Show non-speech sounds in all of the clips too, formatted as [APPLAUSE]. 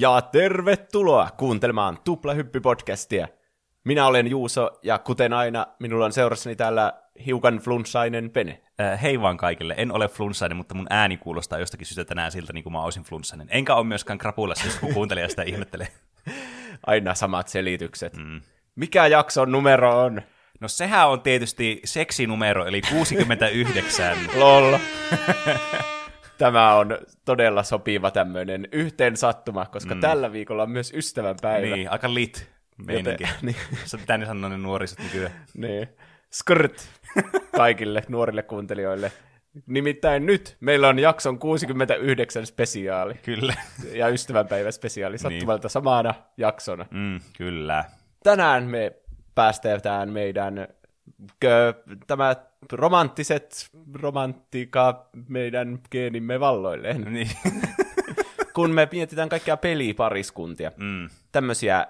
Ja tervetuloa kuuntelemaan Tuplahyppy-podcastia. Minä olen Juuso, ja kuten aina, minulla on seurassani täällä hiukan flunssainen Pene. Äh, hei vaan kaikille. En ole flunssainen, mutta mun ääni kuulostaa jostakin syystä tänään siltä, niin kuin mä olisin flunssainen. Enkä ole myöskään krapulassa, jos kun kuuntelija sitä ihmettelee. [LAUGHS] Aina samat selitykset. Mm. Mikä jakson numero on? No sehän on tietysti seksinumero, eli 69. Lol. [LAUGHS] Tämä on todella sopiva tämmöinen yhteen sattuma, koska mm. tällä viikolla on myös ystävänpäivä. Niin, aika lit meininki. Joten, [LAUGHS] niin. Se pitää niin sanoa ne nuoriset nykyään. niin. Skrt kaikille nuorille kuuntelijoille. Nimittäin nyt meillä on jakson 69 spesiaali. Kyllä. Ja ystävänpäivä spesiaali sattumalta niin. samana jaksona. Mm, kyllä. Tänään me päästetään meidän tämä romanttiset romantiikka meidän geenimme valloilleen. Niin. [LAUGHS] Kun me mietitään kaikkia pelipariskuntia. Mm. Tämmöisiä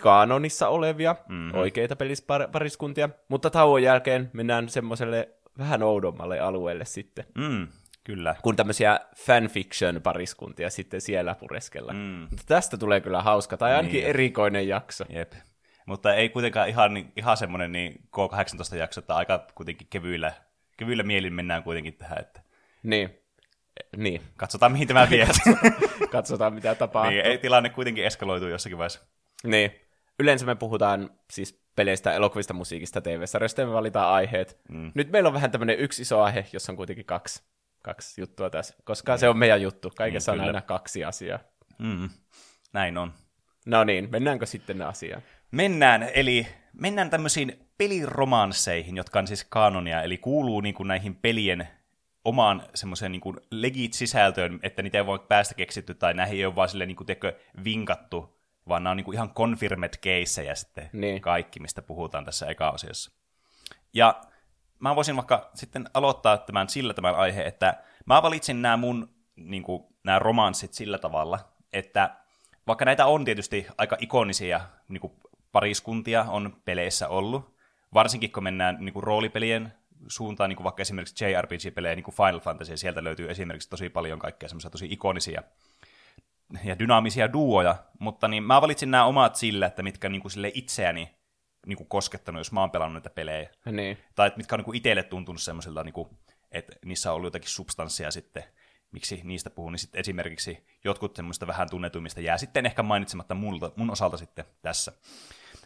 kanonissa olevia, mm-hmm. oikeita pelispariskuntia, mutta tauon jälkeen mennään semmoiselle vähän oudommalle alueelle sitten. Mm, kyllä. Kun tämmöisiä fanfiction-pariskuntia sitten siellä pureskella. Mm. Tästä tulee kyllä hauska, tai ainakin niin. erikoinen jakso. Jep. Mutta ei kuitenkaan ihan, ihan semmoinen niin K18-jakso, että aika kuitenkin kevyillä, kevyillä mielin mennään kuitenkin tähän. Että... Niin. Niin. Katsotaan, mihin tämä vie. [LAUGHS] Katsotaan, mitä tapahtuu. Niin, ei tilanne kuitenkin eskaloituu jossakin vaiheessa. Niin. Yleensä me puhutaan siis peleistä, elokuvista, musiikista, TV-sarjoista ja me valitaan aiheet. Mm. Nyt meillä on vähän tämmöinen yksi iso aihe, jossa on kuitenkin kaksi, kaksi juttua tässä, koska niin. se on meidän juttu. Kaikessa niin, on aina kaksi asiaa. Mm. Näin on. No niin, mennäänkö sitten asiaan? Mennään, eli mennään tämmöisiin peliromansseihin, jotka on siis kanonia, eli kuuluu niin kuin näihin pelien omaan semmoiseen niin kuin legit sisältöön, että niitä ei voi päästä keksitty, tai näihin ei ole vaan silleen niin kuin, vinkattu vaan nämä on niin kuin ihan confirmed caseja sitten niin. kaikki, mistä puhutaan tässä eka-osiossa. Ja mä voisin vaikka sitten aloittaa tämän sillä tämän aihe, että mä valitsin nämä mun niin kuin, nämä romanssit sillä tavalla, että vaikka näitä on tietysti aika ikonisia niin kuin pariskuntia on peleissä ollut, varsinkin kun mennään niin kuin roolipelien suuntaan, niin kuin vaikka esimerkiksi JRPG-pelejä, niin kuin Final Fantasy, sieltä löytyy esimerkiksi tosi paljon kaikkea semmoisia tosi ikonisia ja dynaamisia duoja, mutta niin mä valitsin nämä omat sillä, että mitkä niin kuin sille itseäni niin kuin koskettanut, jos mä oon pelannut näitä pelejä. Niin. Tai että mitkä on niin kuin itselle tuntunut semmoiselta, niin kuin, että niissä on ollut jotakin substanssia sitten, miksi niistä puhun, niin sitten esimerkiksi jotkut semmoista vähän tunnetuimmista jää sitten ehkä mainitsematta multa, mun osalta sitten tässä.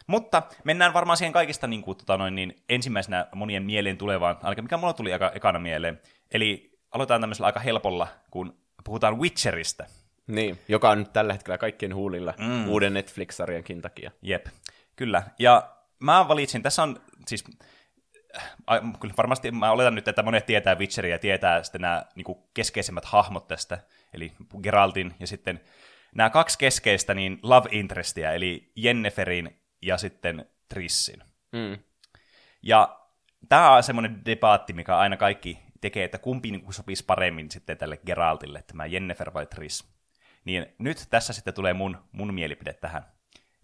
Mutta mennään varmaan siihen kaikista niin kuin, tota noin, niin ensimmäisenä monien mieleen tulevaan, ainakin mikä mulla tuli aika ekana mieleen. Eli aloitetaan tämmöisellä aika helpolla, kun puhutaan Witcheristä. Niin, joka on nyt tällä hetkellä kaikkien huulilla mm. uuden Netflix-sarjankin takia. Jep, kyllä. Ja mä valitsin, tässä on siis, äh, kyllä varmasti mä oletan nyt, että monet tietää Witcheria ja tietää sitten nämä niin kuin keskeisimmät hahmot tästä, eli Geraltin ja sitten nämä kaksi keskeistä niin love interestia, eli Jenneferin ja sitten Trissin. Mm. Ja tämä on semmoinen debaatti, mikä aina kaikki tekee, että kumpi niin sopisi paremmin sitten tälle Geraltille, tämä Jennefer vai Triss. Niin nyt tässä sitten tulee mun, mun mielipide tähän.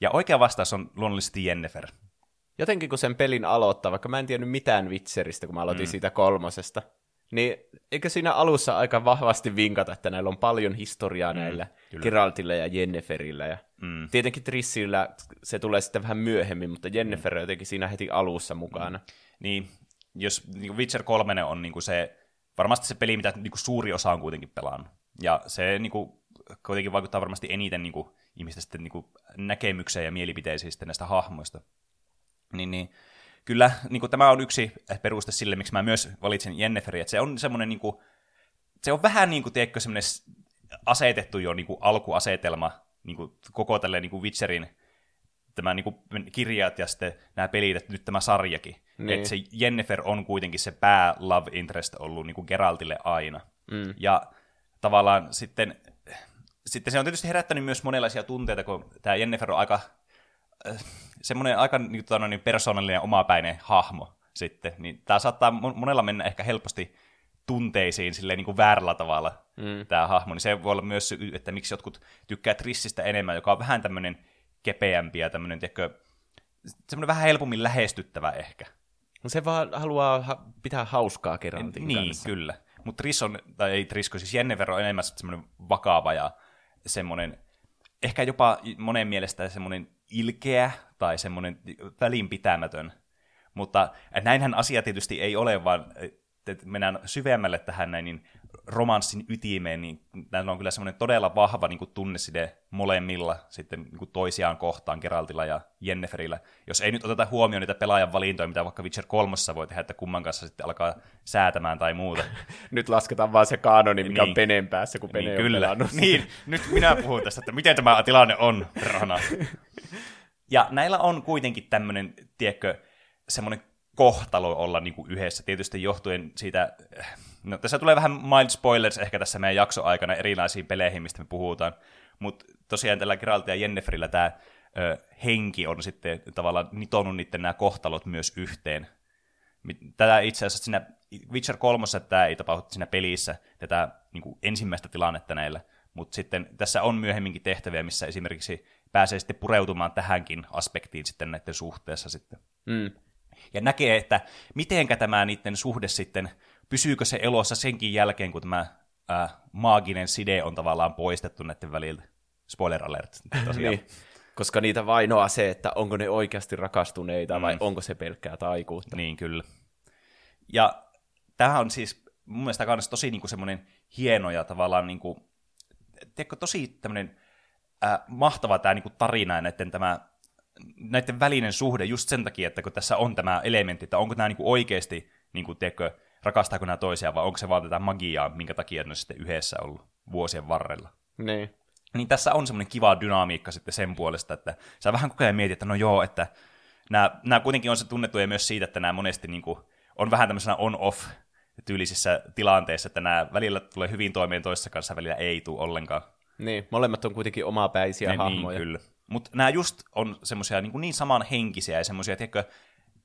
Ja oikea vastaus on luonnollisesti Jennifer. Jotenkin kun sen pelin aloittaa, vaikka mä en tiennyt mitään Witcheristä, kun mä aloitin mm. siitä kolmosesta, niin eikö siinä alussa aika vahvasti vinkata, että näillä on paljon historiaa mm, näillä kyllä. Geraltilla ja Jenniferillä. Ja mm. Tietenkin Trissillä se tulee sitten vähän myöhemmin, mutta Jennifer mm. on jotenkin siinä heti alussa mukana. Mm. Niin, jos niin Witcher 3 on niin kuin se, varmasti se peli, mitä niin kuin suuri osa on kuitenkin pelannut. Ja se niin kuin, kuitenkin vaikuttaa varmasti eniten niin kuin, ihmisten sitten, niin kuin, näkemykseen ja mielipiteisiin sitten näistä hahmoista. Niin, niin kyllä niin kuin, tämä on yksi peruste sille, miksi mä myös valitsin Jenniferin, että se on semmoinen, niin kuin, se on vähän niin kuin, tiedätkö, semmoinen asetettu jo niin kuin, alkuasetelma niin kuin, koko tälle niin kuin Witcherin tämä niin kuin, kirjat ja sitten nämä pelit, että nyt tämä sarjakin. Niin. Että se Jennifer on kuitenkin se pää love interest ollut niin kuin Geraltille aina. Mm. Ja tavallaan sitten sitten se on tietysti herättänyt myös monenlaisia tunteita, kun tämä Jennifer on aika semmoinen aika niin, niin persoonallinen omapäinen hahmo sitten, niin tämä saattaa monella mennä ehkä helposti tunteisiin silleen niin kuin väärällä tavalla mm. tämä hahmo, niin se voi olla myös syy, että miksi jotkut tykkää Trissistä enemmän, joka on vähän tämmöinen kepeämpi ja tämmöinen, tiedätkö, semmoinen vähän helpommin lähestyttävä ehkä. No se vaan haluaa ha- pitää hauskaa Geraltin Niin, kanssa. kyllä. Mutta Triss on, tai ei Trisko, siis Jennifer on enemmän semmoinen vakava ja semmoinen ehkä jopa monen mielestä semmoinen ilkeä tai semmoinen välinpitämätön. Mutta näinhän asia tietysti ei ole, vaan mennään syvemmälle tähän näin, niin romanssin ytimeen, niin näillä on kyllä semmoinen todella vahva niin kuin tunneside molemmilla sitten niin kuin toisiaan kohtaan, Geraltilla ja Jenneferillä. Jos ei nyt oteta huomioon niitä pelaajan valintoja, mitä vaikka Witcher 3 voi tehdä, että kumman kanssa sitten alkaa säätämään tai muuta. [LAUGHS] nyt lasketaan vaan se kanoni, mikä niin. on Penen päässä, kun Pene niin, on kyllä. Niin, nyt minä puhun tästä, että miten tämä tilanne on, perhana. [LAUGHS] ja näillä on kuitenkin tämmöinen, tiedätkö, semmoinen kohtalo olla niin kuin yhdessä, tietysti johtuen siitä, no tässä tulee vähän mild spoilers ehkä tässä meidän jaksoaikana erilaisiin peleihin, mistä me puhutaan, mutta tosiaan tällä Geralt ja Jenniferillä tämä henki on sitten tavallaan nitonut niiden nämä kohtalot myös yhteen. Tätä itse asiassa siinä Witcher 3 tämä ei tapahdu siinä pelissä, tätä niin kuin ensimmäistä tilannetta näillä, mutta sitten tässä on myöhemminkin tehtäviä, missä esimerkiksi pääsee sitten pureutumaan tähänkin aspektiin sitten näiden suhteessa sitten. Mm ja näkee, että mitenkä tämä niiden suhde sitten, pysyykö se elossa senkin jälkeen, kun tämä ää, maaginen side on tavallaan poistettu näiden väliltä. Spoiler alert. niin, koska niitä vainoa se, että onko ne oikeasti rakastuneita mm. vai onko se pelkkää taikuutta. Niin, kyllä. Ja tämähän on siis mun mielestä myös tosi niin kuin semmoinen hieno ja tavallaan niin kuin, tiedätkö, tosi tämmöinen äh, mahtava tämä niin kuin tarina ja näiden tämä näiden välinen suhde just sen takia, että kun tässä on tämä elementti, että onko nämä niinku oikeasti, niinku, tiedätkö, rakastaako nämä toisiaan, vai onko se vaan tätä magiaa, minkä takia ne on sitten yhdessä ollut vuosien varrella. Niin. Niin tässä on semmoinen kiva dynamiikka sitten sen puolesta, että sä vähän koko ajan mietit, että no joo, että nämä, nämä kuitenkin on se tunnettuja myös siitä, että nämä monesti niinku on vähän tämmöisenä on-off tyylisissä tilanteissa, että nämä välillä tulee hyvin toimeen toisessa kanssa, välillä ei tule ollenkaan. Niin, molemmat on kuitenkin omapäisiä ne, niin, hahmoja. Niin, kyllä. Mutta nämä just on semmoisia niin, niin samanhenkisiä ja semmoisia, tiedätkö,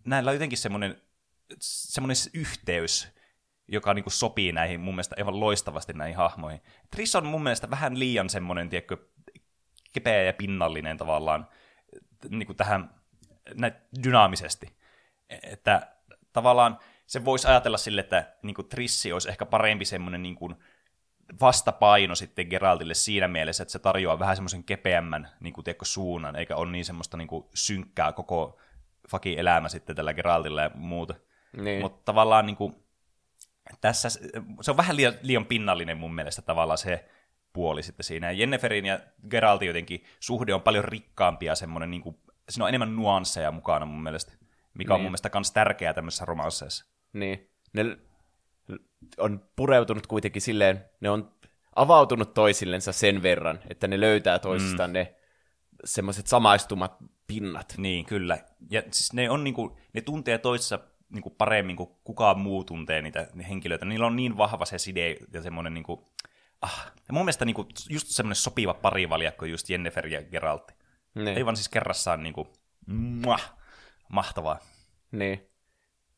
näillä on jotenkin semmoinen, semmoinen yhteys, joka niin kuin sopii näihin mun mielestä aivan loistavasti näihin hahmoihin. Triss on mun mielestä vähän liian semmoinen, tiedätkö, kepeä ja pinnallinen tavallaan niin kuin tähän näin dynaamisesti. Että tavallaan se voisi ajatella sille, että niin kuin Trissi olisi ehkä parempi semmoinen niin kuin, vastapaino sitten Geraltille siinä mielessä, että se tarjoaa vähän semmoisen kepeämmän niin kuin, tiedätkö, suunnan, eikä ole niin semmoista niin kuin, synkkää koko fakin elämä sitten tällä Geraltilla ja muuta. Niin. Mutta tavallaan niin kuin, tässä se on vähän liian, liian pinnallinen mun mielestä tavallaan se puoli sitten siinä. Jenniferin ja Geraltin jotenkin suhde on paljon rikkaampi ja semmoinen, niin kuin, siinä on enemmän nuansseja mukana mun mielestä, mikä niin. on mun mielestä myös tärkeää tämmöisessä romansseissa. Niin. Ne on pureutunut kuitenkin silleen, ne on avautunut toisillensa sen verran, että ne löytää toisistaan mm. ne semmoiset samaistumat pinnat. Niin, kyllä. Ja siis ne on niinku, ne tuntee toissa niinku paremmin kuin kukaan muu tuntee niitä henkilöitä. Niillä on niin vahva se side ja semmoinen niinku, ah, ja mun mielestä niinku just semmoinen sopiva parivaljakko just Jennifer ja Geralt. Niin. Aivan siis kerrassaan niinku, muah, mahtavaa. Niin.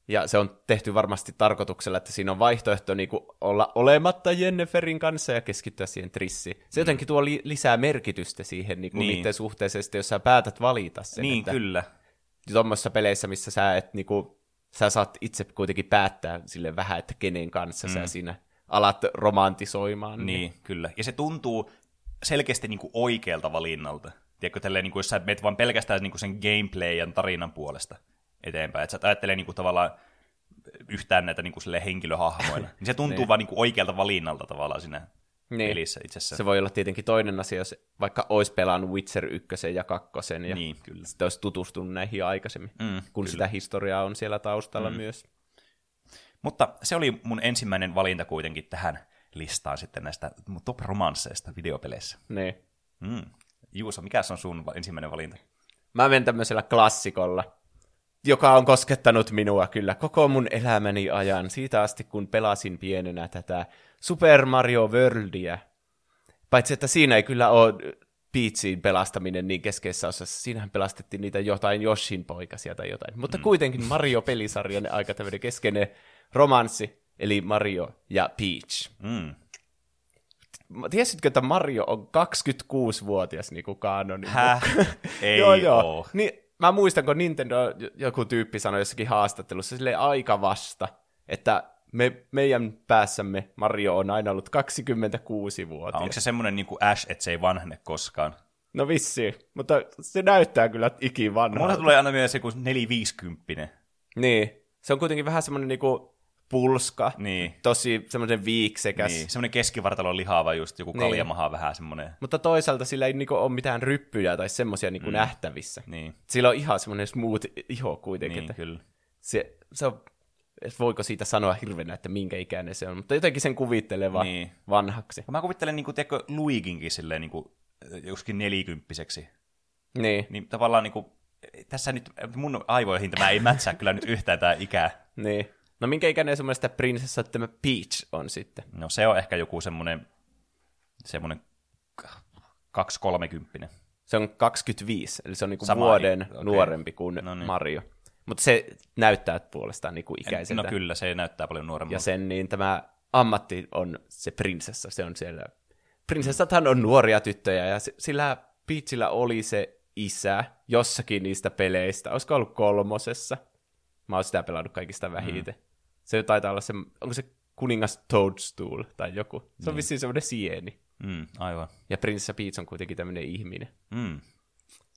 Ja se on tehty varmasti tarkoituksella, että siinä on vaihtoehto niin kuin olla olematta Jenniferin kanssa ja keskittyä siihen trissiin. Se mm. jotenkin tuo li- lisää merkitystä siihen niin kuin niin. niiden suhteeseen, jos sä päätät valita sen. Niin, että kyllä. Tuommoisissa peleissä, missä sä, et, niin kuin, sä saat itse kuitenkin päättää sille vähän, että kenen kanssa mm. sä siinä alat romantisoimaan. Niin, niin, kyllä. Ja se tuntuu selkeästi niin kuin oikealta valinnalta. Tiedätkö, tälleen, niin kuin, jos sä menet vaan pelkästään niin kuin sen gameplay ja tarinan puolesta eteenpäin. Että sä ajattelee niin kuin, tavallaan yhtään näitä niin kuin, henkilöhahmoina. [LAUGHS] niin se tuntuu niin. vaan niin kuin, oikealta valinnalta tavallaan siinä niin. pelissä itsessään. Se voi olla tietenkin toinen asia, jos vaikka olisi pelannut Witcher 1 ja 2 ja niin, kyllä. sitten olisi tutustunut näihin aikaisemmin, mm, kun kyllä. sitä historiaa on siellä taustalla mm. myös. Mutta se oli mun ensimmäinen valinta kuitenkin tähän listaan sitten näistä top-romansseista videopeleissä. Niin. Mm. Juuso, mikä on sun ensimmäinen valinta? Mä menen tämmöisellä klassikolla joka on koskettanut minua kyllä koko mun elämäni ajan, siitä asti kun pelasin pienenä tätä Super Mario Worldia. Paitsi, että siinä ei kyllä ole Peachin pelastaminen niin keskeisessä osassa. Siinähän pelastettiin niitä jotain Joshin poikasia tai jotain. Mutta mm. kuitenkin Mario-pelisarjan aika tämmöinen keskeinen romanssi, eli Mario ja Peach. Mm. Tiesitkö, että Mario on 26-vuotias niin kuin kanonin Häh? [LAUGHS] Ei joo, joo. Niin, mä muistan, kun Nintendo, joku tyyppi sanoi jossakin haastattelussa sille aika vasta, että me, meidän päässämme Mario on aina ollut 26 vuotta. Onko se semmoinen niin kuin Ash, että se ei vanhene koskaan? No vissi, mutta se näyttää kyllä ikivanhalta. Mulla tulee aina se joku 450. Niin, se on kuitenkin vähän semmoinen niinku pulska, Niin. tosi semmoinen viiksekäs. Niin, semmoinen keskivartalon lihava just, joku Niin. kaljamaha vähän semmoinen. Mutta toisaalta sillä ei niinku ole mitään ryppyjä tai semmoisia niinku mm. nähtävissä. Niin, Sillä on ihan semmoinen smooth iho kuitenkin. niin että kyllä. se, se on, et voiko siitä sanoa hirveänä, että minkä ikäinen se on, mutta jotenkin sen kuvittelee vaan Niin. vanhaksi. Mä kuvittelen, niin kuin, tiedätkö, Luiginkin silleen niin kuin, joskin nelikymppiseksi. Niin, Niin tavallaan niin kuin, tässä nyt mun aivoihin tämä ei mätsää kyllä nyt yhtään tämä ikää. niin. No minkä ikäinen sun mielestä prinsessa tämä Peach on sitten? No se on ehkä joku semmoinen, semmoinen 2-30. Se on 25, eli se on niinku Sama vuoden okei. nuorempi kuin No niin. Mario. Mutta se näyttää puolestaan niinku ikäiseltä. No kyllä, se näyttää paljon nuoremmalta. Ja sen niin tämä ammatti on se prinsessa, se on siellä. Prinsessathan on nuoria tyttöjä ja sillä Peachillä oli se isä jossakin niistä peleistä. Olisiko ollut kolmosessa? Mä oon sitä pelannut kaikista vähiten. Mm. Se taitaa olla se, onko se kuningas Toadstool tai joku. Se Niin. on vissiin semmoinen sieni. Mm, aivan. Ja prinsessa Peach on kuitenkin tämmöinen ihminen. Mm.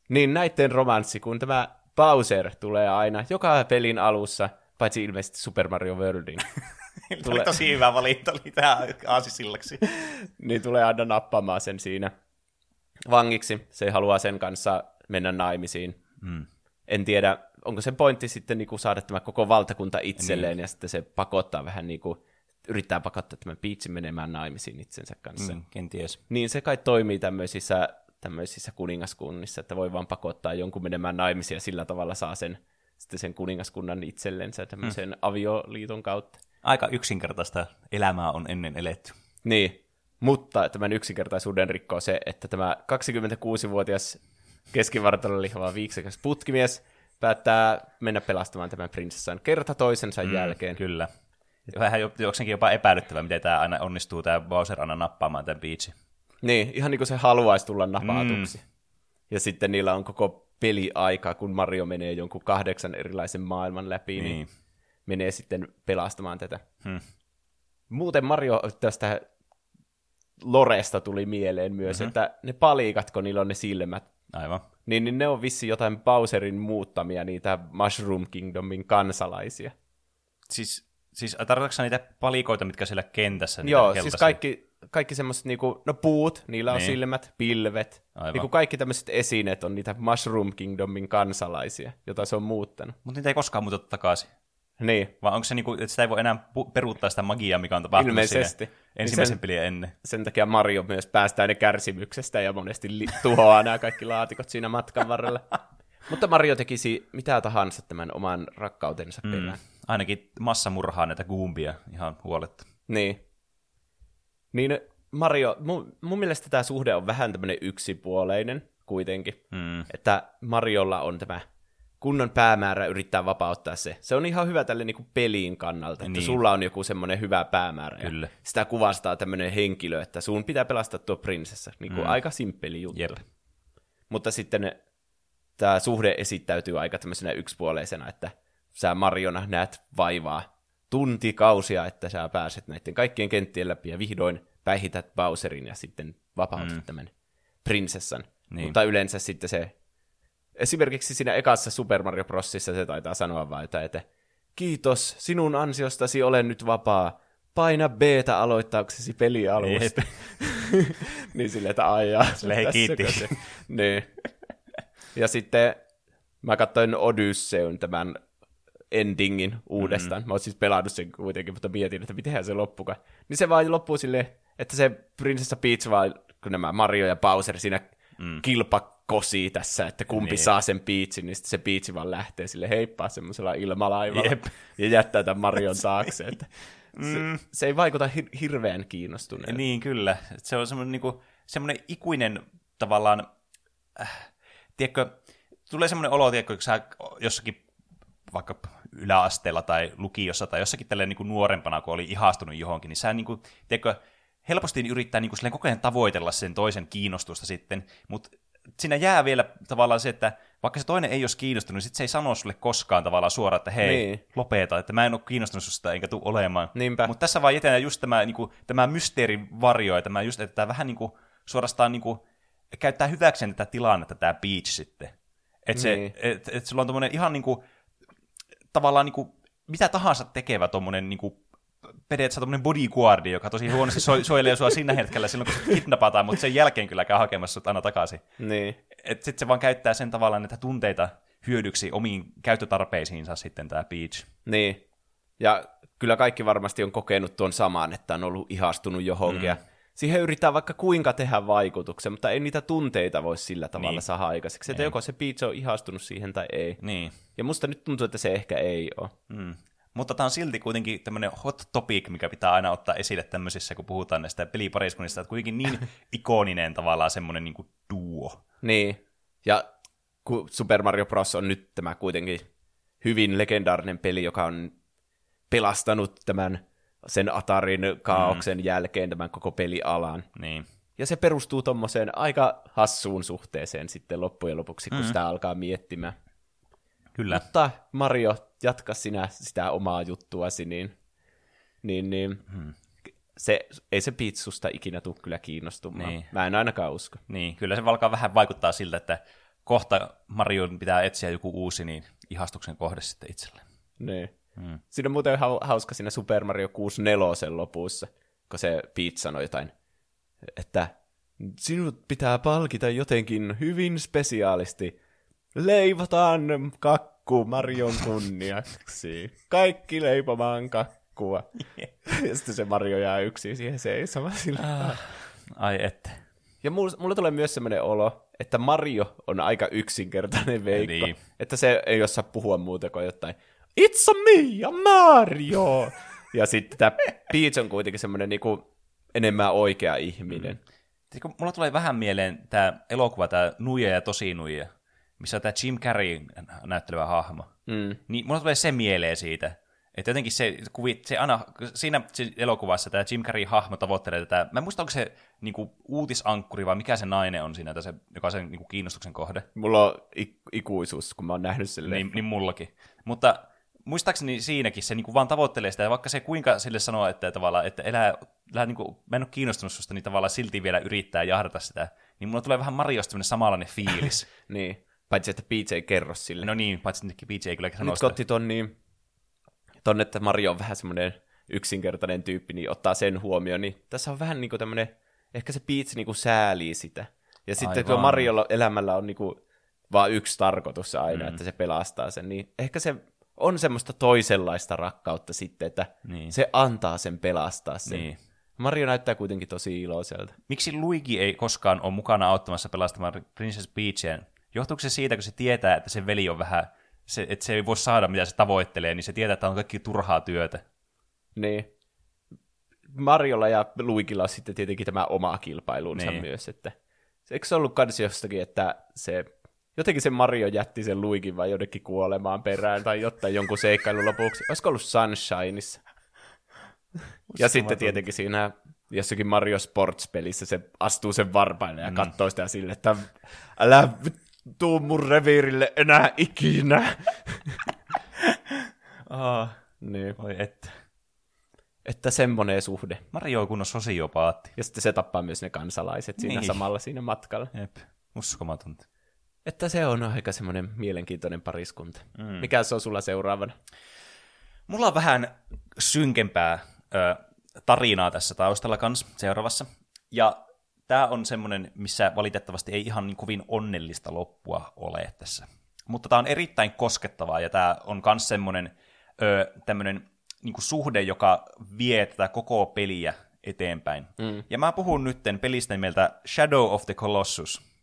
Niin näitten romanssi, kun tämä Bowser tulee aina joka pelin alussa, paitsi ilmeisesti Super Mario Worldin, [LAUGHS] Tulee... tosi hyvä valinta oli tämä aasisillaksi. [LAUGHS] niin tulee aina nappamaan sen siinä vangiksi. Se haluaa sen kanssa mennä naimisiin. Mm. En tiedä, onko se pointti sitten niin kuin saada tämä koko valtakunta itselleen, niin. ja sitten se pakottaa vähän niin kuin, yrittää pakottaa tämän Peachin menemään naimisiin itsensä kanssa. Mm, kenties. Niin se kai toimii tämmöisissä, tämmöisissä kuningaskunnissa, että voi vaan pakottaa jonkun menemään naimisiin, ja sillä tavalla saa sen, sitten sen kuningaskunnan itsellensä tämmöisen mm. avioliiton kautta. Aika yksinkertaista elämää on ennen eletty. Niin, mutta tämän yksinkertaisuuden rikkoo se, että tämä 26-vuotias keskivartalon lihava viiksekäs putkimies päättää mennä pelastamaan tämän prinsessan kerta toisensa mm, jälkeen. Kyllä. Vähän jo, jokseenkin jopa epäilyttävää, miten tämä aina onnistuu, tämä Bowser aina nappaamaan tämän Peachin. Niin, ihan niin kuin se haluaisi tulla napaatuksi. Mm. Ja sitten niillä on koko peliaika, kun Mario menee jonkun kahdeksan erilaisen maailman läpi, niin, Niin. menee sitten pelastamaan tätä. Hmm. Muuten Mario tästä Loresta tuli mieleen myös, mm-hmm. että ne palikat, kun niillä on ne silmät, Aivan. niin, niin ne on vissi jotain Bowserin muuttamia niitä Mushroom Kingdomin kansalaisia. Siis, siis tarkoitatko sä niitä palikoita, mitkä siellä kentässä? niitä Joo, siis keltaisia? kaikki, kaikki semmoiset, niinku, no puut, niillä on Niin. silmät, pilvet. Aivan. Niinku kaikki tämmöiset esineet on niitä Mushroom Kingdomin kansalaisia, jota se on muuttanut. Mutta niitä ei koskaan muuteta takaisin. Niin, Vai onko se niinku, että sitä ei voi enää peruuttaa sitä magiaa, mikä on tapahtunut Ilmeisesti. siinä ensimmäisen Niin sen- pelin ennen? sen takia Mario myös päästää ne kärsimyksestä ja monesti li- tuhoaa nämä kaikki laatikot siinä matkan varrella. [LAUGHS] Mutta Mario tekisi mitä tahansa tämän oman rakkautensa Mm. perään. Ainakin massa murhaa näitä goombia ihan huoletta. Niin. Niin Mario, mun, mun mielestä tämä suhde on vähän tämmöinen yksipuoleinen kuitenkin. Mm. Että Mariolla on tämä kunnon päämäärä yrittää vapauttaa se. Se on ihan hyvä tälle niinku pelin kannalta, että Niin. sulla on joku semmoinen hyvä päämäärä. ja Kyllä. Sitä kuvastaa tämmöinen henkilö, että sun pitää pelastaa tuo prinsessa. Niinku Mm. aika simppeli juttu. Jep. Mutta sitten tämä suhde esittäytyy aika tämmöisenä yksipuoleisena, että sä Mariona näet vaivaa tuntikausia, että sä pääset näiden kaikkien kenttien läpi ja vihdoin päihität Bowserin ja sitten vapautat mm. tämän prinsessan. Niin. Mutta yleensä sitten se, esimerkiksi siinä ekassa Super Mario Brosissa se taitaa sanoa vaan, että, että kiitos, sinun ansiostasi olen nyt vapaa. Paina b aloittaaksesi peli alusta. [LAUGHS] niin silleen, että aijaa. Silleen, hei, kiitti. Se? niin. Ja sitten mä katsoin Odysseyn tämän endingin uudestaan. Mm. Mä oon siis pelannut sen kuitenkin, mutta mietin, että mitenhän se loppukaan. Niin se vaan loppuu silleen, että se prinsessa Peach vaan, kun nämä Mario ja Bowser siinä mm. kilpakosi tässä, että kumpi Niin. niin. saa sen Peachin, niin sitten se Peach vaan lähtee sille heippaa semmoisella ilmalaivalla Jep. [LAUGHS] ja jättää tämän Marion taakse. Että [LAUGHS] se, se, ei vaikuta hir- hirveän kiinnostuneelta. Niin, kyllä. Se on semmoinen, niinku, semmoinen ikuinen tavallaan, äh, tiedätkö, tulee semmoinen olo, tiedätkö, kun sä jossakin vaikka yläasteella tai lukiossa tai jossakin tälleen niin kuin nuorempana, kun oli ihastunut johonkin, niin sä niin kuin, tiedätkö, helposti yrittää niin kuin koko ajan tavoitella sen toisen kiinnostusta sitten, mutta siinä jää vielä tavallaan se, että vaikka se toinen ei olisi kiinnostunut, niin sit se ei sano sulle koskaan tavallaan suoraan, että hei, niin. Niin. lopeta, että mä en ole kiinnostunut susta enkä tule olemaan. Niinpä. Mutta tässä vaan jätetään just tämä, niin kuin, tämä mysteerin varjo, ja tämä just, että tämä vähän niin kuin, suorastaan niin kuin, käyttää hyväkseen tätä tilannetta, tämä Beach sitten. Että se, Niin. et, et sulla on tommonen ihan niinku, tavallaan niinku, mitä tahansa tekevä tommonen niinku, periaatteessa tommonen bodyguardi, joka tosi huonosti so- suojelee sua siinä hetkellä silloin, kun kidnapataan, mutta sen jälkeen kyllä käy hakemassa sut aina takaisin. Niin. Sitten se vaan käyttää sen tavallaan näitä tunteita hyödyksi omiin käyttötarpeisiinsa sitten tämä Beach. Niin. Ja kyllä kaikki varmasti on kokenut tuon saman, että on ollut ihastunut johonkin. Mm. Ja siihen yritetään vaikka kuinka tehdä vaikutuksen, mutta ei niitä tunteita voi sillä tavalla Niin. niin. saada aikaiseksi. Että Ei. joko se Peach on ihastunut siihen tai ei. Niin. Ja musta nyt tuntuu, että se ehkä ei ole. Mm. Mutta tämä on silti kuitenkin tämmöinen hot topic, mikä pitää aina ottaa esille tämmöisissä, kun puhutaan näistä pelipariskunnista, että kuitenkin niin [LAUGHS] ikoninen tavallaan semmoinen niin kuin duo. Niin. Ja kun Super Mario Bros. on nyt tämä kuitenkin hyvin legendaarinen peli, joka on pelastanut tämän sen Atarin kaauksen mm. jälkeen tämän koko pelialan. Niin. Ja se perustuu tommoseen aika hassuun suhteeseen sitten loppujen lopuksi, kun mm. sitä alkaa miettimään. Kyllä. Mutta Mario, jatka sinä sitä omaa juttuasi, niin, niin, niin Hmm. se, ei se pitsusta ikinä tule kyllä kiinnostumaan. Niin. Mä en ainakaan usko. Niin, kyllä se alkaa vähän vaikuttaa siltä, että kohta Marion pitää etsiä joku uusi niin ihastuksen kohde sitten itselleen. Niin. Mm. Siinä on muuten hau- hauska siinä Super Mario 64 lopussa, kun se Peach sanoi jotain, että sinut pitää palkita jotenkin hyvin spesiaalisti. Leivotaan kakku Marion kunniaksi. Kaikki leipomaan kakkua. [LAUGHS] Ja sitten se Mario jää yksin siihen seisomaan sillä. Ah, ai että. Ja mulla, mulla tulee myös semmoinen olo, että Mario on aika yksinkertainen veikko. Niin. Että se ei osaa puhua muuta kuin jotain, It's a me, a Mario! ja sitten tämä Peach on kuitenkin semmoinen niinku enemmän oikea ihminen. Tiedätkö, mulla tulee vähän mieleen tämä elokuva, tämä Nuija ja Tosi Nuija, missä on tämä Jim Carrey näyttelevä hahmo. Mm. Niin mulla tulee se mieleen siitä, että jotenkin se, kuvi, se aina, siinä elokuvassa tämä Jim Carrey hahmo tavoittelee tätä, mä en muista onko se niinku, uutisankkuri vai mikä se nainen on siinä, se, joka on sen niinku, kiinnostuksen kohde. Mulla on ik- ikuisuus, kun mä oon nähnyt sen Niin, niin mullakin. Mutta muistaakseni siinäkin se niinku vaan tavoittelee sitä, ja vaikka se kuinka sille sanoo, että tavallaan, että elää, elää niinku, mä en ole kiinnostunut susta, niin tavallaan silti vielä yrittää jahdata sitä, niin mulla tulee vähän Mariosta tämmöinen samanlainen fiilis. [LAUGHS] niin. Paitsi, että Peach ei kerro sille. no niin, paitsi että BJ ei kyllä sano Nyt sitä. kun otti ton, niin, ton, että Mario on vähän semmoinen yksinkertainen tyyppi, niin ottaa sen huomioon, niin tässä on vähän niinku tämmöinen, ehkä se Peach niinku säälii sitä. Ja sitten Aivan. kun Mariolla elämällä on niinku vaan yksi tarkoitus aina, mm. että se pelastaa sen, niin ehkä se on semmoista toisenlaista rakkautta sitten, että Niin. se antaa sen pelastaa sen. Niin. Mario näyttää kuitenkin tosi iloiselta. Miksi Luigi ei koskaan ole mukana auttamassa pelastamaan Princess Peachia? Johtuuko se siitä, kun se tietää, että se veli on vähän, se, että se ei voi saada mitä se tavoittelee, niin se tietää, että on kaikki turhaa työtä. Niin. Mariolla ja Luigilla on sitten tietenkin tämä oma kilpailunsa niin. myös, että eikö se ollut kans jostakin, että se jotenkin se Mario jätti sen Luigin vai jonnekin kuolemaan perään tai jotain jonkun seikkailun lopuksi. Olisiko ollut Sunshineissa? ja sitten tietenkin siinä jossakin Mario Sports-pelissä se astuu sen varpaille ja Mm. katsoo sitä sille, että älä tuu mun reviirille enää ikinä. [LAUGHS] Oh, niin. voi että. Että semmoinen suhde. Mario on kunnon sosiopaatti. Ja sitten se tappaa myös ne kansalaiset siinä niin. samalla siinä matkalla. Jep, uskomatonta. Että se on aika semmoinen mielenkiintoinen pariskunta. Mm. Mikä se on sulla seuraavana? Mulla on vähän synkempää ö, tarinaa tässä taustalla kans seuraavassa. Ja tämä on semmoinen, missä valitettavasti ei ihan niin kovin onnellista loppua ole tässä. Mutta tämä on erittäin koskettavaa ja tämä on myös semmoinen ö, tämmöinen niin suhde, joka vie tätä koko peliä eteenpäin. Mm. Ja mä puhun nytten pelistä nimeltä Shadow of the Colossus,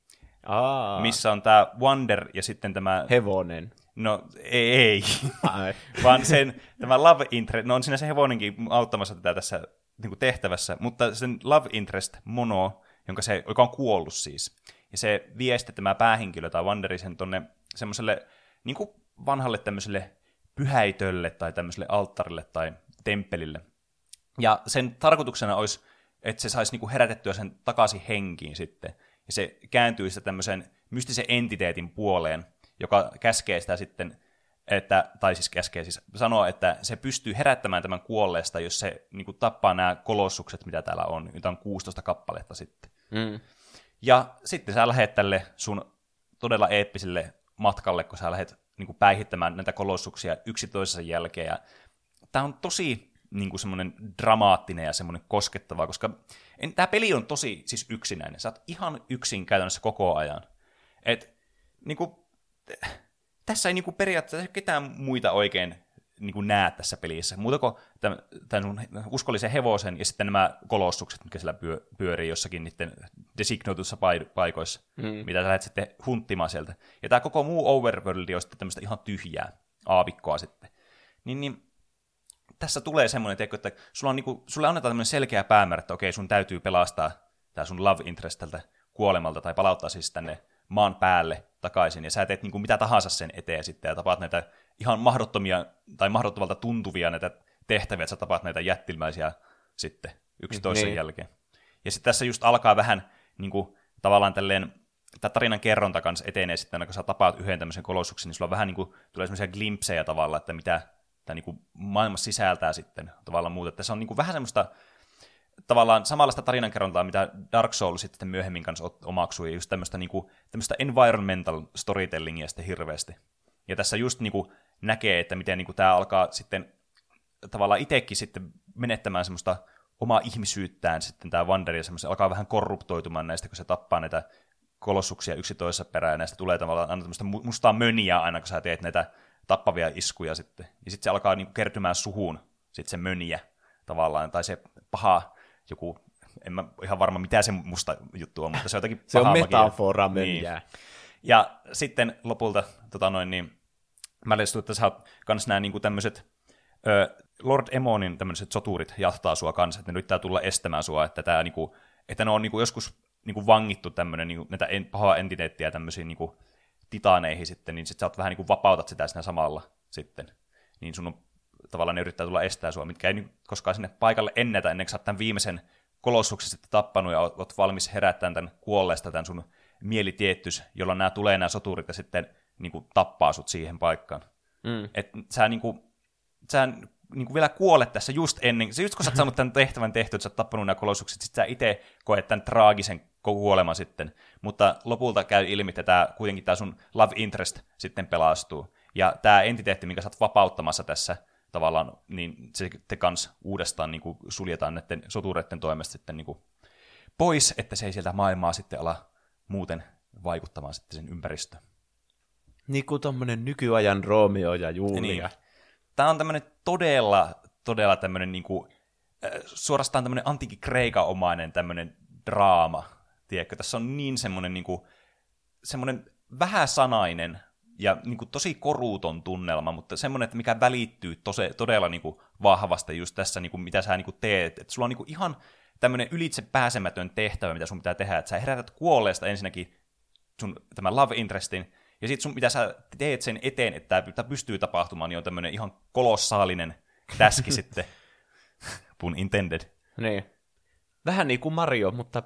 Aa, missä on tämä Wonder ja sitten tämä... Hevonen. No ei, ei. Ai. [LAUGHS] vaan sen, tämä love interest, no on siinä se hevonenkin auttamassa tätä tässä niin tehtävässä, mutta sen love interest mono, jonka se, joka on kuollut siis, ja se vie sitten tämä päähenkilö tai Wanderi sen tonne semmoiselle niin vanhalle tämmöiselle pyhäitölle tai tämmöiselle alttarille tai temppelille. Ja sen tarkoituksena olisi, että se saisi niinku herätettyä sen takaisin henkiin sitten. Se kääntyy sitä tämmöisen mystisen entiteetin puoleen, joka käskee sitä sitten, että, tai siis käskee siis sanoa, että se pystyy herättämään tämän kuolleesta, jos se niinku tappaa nämä kolossukset, mitä täällä on, joita on 16 kappaletta sitten. Mm. Ja sitten sä lähet tälle sun todella eeppiselle matkalle, kun sä lähdet niin päihittämään näitä kolossuksia yksi toisensa jälkeen. Ja tämä on tosi niin kuin semmoinen dramaattinen ja semmoinen koskettava, koska tämä peli on tosi siis yksinäinen. Sä oot ihan yksin käytännössä koko ajan. Et, niin kuin, tässä ei niin kuin periaatteessa ketään muita oikein niin kuin näe tässä pelissä. Muuta kuin tämän, tämän sun uskollisen hevosen ja sitten nämä kolossukset, mikä siellä pyö, pyörii jossakin niiden designoituissa paikoissa, mm. mitä sä lähdet sitten hunttimaan sieltä. Ja tämä koko muu overworld on sitten tämmöistä ihan tyhjää aavikkoa sitten. Niin, niin tässä tulee semmoinen teko, että sulla on niinku, sulle annetaan tämmöinen selkeä päämäärä, että okei, sun täytyy pelastaa tämä sun love interest tältä kuolemalta, tai palauttaa siis tänne maan päälle takaisin, ja sä teet niinku mitä tahansa sen eteen sitten, ja tapaat näitä ihan mahdottomia, tai mahdottomalta tuntuvia näitä tehtäviä, että sä tapaat näitä jättilmäisiä sitten yksi mm, toisen niin. jälkeen. Ja sitten tässä just alkaa vähän niinku, tavallaan tälleen, tämä tarinan kerronta kanssa etenee sitten, kun sä tapaat yhden tämmöisen kolossuksen, niin sulla vähän niin kuin, tulee semmoisia glimpsejä tavallaan, että mitä tämä niin kuin maailma sisältää sitten tavallaan muuta. Se on niin kuin vähän semmoista tavallaan samanlaista tarinankerrontaa, mitä Dark Souls sitten myöhemmin kanssa omaksui, ja just tämmöistä, niin kuin, tämmöistä environmental storytellingia sitten hirveästi. Ja tässä just niin kuin näkee, että miten niin kuin tämä alkaa sitten tavallaan itsekin sitten menettämään semmoista omaa ihmisyyttään sitten tämä Wander, ja alkaa vähän korruptoitumaan näistä, kun se tappaa näitä kolossuksia yksi toisessa perään, ja näistä tulee tavallaan aina tämmöistä mustaa möniä aina, kun sä teet näitä tappavia iskuja sitten. Ja sitten se alkaa niinku kertymään suhun, sitten se möniä tavallaan, tai se paha joku, en mä ihan varma mitä se musta juttu on, mutta se on jotakin Se on metafora niin. Ja sitten lopulta, tota noin, niin mä leistuin, että sä oot kans nää niinku tämmöiset Lord Emonin tämmöiset soturit jahtaa sua kanssa, että ne yrittää tulla estämään sua, että, tää, niinku, että ne on niinku joskus niinku vangittu tämmöinen niinku, näitä en, pahaa entiteettiä tämmöisiin niinku, titaaneihin sitten, niin sitten sä oot vähän niin kuin vapautat sitä siinä samalla sitten. Niin sun on, tavallaan ne yrittää tulla estää sua, mitkä ei koskaan sinne paikalle ennätä ennen kuin sä oot tämän viimeisen kolossuksen sitten tappanut ja oot, oot valmis herättämään tämän kuolleesta tämän sun mielitiettys, jolloin nämä tulee nämä soturit ja sitten niin kuin, tappaa sut siihen paikkaan. Mm. Et sä niin kuin, sä niin kuin vielä kuolet tässä just ennen, se just kun sä oot saanut tämän tehtävän tehty, että sä oot tappanut nämä kolossukset, sit sä itse koet tämän traagisen kuoleman sitten, mutta lopulta käy ilmi, että tämä, kuitenkin tämä sun love interest sitten pelastuu. Ja tämä entiteetti, minkä sä oot vapauttamassa tässä tavallaan, niin se te kans uudestaan niin kuin suljetaan näiden sotureiden toimesta sitten niin kuin pois, että se ei sieltä maailmaa sitten ala muuten vaikuttamaan sitten sen ympäristöön. Niin kuin tommonen nykyajan Romeo ja Julia. Niin. Tämä on tämmöinen todella, todella tämmöinen niin kuin, äh, suorastaan tämmöinen antiikin kreikaomainen tämmöinen draama, Tiedätkö, tässä on niin semmoinen, niin kuin, semmoinen vähäsanainen ja niin kuin, tosi koruuton tunnelma, mutta semmoinen, että mikä välittyy tose, todella niin kuin, vahvasti just tässä, niin kuin, mitä sä niin kuin, teet. Että sulla on niin kuin, ihan tämmöinen ylitse pääsemätön tehtävä, mitä sun pitää tehdä. Että sä herätät kuolleesta ensinnäkin sun tämän love interestin, ja sitten sun, mitä sä teet sen eteen, että tämä pystyy tapahtumaan, niin on tämmöinen ihan kolossaalinen täski [LAUGHS] sitten. Pun intended. Niin. Vähän niin kuin Mario, mutta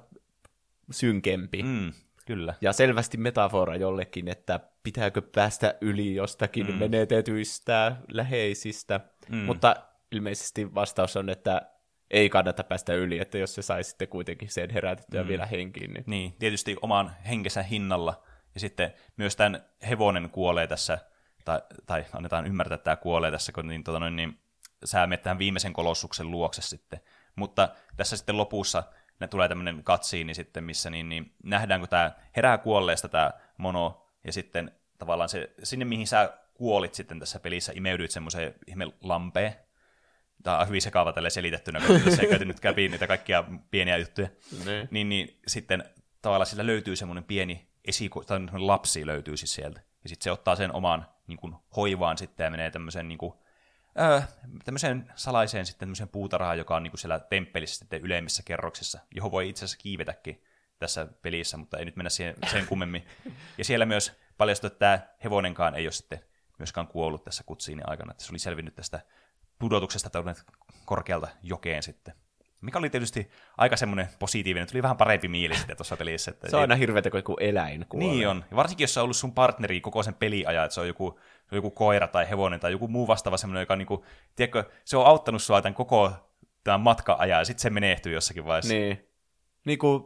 synkempi. Mm, kyllä. Ja selvästi metafora jollekin, että pitääkö päästä yli jostakin mm. menetetyistä läheisistä. Mm. Mutta ilmeisesti vastaus on, että ei kannata päästä yli, että jos se saisi sitten kuitenkin sen herätettyä mm. vielä henkiin. Niin... niin, tietysti oman henkensä hinnalla. Ja sitten myös tämän hevonen kuolee tässä, tai, tai annetaan ymmärtää, että tämä kuolee tässä, kun niin, tota noin, niin sä menet tähän viimeisen kolossuksen luokse sitten. Mutta tässä sitten lopussa ne tulee tämmöinen katsiini sitten, missä niin, niin nähdään, kun tämä herää kuolleesta tämä mono, ja sitten tavallaan se, sinne, mihin sä kuolit sitten tässä pelissä, imeydyit semmoiseen ihme lampeen. Tämä on hyvin sekaava tälle selitettynä, kun tässä ei käyty nyt käpi niitä kaikkia pieniä juttuja. Ne. Niin, niin sitten tavallaan sillä löytyy semmoinen pieni esiku, tai lapsi löytyy siis sieltä. Ja sitten se ottaa sen oman niin kuin, hoivaan sitten ja menee tämmöisen niin öö, tämmöiseen salaiseen sitten tämmöiseen puutarhaan, joka on niin kuin siellä temppelissä sitten ylemmissä kerroksissa, johon voi itse asiassa kiivetäkin tässä pelissä, mutta ei nyt mennä siihen sen kummemmin. Ja siellä myös paljastui, että tämä hevonenkaan ei ole sitten myöskään kuollut tässä kutsiin aikana, että se oli selvinnyt tästä pudotuksesta korkealta jokeen sitten. Mikä oli tietysti aika semmoinen positiivinen, tuli vähän parempi mieli sitten tuossa pelissä. Että se on aina hirveätä, kun joku eläin kuolee. Niin on. Ja varsinkin, jos se on ollut sun partneri koko sen peliajan, että se on joku, se on joku koira tai hevonen tai joku muu vastaava semmoinen, joka niinku, tiedätkö, se on auttanut sua tämän koko tämän matka ajan ja sitten se menehtyy jossakin vaiheessa. Niin. Niin kuin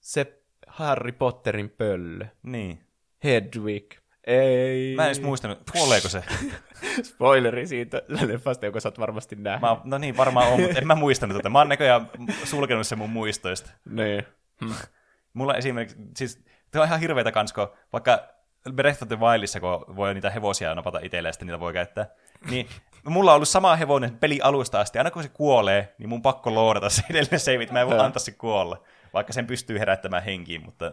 se Harry Potterin pöllö. Niin. Hedwig. Ei. Mä en edes muistanut, kuoleeko se? [LAUGHS] Spoileri siitä leffasta, jonka sä oot varmasti nähnyt. Mä, no niin, varmaan on, mutta en mä muistanut tätä. Mä oon näköjään sulkenut sen mun muistoista. Niin. Mulla esimerkiksi, siis Tuo on ihan hirveätä kans, kun vaikka Breath of the Wildissa, kun voi niitä hevosia napata itselleen, ja niitä voi käyttää, niin mulla on ollut sama hevonen peli alusta asti. Aina kun se kuolee, niin mun pakko loodata se edelleen saveit. Mä en voi antaa se kuolla, vaikka sen pystyy herättämään henkiin, mutta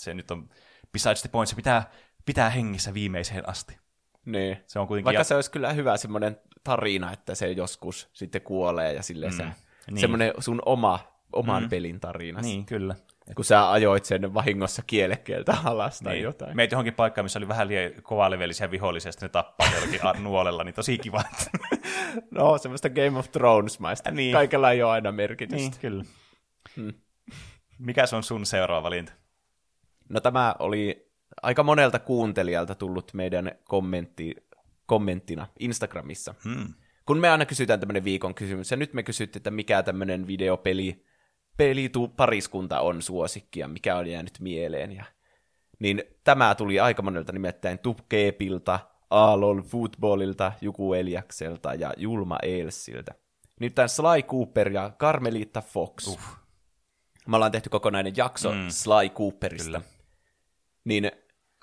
se nyt on besides the point, se pitää, pitää hengissä viimeiseen asti. Niin. Se on kuitenkin Vaikka ja... se olisi kyllä hyvä semmoinen tarina, että se joskus sitten kuolee ja silleen mm, se, niin. semmoinen sun oma, oman mm. pelin tarina. Niin, kyllä. Kun sä ajoit sen vahingossa kielekkeeltä alas tai niin. jotain. Meit johonkin paikkaan, missä oli vähän liian kovalevelisiä vihollisia, ne tappaa jollakin [LAUGHS] nuolella, niin tosi kiva. [LAUGHS] no, semmoista Game of Thrones-maista. Niin. Kaikella ei ole aina merkitystä. Niin, kyllä. Hmm. Mikä se on sun seuraava valinta? No tämä oli aika monelta kuuntelijalta tullut meidän kommentti, kommenttina Instagramissa. Hmm. Kun me aina kysytään tämmöinen viikon kysymys, ja nyt me kysyttiin, että mikä tämmöinen videopeli pelitu pariskunta on suosikki ja mikä on jäänyt mieleen. Ja, niin tämä tuli aika monelta nimittäin Tupkeepilta, Aalol Footballilta, Juku Eliakselta ja Julma Eelsiltä. Nyt tämän Sly Cooper ja Carmelita Fox. Uh. Me ollaan tehty kokonainen jakso mm. Sly Cooperista. Kyllä. Niin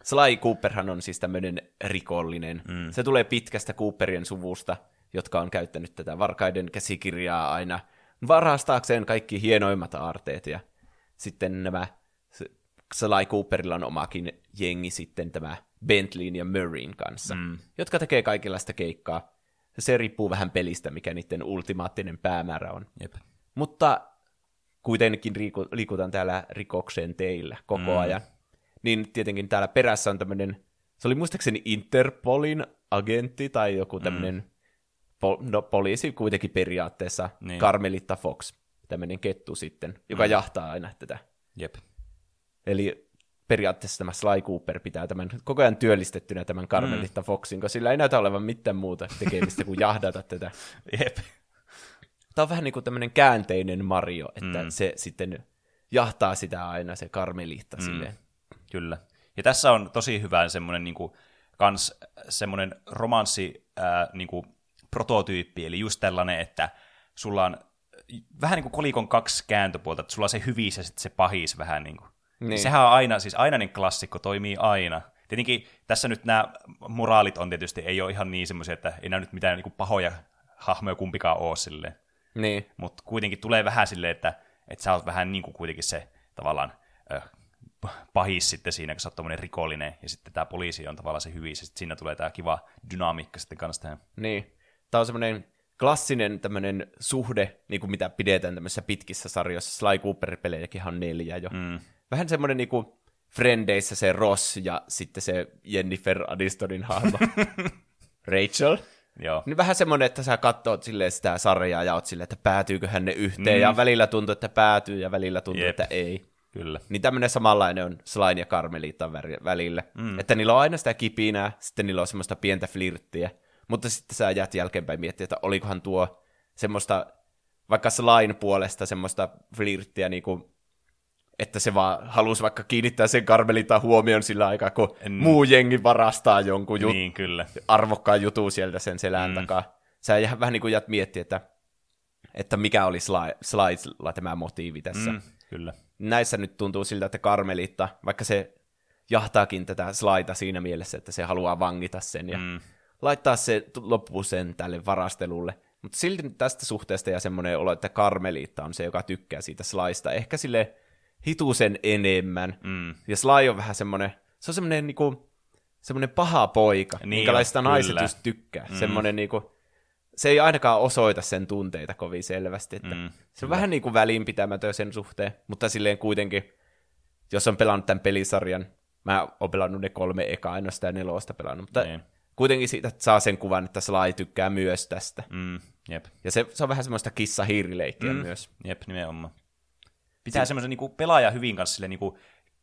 Sly Cooperhan on siis tämmöinen rikollinen. Mm. Se tulee pitkästä Cooperien suvusta, jotka on käyttänyt tätä varkaiden käsikirjaa aina – varastaakseen kaikki hienoimmat aarteet ja sitten nämä Sly Cooperilla on omakin jengi sitten tämä Bentleyn ja Murrayn kanssa, mm. jotka tekee kaikenlaista keikkaa. Se riippuu vähän pelistä, mikä niiden ultimaattinen päämäärä on. Jep. Mutta kuitenkin liikutaan täällä rikoksen teillä koko mm. ajan. Niin tietenkin täällä perässä on tämmöinen, se oli muistaakseni Interpolin agentti tai joku tämmöinen mm pol- no, poliisi kuitenkin periaatteessa, niin. Carmelita Fox, tämmöinen kettu sitten, joka mm. jahtaa aina tätä. Jep. Eli periaatteessa tämä Sly Cooper pitää tämän koko ajan työllistettynä tämän Carmelita mm. Foxin, koska sillä ei näytä olevan mitään muuta tekemistä kuin jahdata tätä. [LAUGHS] Jep. Tämä on vähän niin kuin tämmöinen käänteinen Mario, että mm. se sitten jahtaa sitä aina se Carmelita mm. silleen. Kyllä. Ja tässä on tosi hyvä semmoinen niin kuin, kans semmoinen romanssi ää, niin kuin, prototyyppi, eli just tällainen, että sulla on vähän niin kuin kolikon kaksi kääntöpuolta, että sulla on se hyvis ja sitten se pahis vähän niin kuin. Niin. Sehän on aina, siis ainainen klassikko toimii aina. Tietenkin tässä nyt nämä moraalit on tietysti, ei ole ihan niin semmoisia, että ei nämä nyt mitään niin kuin pahoja hahmoja kumpikaan ole silleen. Niin. Mutta kuitenkin tulee vähän silleen, että, että sä oot vähän niin kuin kuitenkin se tavallaan äh, pahis sitten siinä, kun sä oot rikollinen, ja sitten tämä poliisi on tavallaan se hyvis, ja sitten siinä tulee tämä kiva dynamiikka sitten kanssa tähän. Niin tämä on semmoinen klassinen tämmöinen suhde, niin kuin mitä pidetään tämmöisissä pitkissä sarjoissa. Sly Cooper-pelejäkin on neljä jo. Mm. Vähän semmoinen niin kuin Frendeissä se Ross ja sitten se Jennifer Anistonin hahmo. [LAUGHS] Rachel. Joo. Niin vähän semmoinen, että sä katsot silleen sitä sarjaa ja oot silleen, että päätyyköhän ne yhteen, mm. ja välillä tuntuu, että päätyy, ja välillä tuntuu, Jep. että ei. Kyllä. Niin tämmöinen samanlainen on Slain ja Carmelitan välillä. Mm. Että niillä on aina sitä kipinää, sitten niillä on semmoista pientä flirttiä. Mutta sitten sä jäät jälkeenpäin miettiä, että olikohan tuo semmoista, vaikka lain puolesta semmoista flirttiä, niin kuin, että se vaan halusi vaikka kiinnittää sen karmelita huomioon sillä aikaa, kun en... muu jengi varastaa jonkun jut... niin, kyllä. arvokkaan jutun sieltä sen selän mm. takaa. Sä jää vähän niin kuin jäät miettiä, että, että mikä oli Slidesilla tämä motiivi tässä. Mm, kyllä. Näissä nyt tuntuu siltä, että Karmelitta, vaikka se jahtaakin tätä slaita siinä mielessä, että se haluaa vangita sen ja mm laittaa se loppu sen tälle varastelulle. Mutta silti tästä suhteesta ja semmoinen olo, että Karmeliitta on se, joka tykkää siitä Slaista. Ehkä sille hitusen enemmän. Mm. Ja Sly on vähän semmoinen, se on semmoinen niinku, semmoinen paha poika, niin minkälaista naiset just tykkää. Mm. Semmoinen niinku, se ei ainakaan osoita sen tunteita kovin selvästi. Että mm, se on vähän niin kuin välinpitämätön sen suhteen, mutta silleen kuitenkin, jos on pelannut tämän pelisarjan, mä oon pelannut ne kolme ekaa, en ole sitä nelosta pelannut, mutta niin kuitenkin siitä saa sen kuvan, että Sly tykkää myös tästä. Mm, jep. Ja se, se on vähän semmoista kissa-hiirileikkiä mm, myös. Jep, nimenomaan. Pitää semmoisen niin pelaaja hyvin kanssa sille, niin kuin,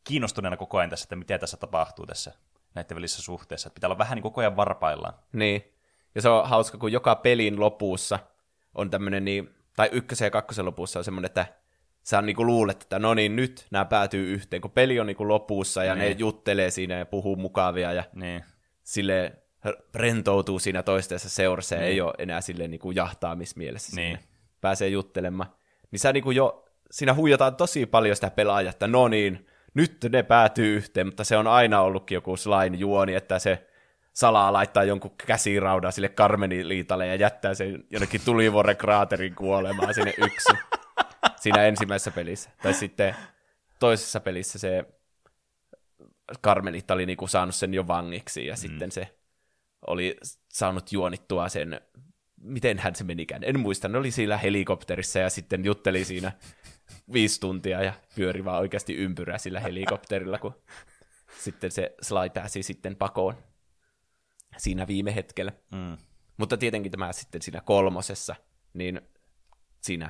kiinnostuneena koko ajan tässä, että mitä tässä tapahtuu tässä näiden välissä suhteessa. Että pitää olla vähän niin koko ajan varpaillaan. Niin. Ja se on hauska, kun joka pelin lopussa on tämmöinen, niin, tai ykkösen ja kakkosen lopussa on semmoinen, että sä niinku luulet, että no niin, nyt nämä päätyy yhteen, kun peli on niinku lopussa ja niin. ne juttelee siinä ja puhuu mukavia ja Niin. sille rentoutuu siinä toistensa seurassa ja ei ole enää sille niinku jahtaamismielessä. Niin. Sinne. Pääsee juttelemaan. Niin sä niinku jo, siinä huijataan tosi paljon sitä pelaajaa, että no niin, nyt ne päätyy yhteen, mutta se on aina ollutkin joku slain juoni, että se salaa laittaa jonkun käsiraudan sille Karmeniliitalle ja jättää sen jonnekin tulivuoren kraaterin kuolemaan sinne yksin. Siinä ensimmäisessä pelissä. Tai sitten toisessa pelissä se Karmelitta oli niinku saanut sen jo vangiksi ja mm. sitten se oli saanut juonittua sen, miten hän se menikään, en muista, ne oli siinä helikopterissa ja sitten jutteli siinä viisi tuntia ja pyöri vaan oikeasti ympyrää sillä helikopterilla, kun sitten se Sly pääsi sitten pakoon siinä viime hetkellä. Mm. Mutta tietenkin tämä sitten siinä kolmosessa, niin siinä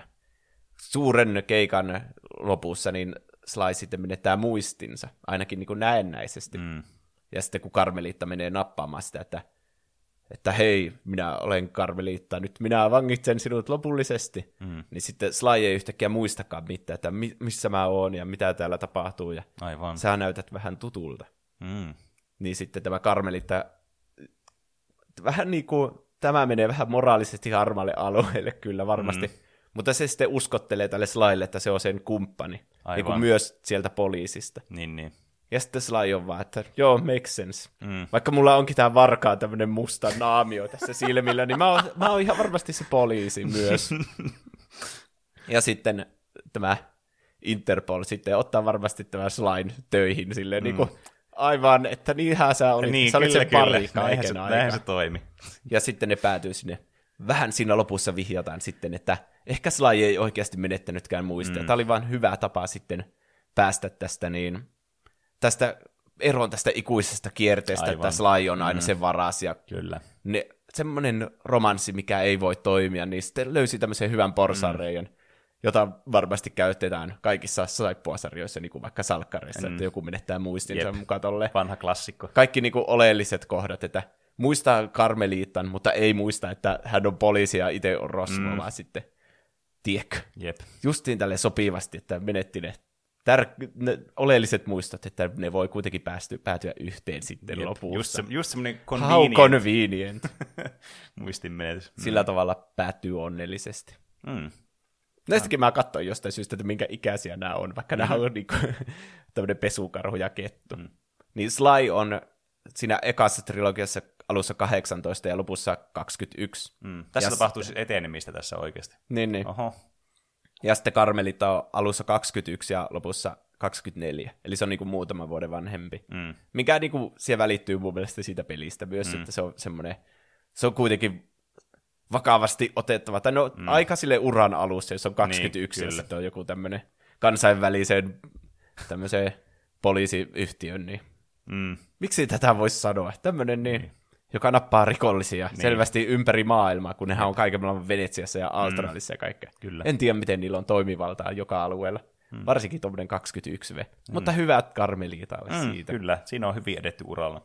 suuren keikan lopussa, niin Sly sitten menettää muistinsa, ainakin niin kuin näennäisesti. Mm. Ja sitten kun Karmeliitta menee nappaamaan sitä, että, että hei, minä olen Karmeliitta, nyt minä vangitsen sinut lopullisesti, Mm. niin sitten Sly ei yhtäkkiä muistakaan mitään, että mi- missä mä oon ja mitä täällä tapahtuu, ja Aivan. sä näytät vähän tutulta. Mm. Niin sitten tämä Karmeliitta, vähän niin kuin, tämä menee vähän moraalisesti harmalle alueelle kyllä varmasti, mm. mutta se sitten uskottelee tälle Slylle, että se on sen kumppani, niin Aivan. kuin myös sieltä poliisista. Niin, niin. Ja sitten Sly on vaan, että joo, makes sense. Mm. Vaikka mulla onkin tää varkaan tämmönen musta naamio tässä silmillä, niin mä oon, mä oon ihan varmasti se poliisi myös. [LAUGHS] ja sitten tämä Interpol sitten ottaa varmasti tämä Slyn töihin silleen mm. niin kuin, aivan, että niinhän sä olit, Niin, sä olit kyllä, se pari kyllä. Näinhän se, näinhän se toimi. Ja sitten ne päätyy sinne. Vähän siinä lopussa vihjataan sitten, että ehkä Sly ei oikeasti menettänytkään muistia. Mm. Tämä oli vain hyvä tapa sitten päästä tästä niin, tästä eroon tästä ikuisesta kierteestä, Aivan. että Sly on aina mm. sen varas ja Kyllä. ne, semmoinen romanssi, mikä ei voi toimia, niin sitten löysi tämmöisen hyvän porsareijan, mm. Jota varmasti käytetään kaikissa saippuasarjoissa, niin kuin vaikka salkkareissa, mm. että joku menettää muistinsa Jep. mukaan tolleen Vanha klassikko. kaikki niinku oleelliset kohdat, että muistaa Karmeliitan, mutta ei muista, että hän on poliisi ja itse on Rosmo, mm. vaan sitten, tiedätkö, Jep. justiin tälle sopivasti, että menetti ne, tär- ne oleelliset muistot, että ne voi kuitenkin päästy, päätyä yhteen sitten Jep. lopussa. Just, se, just semmoinen How convenient convenient. [LAUGHS] muistinmenetys. Sillä tavalla päättyy onnellisesti. Mm. Näistäkin mä katsoin jostain syystä, että minkä ikäisiä nämä on, vaikka mm-hmm. nämä on niinku, [LAUGHS] tämmöinen pesukarhu ja kettu. Mm. Niin Sly on siinä ekassa trilogiassa alussa 18 ja lopussa 21. Mm. Tässä Ja tapahtuu siis etenemistä tässä oikeasti. Niin, niin. Oho. Ja sitten Carmelita on alussa 21 ja lopussa 24. Eli se on niinku muutaman vuoden vanhempi. Mm. Mikä niinku siellä välittyy mun mielestä siitä pelistä myös, mm. että se on semmoinen, se on kuitenkin vakavasti otettava, tai no mm. aika sille uran alussa, jos on 21 niin, sitten on joku tämmöinen kansainvälisen tämmöiseen poliisiyhtiön, niin Mm. miksi tätä voisi sanoa? Tämmöinen niin, joka nappaa rikollisia niin. selvästi ympäri maailmaa, kun nehän on kaiken maailman Venetsiassa ja Australissa mm. ja kaikkea. Kyllä. En tiedä, miten niillä on toimivaltaa joka alueella. Mm. Varsinkin tuommoinen 21V. Mm. Mutta hyvät Karmeliitalle Mm, siitä. kyllä, siinä on hyvin edetty uralla.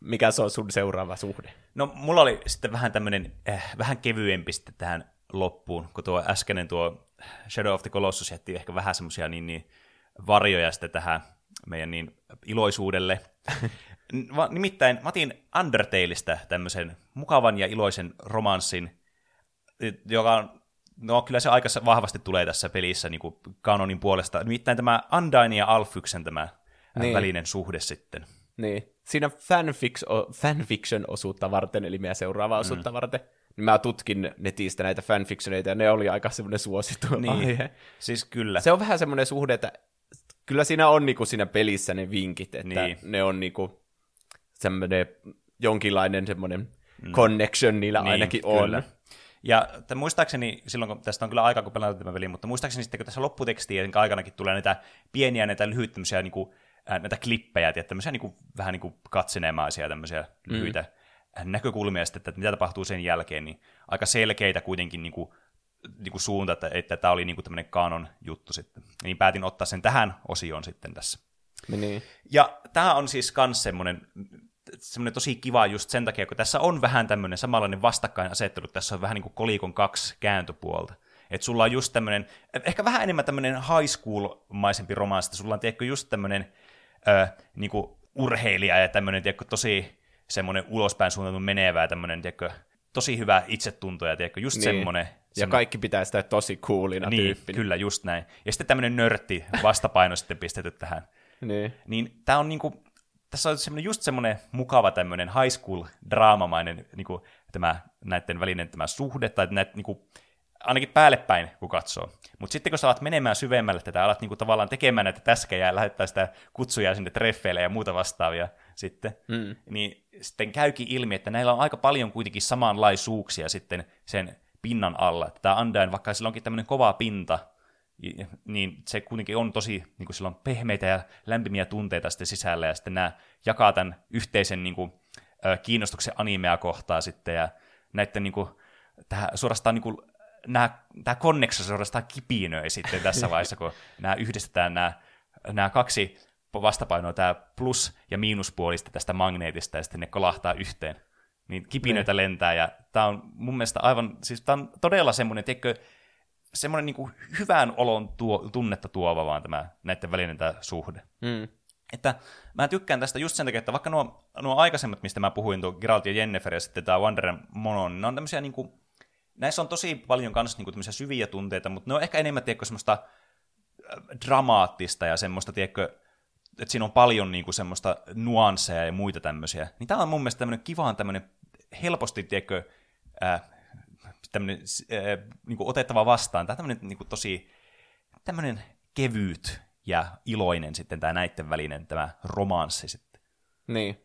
Mikä se on sun seuraava suhde? No, mulla oli sitten vähän tämmöinen, äh, vähän kevyempi sitten tähän loppuun, kun tuo äskeinen tuo Shadow of the Colossus jätti ehkä vähän semmoisia niin, niin varjoja sitten tähän meidän niin iloisuudelle. [LAUGHS] Nimittäin mä otin Undertaleista tämmöisen mukavan ja iloisen romanssin, joka on, no kyllä se aika vahvasti tulee tässä pelissä niin kuin kanonin puolesta. Nimittäin tämä Undyne ja Alfyksen tämä Niin. niin. välinen suhde sitten. Niin. Siinä fanfics, fanfiction-osuutta varten, eli meidän seuraavaa osuutta varten, niin mä tutkin netistä näitä fanfictioneita, ja ne oli aika semmoinen suosittu Niin. aihe. Siis kyllä. Se on vähän semmoinen suhde, että kyllä siinä on niinku siinä pelissä ne vinkit, että Niin. ne on niinku semmoinen jonkinlainen semmoinen connection niillä Niin, ainakin on. kyllä. Ja t- muistaakseni, silloin kun tästä on kyllä aikaa, kun pelataan tämä peli, mutta muistaakseni sitten, kun tässä lopputekstien aikanakin tulee näitä pieniä, näitä lyhyitä tämmöisiä, niin kuin, näitä klippejä, tiedät, tämmöisiä niin kuin, vähän niin kuin katsenemaisia tämmöisiä lyhyitä mm. näkökulmia sitten, että mitä tapahtuu sen jälkeen, niin aika selkeitä kuitenkin niin kuin, niin kuin suunta, että, että tämä oli niin kuin tämmöinen kanon juttu sitten. Niin päätin ottaa sen tähän osioon sitten tässä. Niin. Ja tämä on siis myös semmoinen, semmoinen tosi kiva just sen takia, kun tässä on vähän tämmöinen samanlainen vastakkainasettelu, tässä on vähän niin kuin kolikon kaksi kääntöpuolta. Että sulla on just tämmöinen, ehkä vähän enemmän tämmöinen high school-maisempi romanssi, sulla on tiedätkö, just tämmöinen äh, niinku urheilija ja tämmöinen tiedätkö, tosi semmoinen ulospäin suunniteltu menevää, tämmöinen tiedätkö, tosi hyvä itsetunto ja tiedätkö, just niin. semmoinen. Ja semmoinen... kaikki pitää sitä tosi coolina niin, tyyppinä. kyllä, just näin. Ja sitten tämmöinen nörtti vastapaino sitten pistetty tähän. Niin. Niin tämä on niinku, tässä on semmoinen, just semmoinen mukava tämmöinen high school draamamainen niinku, tämä, näiden välinen tämä suhde, tai näitä niinku, ainakin päälle päin, kun katsoo. Mutta sitten kun sä alat menemään syvemmälle tätä, alat niinku tavallaan tekemään näitä täskejä ja lähettää sitä kutsuja sinne treffeille ja muuta vastaavia sitten, mm. niin sitten käykin ilmi, että näillä on aika paljon kuitenkin samanlaisuuksia sitten sen pinnan alla. Että tämä Undyne, vaikka sillä onkin tämmöinen kova pinta, niin se kuitenkin on tosi, niin kuin sillä on pehmeitä ja lämpimiä tunteita sitten sisällä, ja sitten nämä jakaa tämän yhteisen niin kuin, kiinnostuksen animea kohtaa sitten, ja näiden niin kuin, tähän, suorastaan niin kuin, nämä, tämä konneksio suorastaan kipinöi sitten tässä [LAUGHS] vaiheessa, kun nämä yhdistetään nämä, nämä kaksi vastapainoa, tämä plus- ja miinuspuolista tästä magneetista, ja sitten ne kolahtaa yhteen. Niin kipinöitä ne. Niin. lentää, ja tämä on mun mielestä aivan, siis tämä on todella semmoinen, tiedätkö, semmoinen niin kuin hyvän olon tuo, tunnetta tuova vaan tämä näiden välinen tämä suhde. Mm. Että mä tykkään tästä just sen takia, että vaikka nuo, nuo aikaisemmat, mistä mä puhuin, tuo Geralt ja Jennifer ja sitten tämä Wanderer Mono, niin ne on tämmöisiä niin kuin, näissä on tosi paljon kanssa niin tämmöisiä syviä tunteita, mutta ne on ehkä enemmän, tiedätkö, semmoista äh, dramaattista ja semmoista, tiedätkö, että siinä on paljon niin kuin, semmoista nuansseja ja muita tämmöisiä. Niin tämä on mun mielestä tämmöinen kivaan tämmöinen helposti, tiedätkö, äh, tämmöinen äh, niin kuin otettava vastaan. Tämä on tämmöinen niin kuin tosi tämmöinen kevyt ja iloinen sitten tämä näiden välinen tämä romanssi sitten. Niin.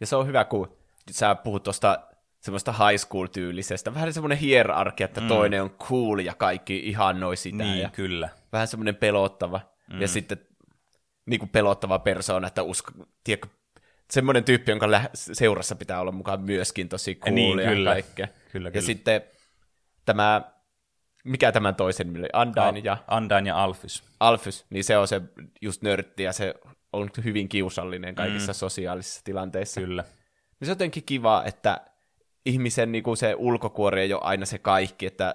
Ja se on hyvä, kun sä puhut tuosta semmoista high school-tyylisestä. Vähän semmoinen hierarkia, että mm. toinen on cool ja kaikki ihannoi sitä. Niin, ja kyllä. Vähän semmoinen pelottava. Mm. Ja sitten niin kuin pelottava persoona, että usko, tiedätkö, semmoinen tyyppi, jonka lä- seurassa pitää olla mukaan myöskin tosi cool niin, ja kyllä. kaikkea. Kyllä, ja kyllä. sitten tämä, mikä tämän toisen nimi Undyne ja... Undyne ja Alphys. Alphys, niin se on se just nörtti ja se on hyvin kiusallinen kaikissa mm. sosiaalisissa tilanteissa. Kyllä. Niin se on jotenkin kiva, että ihmisen niin kuin se ulkokuori ei ole aina se kaikki, että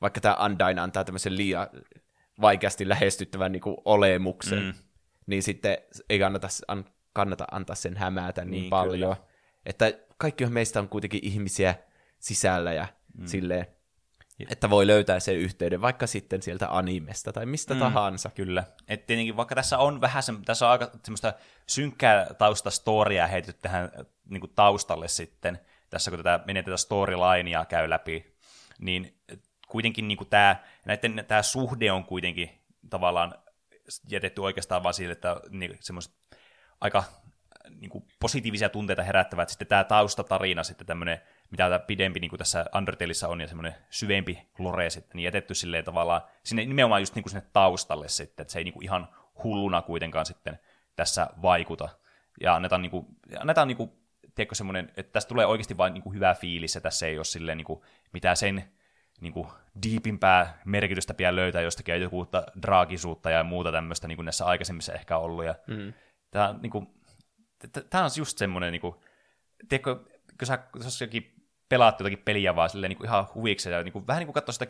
vaikka tämä Undyne antaa tämmöisen liian vaikeasti lähestyttävän niin kuin olemuksen, mm. niin sitten ei kannata, an, kannata antaa sen hämätä niin, niin paljon. Kyllä. Että kaikki meistä on kuitenkin ihmisiä sisällä ja mm. silleen, että voi löytää sen yhteyden vaikka sitten sieltä animesta tai mistä mm, tahansa. Kyllä. Et tietenkin vaikka tässä on vähän se, tässä on aika semmoista synkkää taustastoria heitetty tähän niin kuin taustalle sitten, tässä kun tätä menee tätä storylinea käy läpi, niin kuitenkin niin kuin tämä, näiden, tämä suhde on kuitenkin tavallaan jätetty oikeastaan vaan sille, että niin, semmoiset aika niin kuin positiivisia tunteita herättävät. Sitten tämä taustatarina, sitten tämmöinen, mitä tämä pidempi niin kuin tässä Undertaleissa on, ja semmoinen syvempi lore sitten, niin jätetty silleen tavallaan sinne, nimenomaan just niin kuin sinne taustalle sitten, että se ei niin kuin ihan hulluna kuitenkaan sitten tässä vaikuta. Ja annetaan, niin kuin, annetaan niin kuin, tiedätkö, semmoinen, että tästä tulee oikeasti vain niin kuin hyvä fiilis, ja tässä ei ole silleen niin kuin, mitään sen niin kuin, diipimpää merkitystä pian löytää jostakin, ja joku draagisuutta ja muuta tämmöistä, niin kuin näissä aikaisemmissa ehkä ollut. Ja mm. Tämä, niin kuin, tämä on just semmoinen, niin kuin, tiedätkö, kun sä, jos jokin pelaat jotakin peliä vaan silleen, niin kuin ihan huviksi, ja niin kuin, vähän niin kuin katsoa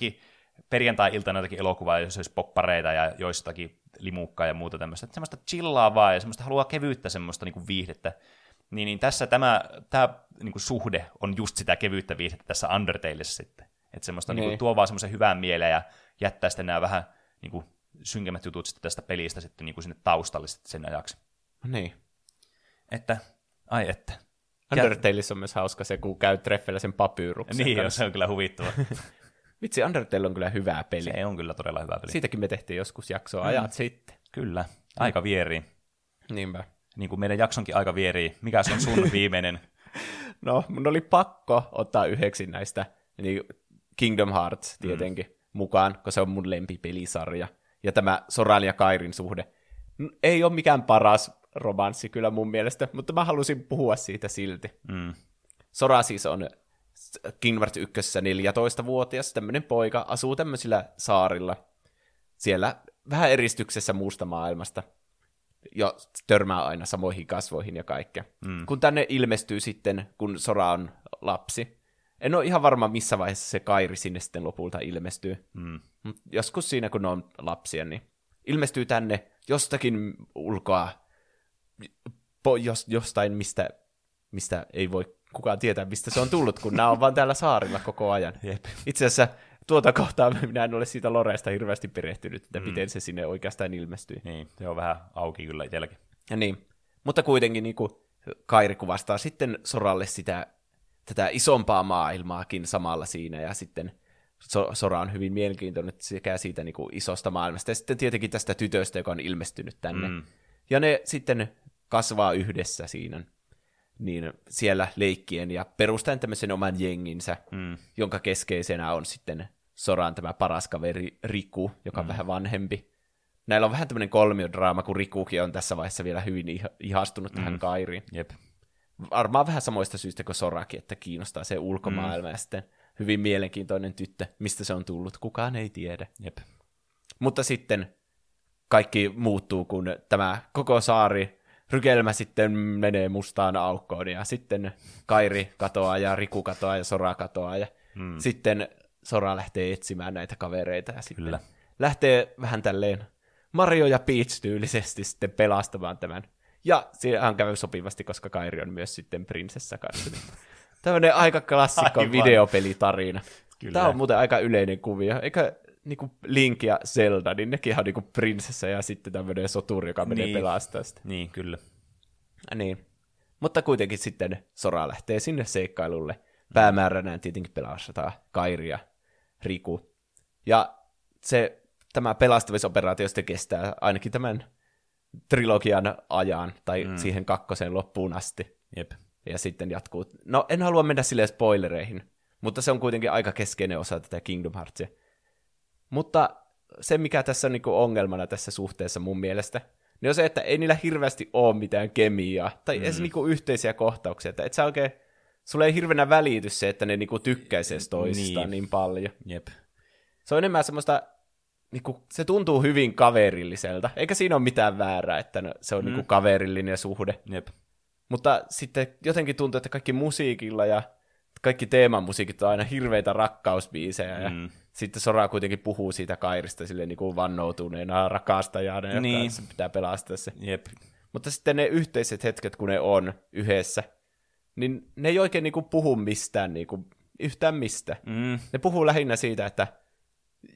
perjantai-iltana jotakin elokuvaa, jos olisi poppareita ja joissakin limukkaa ja muuta tämmöistä. Että semmoista chillaa vaan ja semmoista haluaa kevyyttä semmoista niin kuin viihdettä. Niin, niin tässä tämä, tämä niin kuin suhde on just sitä kevyyttä viihdettä tässä Undertaleissa sitten. Että semmoista niin. Niin kuin, tuo vaan semmoisen hyvän mieleen ja jättää sitten nämä vähän niin kuin, synkemmät jutut sitten tästä pelistä sitten niin kuin sinne taustalle sitten sen ajaksi. Niin. Että, ai että. Undertaleissa on myös hauska se, kun käy treffellä sen papyruksen Niin, kanssa. se on kyllä huvittava. [LAUGHS] Vitsi, Undertale on kyllä hyvä peli. Se on kyllä todella hyvä peli. Siitäkin me tehtiin joskus jaksoa mm. ajat sitten. Kyllä, aika vierii. Niinpä. Niin kuin meidän jaksonkin aika vierii. Mikä se on sun [LAUGHS] viimeinen? no, mun oli pakko ottaa yhdeksi näistä niin Kingdom Hearts tietenkin mm. mukaan, koska se on mun lempipelisarja. Ja tämä Soran ja Kairin suhde ei ole mikään paras romanssi kyllä mun mielestä, mutta mä halusin puhua siitä silti. Mm. Sora siis on Kingdom Hearts 1 14-vuotias, tämmöinen poika, asuu tämmöisillä saarilla. Siellä vähän eristyksessä muusta maailmasta. Ja törmää aina samoihin kasvoihin ja kaikkea. Mm. Kun tänne ilmestyy sitten, kun Sora on lapsi, En ole ihan varma, missä vaiheessa se Kairi sinne sitten lopulta ilmestyy. Mm. Mut joskus siinä, kun ne on lapsia, niin ilmestyy tänne jostakin ulkoa, po, jos, jostain, mistä, mistä ei voi kukaan tietää, mistä se on tullut, kun nämä on vaan täällä saarilla koko ajan. Jep. Itse asiassa tuota kohtaa [LAUGHS] minä en ole siitä Loreesta hirveästi perehtynyt, että mm. miten se sinne oikeastaan ilmestyi. Niin, se on vähän auki kyllä itselläkin. Ja niin. Mutta kuitenkin niin kuin Kairi kuvastaa sitten Soralle sitä, tätä isompaa maailmaakin samalla siinä, ja sitten so- Sora on hyvin mielenkiintoinen sekä siitä niin kuin isosta maailmasta, ja sitten tietenkin tästä tytöstä, joka on ilmestynyt tänne. Mm. Ja ne sitten kasvaa yhdessä siinä, niin siellä leikkien ja perustaen tämmöisen oman jenginsä, mm. jonka keskeisenä on sitten Soran tämä paras kaveri Riku, joka on mm. vähän vanhempi. Näillä on vähän tämmöinen kolmiodraama, kun Rikukin on tässä vaiheessa vielä hyvin ihastunut mm. tähän Kairiin. Jep. Varmaan vähän samoista syistä kuin Sorakin, että kiinnostaa se ulkomaailma mm. ja sitten hyvin mielenkiintoinen tyttö. Mistä se on tullut, kukaan ei tiedä. Jep. Mutta sitten kaikki muuttuu, kun tämä koko saari rykelmä sitten menee mustaan aukkoon ja sitten Kairi katoaa ja Riku katoaa ja Sora katoaa ja mm. sitten Sora lähtee etsimään näitä kavereita ja sitten Kyllä. lähtee vähän tälleen Mario ja Peach tyylisesti sitten pelastamaan tämän. Ja siinähän käy sopivasti, koska Kairi on myös sitten prinsessa kanssa. [LAUGHS] Tämmöinen aika klassikko Aivan. videopelitarina. Kyllä. Tämä on muuten aika yleinen kuvio. Eikä niinku Link ja Zelda, niin nekin on niinku prinsessa ja sitten tämmöinen soturi, joka menee niin. pelastaa sitä. Niin, kyllä. Niin. Mutta kuitenkin sitten Sora lähtee sinne seikkailulle. Päämääränään tietenkin pelastaa Kairi ja Riku. Ja se, tämä pelastamisoperaatio sitten kestää ainakin tämän trilogian ajan, tai mm. siihen kakkosen loppuun asti. Jep. Ja sitten jatkuu. No, en halua mennä sille spoilereihin, mutta se on kuitenkin aika keskeinen osa tätä Kingdom Heartsia. Mutta se, mikä tässä on niin ongelmana tässä suhteessa mun mielestä, niin on se, että ei niillä hirveästi ole mitään kemiaa, tai mm. edes niin yhteisiä kohtauksia, että et sä oikein sulle ei hirveänä välity se, että ne niinku tykkäisi toisistaan niin. niin paljon. Jep. Se on enemmän semmoista, niinku, se tuntuu hyvin kaverilliselta, eikä siinä ole mitään väärää, että se on mm. niinku kaverillinen suhde. Jep. Mutta sitten jotenkin tuntuu, että kaikki musiikilla ja kaikki teemamusiikit on aina hirveitä rakkausbiisejä, ja mm. sitten Sora kuitenkin puhuu siitä Kairista sille niin kuin vannoutuneena rakastajana, niin. joka pitää pelastaa se. Jep. Mutta sitten ne yhteiset hetket, kun ne on yhdessä, niin ne ei oikein niinku puhu mistään, niinku, yhtään mistä. Mm. Ne puhuu lähinnä siitä, että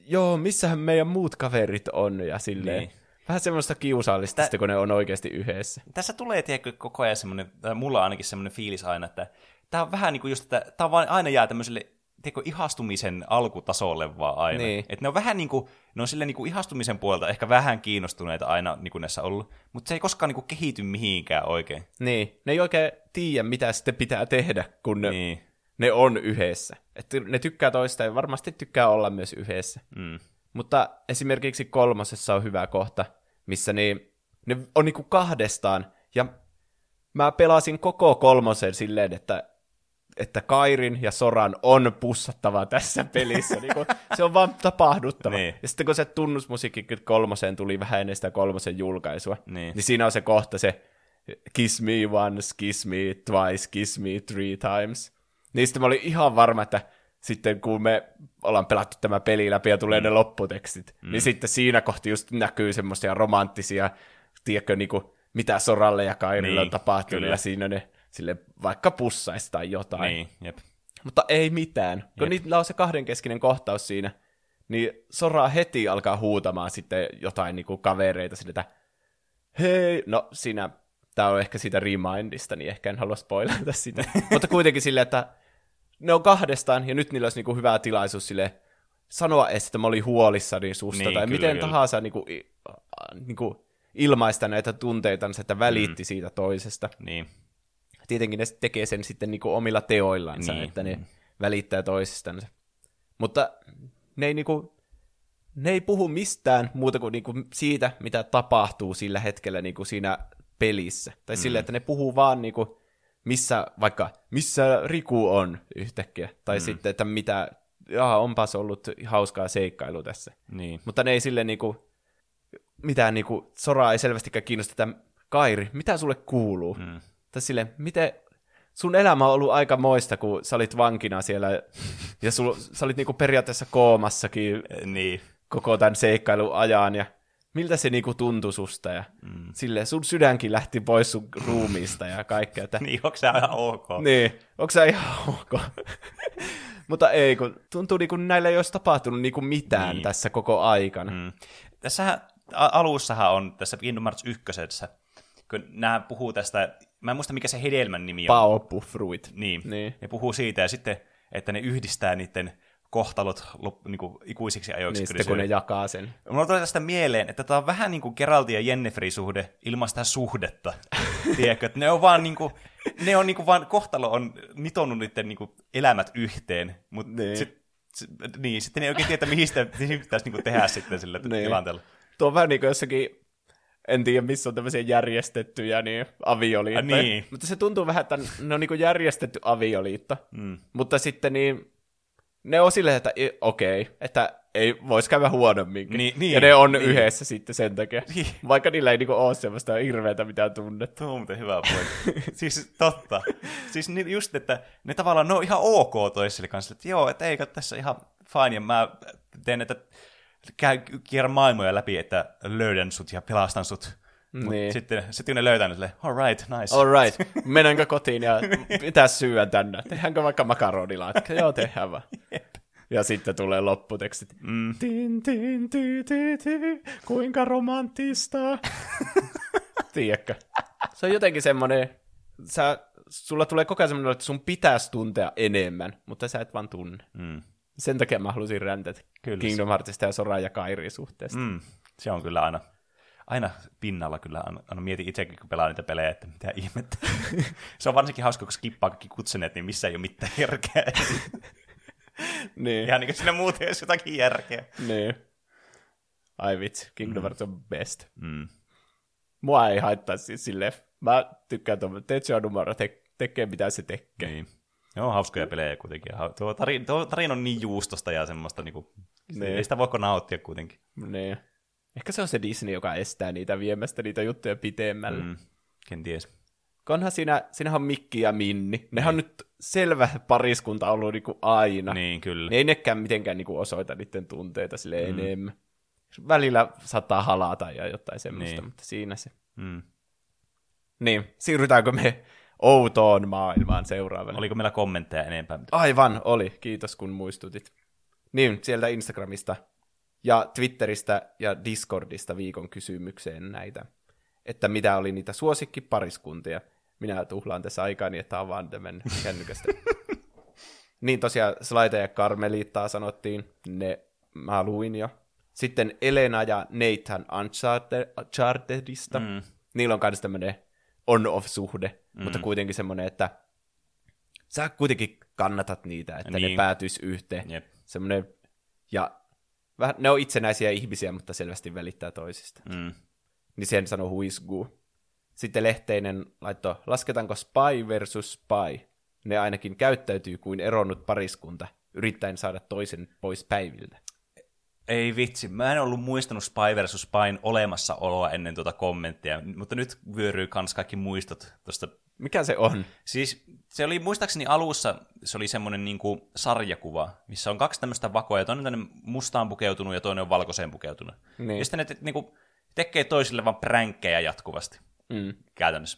joo, missähän meidän muut kaverit on, ja silleen. Niin. Vähän semmoista kiusallista, Tä... kun ne on oikeasti yhdessä. Tässä tulee, tiedätkö, koko ajan semmoinen, mulla on ainakin semmoinen fiilis aina, että tämä on vähän niin kuin just, että tämä aina jää tämmöiselle tiedätkö, ihastumisen alkutasolle vaan aina. Niin. Et ne on vähän niin kuin, ne on sille niin kuin ihastumisen puolelta ehkä vähän kiinnostuneita aina niin kuin näissä ollut, mutta se ei koskaan niin kuin kehity mihinkään oikein. Niin, ne ei oikein tiedä, mitä sitten pitää tehdä, kun ne, niin. ne on yhdessä. Et ne tykkää toista ja varmasti tykkää olla myös yhdessä. Mm. Mutta esimerkiksi kolmosessa on hyvä kohta, missä niin, ne on niinku kahdestaan, ja mä pelasin koko kolmosen silleen, että että Kairin ja Soran on pussattava tässä pelissä. niin kun, se on vaan tapahduttava. Niin. Ja sitten kun se tunnusmusiikki kolmoseen tuli vähän ennen sitä kolmosen julkaisua, niin. niin siinä on se kohta se kiss me once, kiss me twice, kiss me three times. Niin sitten mä olin ihan varma, että sitten kun me ollaan pelattu tämä peli läpi ja tulee mm. ne lopputekstit, mm. niin sitten siinä kohti just näkyy semmoisia romanttisia, tiedätkö, niin kuin, mitä Soralle ja Kairille niin, on tapahtunut, kyllä. ja siinä ne sille vaikka pussaisi tai jotain. Niin, jep. Mutta ei mitään. Jep. Kun niillä on se kahdenkeskinen kohtaus siinä, niin Sora heti alkaa huutamaan sitten jotain niin kuin kavereita sille, että hei, no siinä, tämä on ehkä siitä remindista, niin ehkä en halua spoilata sitä. [LAUGHS] Mutta kuitenkin silleen, että ne on kahdestaan, ja nyt niillä olisi niin kuin hyvä tilaisuus sille sanoa edes, että mä olin huolissani susta, niin, tai kyllä, miten kyllä. tahansa niin kuin, niin kuin ilmaista näitä tunteita, että välitti mm. siitä toisesta. Niin tietenkin ne tekee sen sitten niin kuin omilla teoillansa, niin. että ne välittää toisistansa. Mutta ne ei, niin kuin, ne ei puhu mistään muuta kuin, niin kuin siitä, mitä tapahtuu sillä hetkellä niin kuin siinä pelissä. Tai mm. sillä, että ne puhuu vaan niin kuin, missä, vaikka missä Riku on yhtäkkiä. Tai mm. sitten, että mitä, jaa, onpas ollut hauskaa seikkailu tässä. Niin. Mutta ne ei sille niin kuin, mitään niin kuin, Soraa ei selvästikään kiinnosta, että Kairi, mitä sulle kuuluu? Mm. Tai sille, miten, sun elämä on ollut aika moista, kun sä olit vankina siellä, ja sul, sä olit niinku periaatteessa koomassakin Niin. koko tämän seikkailun ajan, ja miltä se niinku tuntui susta, ja mm. silleen sun sydänkin lähti pois sun ruumiista ja kaikkea. Että, Niin, onko se ihan ok? niin, onko se ihan ok? [LAUGHS] Mutta ei, kun tuntuu niin kuin näillä ei olisi tapahtunut niin kuin mitään Niin. tässä koko aikana. Mm. Tässähän a- alussahan on tässä Kingdom Hearts 1, kun nämä puhuu tästä, mä en muista mikä se hedelmän nimi on. Paopu fruit. Niin. Niin. Ne puhuu siitä ja sitten, että ne yhdistää niiden kohtalot lop, niin kuin ikuisiksi ajoiksi. Niin sitten kun ne jakaa sen. Mulla tulee tästä mieleen, että tämä on vähän niin kuin Geraltin ja Jenniferin suhde ilman sitä suhdetta. [LAUGHS] Tiedätkö, että ne on vaan niin kuin, ne on niin kuin vaan, kohtalo on nitonut niiden niin kuin elämät yhteen, mutta Niin. Sit, sit, niin, sitten ne ei oikein tiedä, mihin sitä pitäisi niin kuin tehdä sitten sillä Niin. tilanteella. Tuo on vähän niin kuin jossakin, en tiedä missä on tämmöisiä järjestettyjä niin avioliittoja. Niin. Mutta se tuntuu vähän, että ne on niin järjestetty avioliitto. Mm. Mutta sitten niin, ne on silleen, että okei, että ei voisi käydä huonomminkin. Niin, niin, ja ne on niin. yhdessä sitten sen takia. Niin. Vaikka niillä ei niinku ole semmoista hirveätä mitään tunnetta. Tuo on muuten hyvä pointti. [LAUGHS] siis totta. Siis ni- just, että ne tavallaan ne on ihan ok toisille kanssa, että joo, että eikö tässä ihan fine, ja mä teen, että käy, kierrän maailmoja läpi, että löydän sut ja pelastan sut. Mut Niin. Sitten, sitten ne löytää, niin silleen, all right, nice. All right, [LAUGHS] mennäänkö kotiin ja mitä syödä tänne? Tehdäänkö vaikka makaronilaatikko? Joo, tehdään vaan. Ja sitten tulee lopputekstit. Mm. Tin, tin, ti, ti, ti, kuinka romanttista. [LAUGHS] Tiedätkö? Se on jotenkin semmoinen, sä, sulla tulee koko ajan semmoinen, että sun pitäisi tuntea enemmän, mutta sä et vaan tunne. Mm. Sen takia mä halusin räntätä Kyllä. Kingdom Heartsista ja Sora ja Kairi suhteesta. Mm. Mm. Se on kyllä aina, aina pinnalla kyllä. Aina, aina mietin itsekin, kun pelaa niitä pelejä, että mitä ihmettä. [LAUGHS] se on varsinkin hauska, kun skippaa kaikki kutsuneet, niin missä ei ole mitään järkeä. [LAUGHS] Niin. Ihan niin kuin siinä muuten olisi jotakin järkeä. Niin. Ai vitsi, Kingdom Hearts on best. Mm. Mua ei haittaa siis silleen, mä tykkään tuon Tetsuya numero te- tekee mitä se tekee. Niin. On hauskoja pelejä kuitenkin. Tuo tarina, tuo tarina on niin juustosta ja semmoista, niinku, Niin. ei sitä voiko nauttia kuitenkin. Niin. Ehkä se on se Disney, joka estää niitä viemästä niitä juttuja pitemmälle. Mm. Kenties. Onhan siinä, siinähän on Mikki ja Minni. Nehän on nyt selvä pariskunta ollut niinku aina. Niin, kyllä. Ne ei nekään mitenkään niinku osoita niiden tunteita sille mm. enemmän. Välillä saattaa halata ja jotain semmoista, Niin. niin. mutta siinä se. Mm. Niin, siirrytäänkö me outoon maailmaan seuraavalle? Oliko meillä kommentteja enempää? Aivan, oli. Kiitos kun muistutit. Niin, sieltä Instagramista ja Twitteristä ja Discordista viikon kysymykseen näitä, että mitä oli niitä suosikkipariskuntia. Minä tuhlaan tässä aikaa niin, että avaan tämän kännykästä. [LAUGHS] niin tosiaan Slaita ja Karmelittaa sanottiin, ne mä luin jo. Sitten Elena ja Nathan Uncharted- Unchartedista. Mm. Niillä on myös tämmöinen on-off-suhde, mm. mutta kuitenkin semmoinen, että sä kuitenkin kannatat niitä, että niin. Ne päätyisi yhteen. Jep. Semmoinen, ja vähän, ne on itsenäisiä ihmisiä, mutta selvästi välittää toisista. Mm. Niin sen sanoo Huisgu. Sitten Lehteinen laittoi, lasketaanko Spy versus Spy? Ne ainakin käyttäytyy kuin eronnut pariskunta, yrittäen saada toisen pois päiviltä. Ei vitsi, mä en ollut muistanut Spy vs. Spyn olemassaoloa ennen tuota kommenttia, mutta nyt vyöryy kans kaikki muistot tuosta. Mikä se on? Siis se oli muistaakseni alussa, se oli semmoinen niinku sarjakuva, missä on kaksi tämmöistä vakoa, ja toinen on mustaan pukeutunut ja toinen on valkoiseen pukeutunut. Niin. Ja sitten ne te, niinku, tekee toisille vaan pränkkejä jatkuvasti Mm. käytännössä.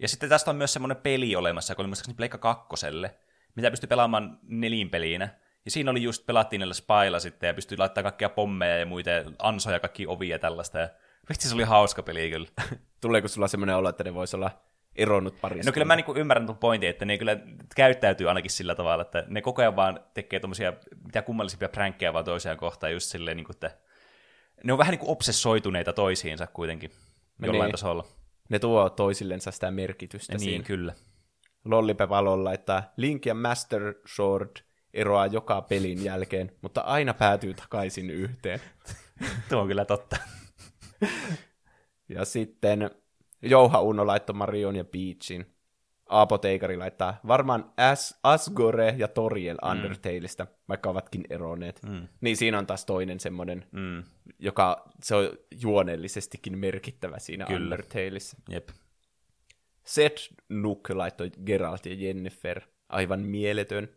Ja sitten tästä on myös semmoinen peli olemassa, joka oli muistaakseni Pleikka kakkoselle, mitä pystyi pelaamaan nelinpelinä. Ja siinä oli just, pelattiin näillä spailla sitten, ja pystyi laittamaan kaikkia pommeja ja muita, ja ansoja, kaikki ovia ja tällaista. Ja vitsi, se oli hauska peli kyllä. [LAUGHS] Tuleeko sulla semmoinen olo, että ne vois olla eronnut pariskunta? No kyllä mä niinku ymmärrän tuon pointin, että ne kyllä käyttäytyy ainakin sillä tavalla, että ne koko ajan vaan tekee tommosia mitä kummallisimpia pränkkejä vaan toisiaan kohtaan, just silleen, niinku, että ne on vähän niin kuin obsessoituneita toisiinsa kuitenkin jollain niin. tasolla. Ne tuo toisillensa sitä merkitystä Ja siinä. niin, kyllä. Lollipe Valon laittaa, Link ja Master Sword eroaa joka pelin jälkeen, mutta aina päätyy takaisin yhteen. [LAUGHS] Tuo on kyllä totta. Ja sitten Jouha Uno laittoi Marion ja Peachin. Aapo Teikari laittaa varmaan As- Asgore ja Toriel Undertaleista, vaikka ovatkin eronneet. Mm. Niin siinä on taas toinen semmoinen, Mm. joka se on juonellisestikin merkittävä siinä Kyllä. Undertaleissa. Jep. Seth Nook laittoi Geralt ja Jennifer. Aivan mieletön.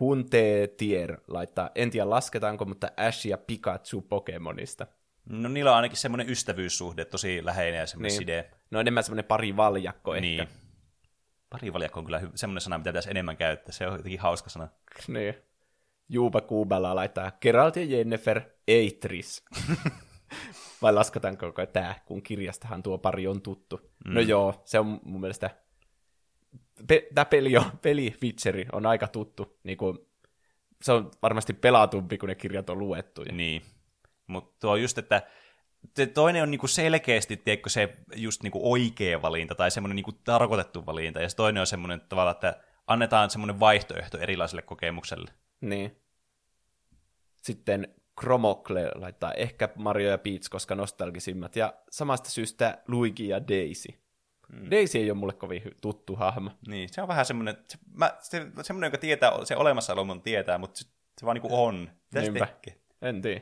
Hunte Tier laittaa, en tiedä lasketaanko, mutta Ash ja Pikachu Pokemonista. No niillä on ainakin semmoinen ystävyyssuhde, tosi läheinen ja semmoinen niin. side. No enemmän semmoinen pari valjakko niin. ehkä. Pari valjakko on kyllä hy- semmoinen sana, mitä pitäisi enemmän käyttää. Se on jotenkin hauska sana. [LAUGHS] niin. Juupa Kuubella laittaa Geralt ja Jennifer, ei Tris. [LAUGHS] Vai lasketaanko koko tämä, kun kirjastahan tuo pari on tuttu. Mm. No joo, se on mun mielestä... Pe- tämä peli, on, [LAUGHS] peli Witcheri on aika tuttu. Niin kuin, se on varmasti pelatumpi, kun ne kirjat on luettu. Niin. Mutta tuo just, että se toinen on niinku selkeästi tiedätkö, se just niinku oikea valinta tai semmoinen niinku tarkoitettu valinta, ja se toinen on semmoinen tavalla, että annetaan semmoinen vaihtoehto erilaiselle kokemukselle. Niin. Sitten Chromokle laittaa ehkä Mario ja Peach, koska nostalgisimmat, ja samasta syystä Luigi ja Daisy. Mm. Daisy ei ole mulle kovin tuttu hahmo. Niin, se on vähän semmoinen, se, mä, se, semmoinen, joka tietää, se olemassaolo mun tietää, mutta se, se vaan niinku on. Mitä En tiedä.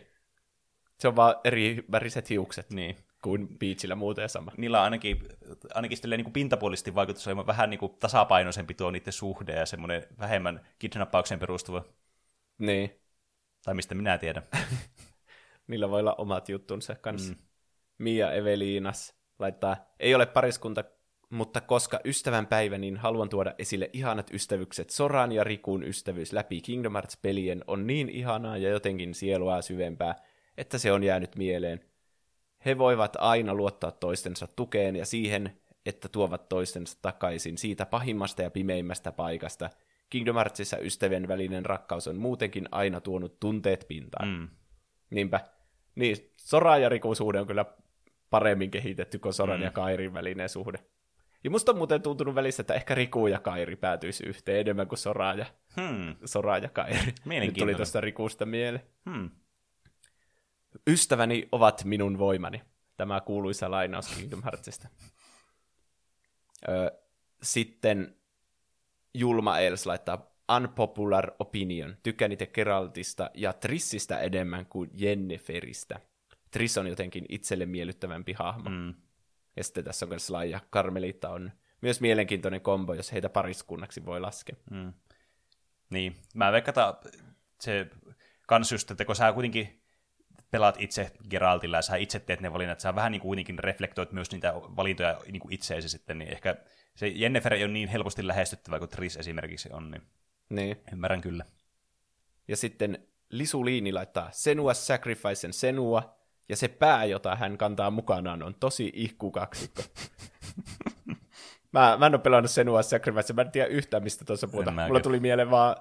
Se on vaan eri väriset hiukset. Niin. Kuin Peachillä muuten sama. Niillä on ainakin, ainakin niin kuin pintapuolisesti vaikutus on vähän niin kuin tasapainoisempi tuo niiden suhde ja semmoinen vähemmän kidnappaukseen perustuva. Niin. Tai mistä minä tiedän. [LAUGHS] Niillä voi olla omat juttunsa kanssa. Mm. Mia Eveliinas laittaa, ei ole pariskunta, mutta koska ystävän päivä, niin haluan tuoda esille ihanat ystävykset. Soran ja Rikun ystävyys läpi Kingdom Hearts-pelien on niin ihanaa ja jotenkin sielua syvempää, että se on jäänyt mieleen. He voivat aina luottaa toistensa tukeen ja siihen, että tuovat toistensa takaisin siitä pahimmasta ja pimeimmästä paikasta. Kingdom Heartsissa ystävien välinen rakkaus on muutenkin aina tuonut tunteet pintaan. Mm. Niinpä. Niin, Sora ja Rikun suhde on kyllä paremmin kehitetty kuin Soran mm. ja Kairin välinen suhde. Ja musta on muuten tuntunut välissä, että ehkä Riku ja Kairi päätyisi yhteen enemmän kuin Sora ja, hmm. Sora ja Kairi. Nyt tuli tuosta Rikusta mieleen. Hmm. Ystäväni ovat minun voimani. Tämä kuuluisa lainaus Kingdom Heartsista. sitten Julma Els laittaa unpopular opinion. Tykkään itse Geraltista ja Trissistä enemmän kuin Jenniferistä. Triss on jotenkin itselle miellyttävämpi hahmo. Mm. Ja sitten tässä on myös ja Carmelita on myös mielenkiintoinen kombo, jos heitä pariskunnaksi voi laskea. Mm. Niin, mä veikkaan, se kans just, että kun sä kuitenkin pelaat itse Geraltilla ja sä itse teet ne valinnat, sä vähän niin kuin kuitenkin reflektoit myös niitä valintoja niin kuin itseesi sitten, niin ehkä se Jennifer ei ole niin helposti lähestyttävä kuin Tris esimerkiksi on, niin, niin. ymmärrän kyllä. Ja sitten Lisu Liini laittaa Senua Sacrificen Senua, ja se pää, jota hän kantaa mukanaan, on tosi ihkukaksikko. [LAUGHS] mä, mä en ole pelannut Senua Sacrifice, mä en tiedä yhtään, mistä tuossa puhutaan. Mulla tuli mieleen vaan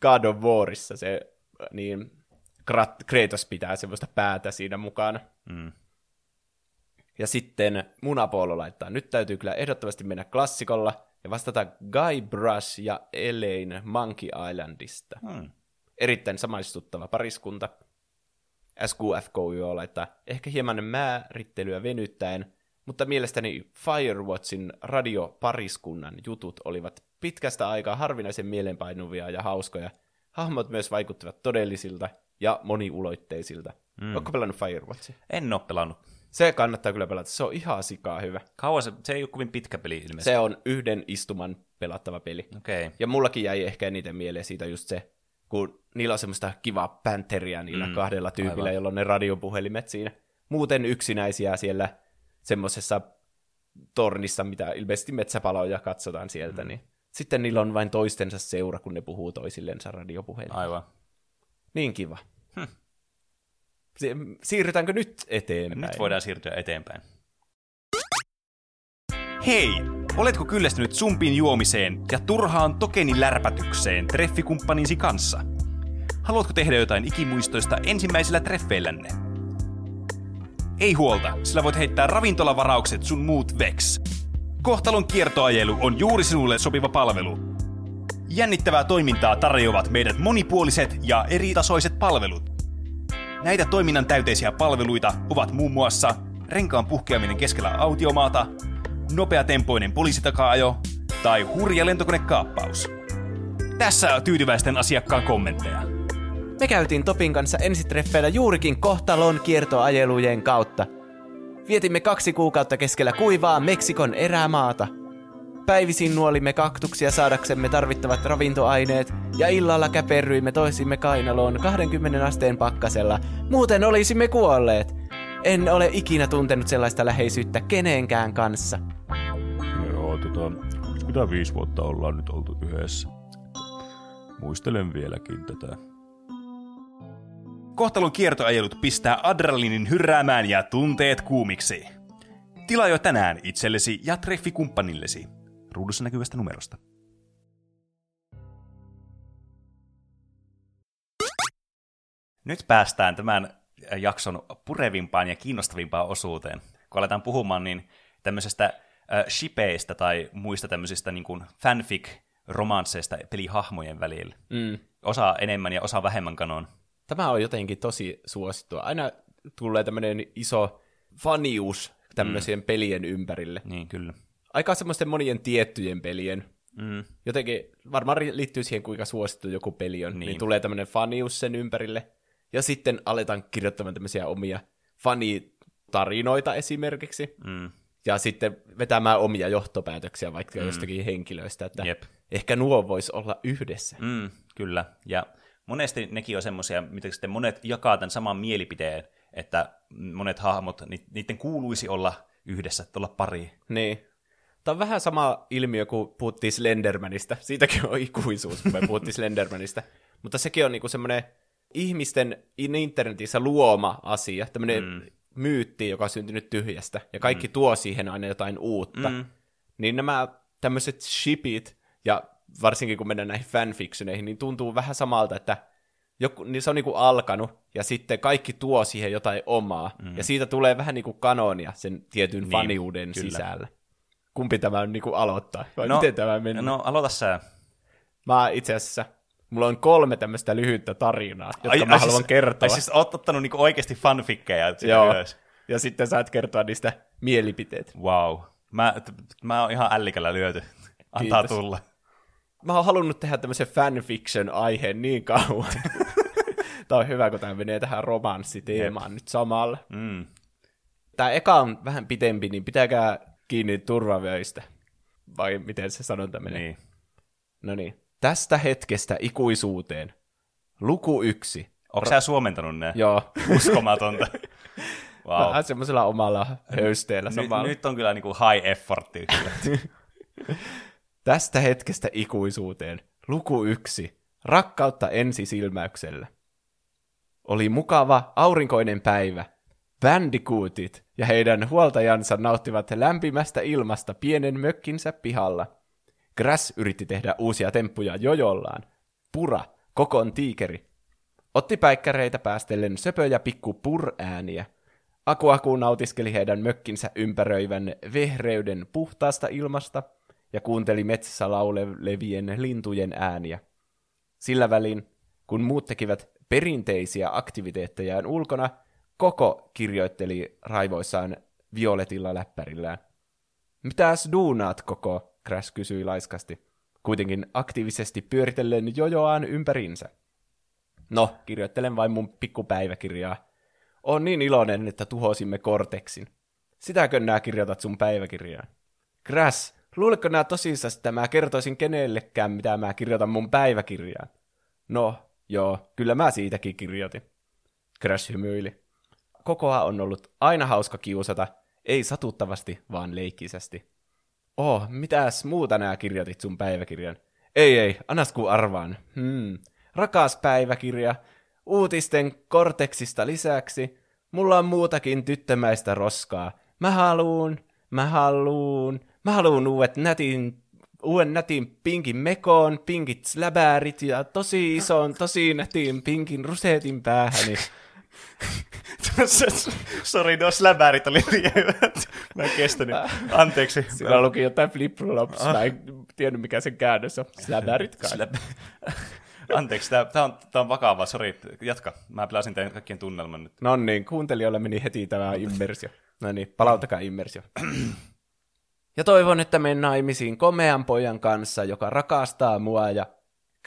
God of Warissa se niin Kratos pitää semmoista päätä siinä mukana. Mm. Ja sitten Munapolo laittaa, nyt täytyy kyllä ehdottomasti mennä klassikolla ja vastata Guy Brush ja Elaine Monkey Islandista. Mm. Erittäin samaistuttava pariskunta. SQFKYO laittaa, ehkä hieman määrittelyä venyttäen, mutta mielestäni Firewatchin radiopariskunnan jutut olivat pitkästä aikaa harvinaisen mielenpainuvia ja hauskoja. Hahmot myös vaikuttivat todellisilta ja moniuloitteisilta. Mm. Oletko pelannut Firewatchia? En ole pelannut. Se kannattaa kyllä pelata, se on ihan sikaa hyvä. Kauan se, se ei ole kovin pitkä peli ilmeisesti. Se on yhden istuman pelattava peli. Okay. Ja mullakin jäi ehkä eniten mieleen siitä just se, kun niillä on semmoista kivaa pänteriä niillä mm. kahdella tyypillä, Aivan. jolla on ne radiopuhelimet siinä. Muuten yksinäisiä siellä semmoisessa tornissa, mitä ilmeisesti metsäpaloja katsotaan sieltä, mm. niin sitten niillä on vain toistensa seura, kun ne puhuu toisillensa radiopuhelimella. Aivan. Niin kiva. Hm. Siirrytäänkö nyt eteenpäin? Nyt voidaan siirtyä eteenpäin. Hei! Oletko kyllästynyt sumpin juomiseen ja turhaan tokenin lärpätykseen treffikumppaninsi kanssa? Haluatko tehdä jotain ikimuistoista ensimmäisillä treffeillänne? Ei huolta, sillä voit heittää ravintolavaraukset sun muut veks. Kohtalon kiertoajelu on juuri sinulle sopiva palvelu. Jännittävää toimintaa tarjoavat meidät monipuoliset ja eritasoiset palvelut. Näitä toiminnan täyteisiä palveluita ovat muun muassa renkaan puhkeaminen keskellä autiomaata, nopeatempoinen poliisitakaajo tai hurja lentokonekaappaus. Tässä tyytyväisten asiakkaan kommentteja. Me käytiin Topin kanssa ensitreffeillä juurikin kohtalon kiertoajelujen kautta. Vietimme kaksi kuukautta keskellä kuivaa Meksikon erämaata. Päivisin nuolimme kaktuksia saadaksemme tarvittavat ravintoaineet, ja illalla käperryimme toisimme kainaloon 20 asteen pakkasella, muuten olisimme kuolleet. En ole ikinä tuntenut sellaista läheisyyttä kenenkään kanssa. Joo, tota, 25 vuotta ollaan nyt oltu yhdessä. Muistelen vieläkin tätä. Kohtalon kiertoajelut pistää adrenalinin hyrräämään ja tunteet kuumiksi. Tilaa jo tänään itsellesi ja treffikumppanillesi ruudussa näkyvästä numerosta. Nyt päästään tämän jakson purevimpaan ja kiinnostavimpaan osuuteen. Kun aletaan puhumaan niin tämmöisestä äh, shipeistä tai muista tämmöisistä niin kuin fanfic-romansseista pelihahmojen välillä. Mm. Osa enemmän ja osa vähemmän kanon. Tämä on jotenkin tosi suosittua. Aina tulee tämmöinen iso fanius tämmöisien mm. pelien ympärille. Niin, kyllä. Aika semmoisten monien tiettyjen pelien. Mm. Jotenkin varmaan liittyy siihen, kuinka suosittu joku peli on. Niin, niin tulee tämmöinen fanius sen ympärille. Ja sitten aletaan kirjoittamaan tämmöisiä omia fanitarinoita esimerkiksi. Mm. Ja sitten vetämään omia johtopäätöksiä vaikka mm. jostakin henkilöistä, että Jep. ehkä nuo vois olla yhdessä. Mm, kyllä. Ja monesti nekin on semmoisia, mitä sitten monet jakaa tämän saman mielipiteen, että monet hahmot, niiden kuuluisi olla yhdessä, että olla pari. Niin. Tämä on vähän sama ilmiö kuin puhuttiin Slendermanista. Siitäkin on ikuisuus, kun me puhuttiin Slendermanista. Mutta sekin on niinku semmoinen ihmisten internetissä luoma asia, tämmöinen mm. myytti, joka on syntynyt tyhjästä, ja kaikki mm. tuo siihen aina jotain uutta. Mm. Niin nämä tämmöiset shipit, ja varsinkin kun mennään näihin fanfictioneihin, niin tuntuu vähän samalta, että joku, niin se on niinku alkanut, ja sitten kaikki tuo siihen jotain omaa, mm. ja siitä tulee vähän niinku kanonia sen tietyn niin, faniuden kyllä. sisällä. Kumpi tämä on niinku aloittaa? Vai no, miten tämä menee? No, aloita sä. Mä itse asiassa, mulla on kolme tämmöistä lyhyttä tarinaa, jotka ai, mä ai haluan siis, kertoa. Ai siis oot ottanut niinku oikeasti fanfikkeja Joo, ylös. ja sitten saat kertoa niistä mielipiteet. Wow. Mä, t- mä oon ihan ällikällä lyöty. Antaa Kiitos. tulla. Mä oon halunnut tehdä tämmöisen fanfiction-aiheen niin kauan. [LAUGHS] Tämä on hyvä, kun tämä menee tähän romanssiteemaan nyt samalla. Mm. Tämä eka on vähän pitempi, niin pitäkää kiinni turvavöistä. Vai miten se sanonta menee? Niin. No niin. Tästä hetkestä ikuisuuteen. Luku yksi. Onko Ro- sä suomentanut ne? Joo. [LAUGHS] Uskomatonta. wow. Vähän semmoisella omalla höysteellä samalla. Nyt, nyt on kyllä niinku high effortti. [LAUGHS] Tästä hetkestä ikuisuuteen. Luku yksi. Rakkautta ensisilmäyksellä. Oli mukava aurinkoinen päivä. Bandicootit ja heidän huoltajansa nauttivat lämpimästä ilmasta pienen mökkinsä pihalla. Grass yritti tehdä uusia temppuja jojollaan. Pura, kokon tiikeri, otti päikkäreitä päästellen söpöjä pikku pur-ääniä. Aku Aku nautiskeli heidän mökkinsä ympäröivän vehreyden puhtaasta ilmasta ja kuunteli metsässä laulevien lintujen ääniä. Sillä välin, kun muut tekivät perinteisiä aktiviteettejaan ulkona, Koko kirjoitteli raivoissaan violetilla läppärillään. Mitäs duunaat, Koko? Crash kysyi laiskasti, kuitenkin aktiivisesti pyöritellen jojoaan ympärinsä. No, kirjoittelen vain mun pikkupäiväkirjaa. On niin iloinen, että tuhosimme Korteksin. Sitäkö nää kirjoitat sun päiväkirjaan? Crash, luuletko nää tosissaan, että mä kertoisin kenellekään, mitä mä kirjoitan mun päiväkirjaan? No, joo, kyllä mä siitäkin kirjoitin. Crash hymyili. Kokoa on ollut aina hauska kiusata, ei satuttavasti, vaan leikkisesti. Oh, mitäs muuta nää kirjoitit sun päiväkirjan? Ei, ei, annas ku arvaan. Hmm. Rakas päiväkirja, uutisten korteksista lisäksi, mulla on muutakin tyttömäistä roskaa. Mä haluun, mä haluun, mä haluun uudet nätin, uuden nätin pinkin mekoon, pinkit släbäärit ja tosi ison, tosi nätin pinkin rusetin päähäni. [LAUGHS] [LAUGHS] Sori, nuo släbärit oli liian. Mä en kestänyt. Anteeksi. Siinä luki jotain flip-flops. Mä en tiennyt, mikä sen käännös on. Släbärit kai. Slab... [LAUGHS] Anteeksi, tämä on, tää on vakavaa. Sori, jatka. Mä pelasin teidän kaikkien tunnelman nyt. No niin, kuuntelijoille meni heti tämä immersio. No niin, palautakaa immersio. [CLEARS THROAT] ja toivon, että menen naimisiin komean pojan kanssa, joka rakastaa mua ja...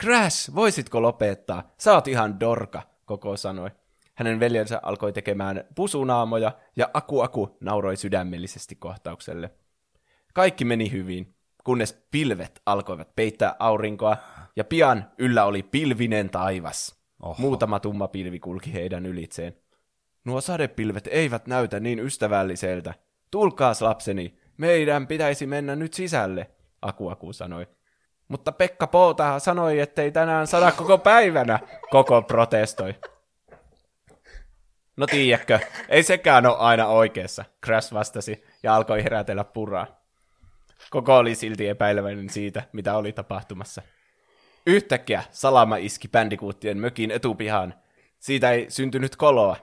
Crash, voisitko lopettaa? Sä oot ihan dorka, koko sanoi. Hänen veljensä alkoi tekemään pusunaamoja ja Aku Aku nauroi sydämellisesti kohtaukselle. Kaikki meni hyvin. kunnes pilvet alkoivat peittää aurinkoa, ja pian yllä oli pilvinen taivas. Oho. Muutama tumma pilvi kulki heidän ylitseen. Nuo sadepilvet eivät näytä niin ystävälliseltä. Tulkaas lapseni, meidän pitäisi mennä nyt sisälle, Aku Aku sanoi. Mutta Pekka Pouta sanoi, ettei tänään sada koko päivänä, Koko protestoi. No tiedätkö, ei sekään ole aina oikeassa, Crash vastasi ja alkoi herätellä puraa. Koko oli silti epäileväinen siitä, mitä oli tapahtumassa. Yhtäkkiä Salama iski bändikuuttien mökin etupihaan. Siitä ei syntynyt koloa.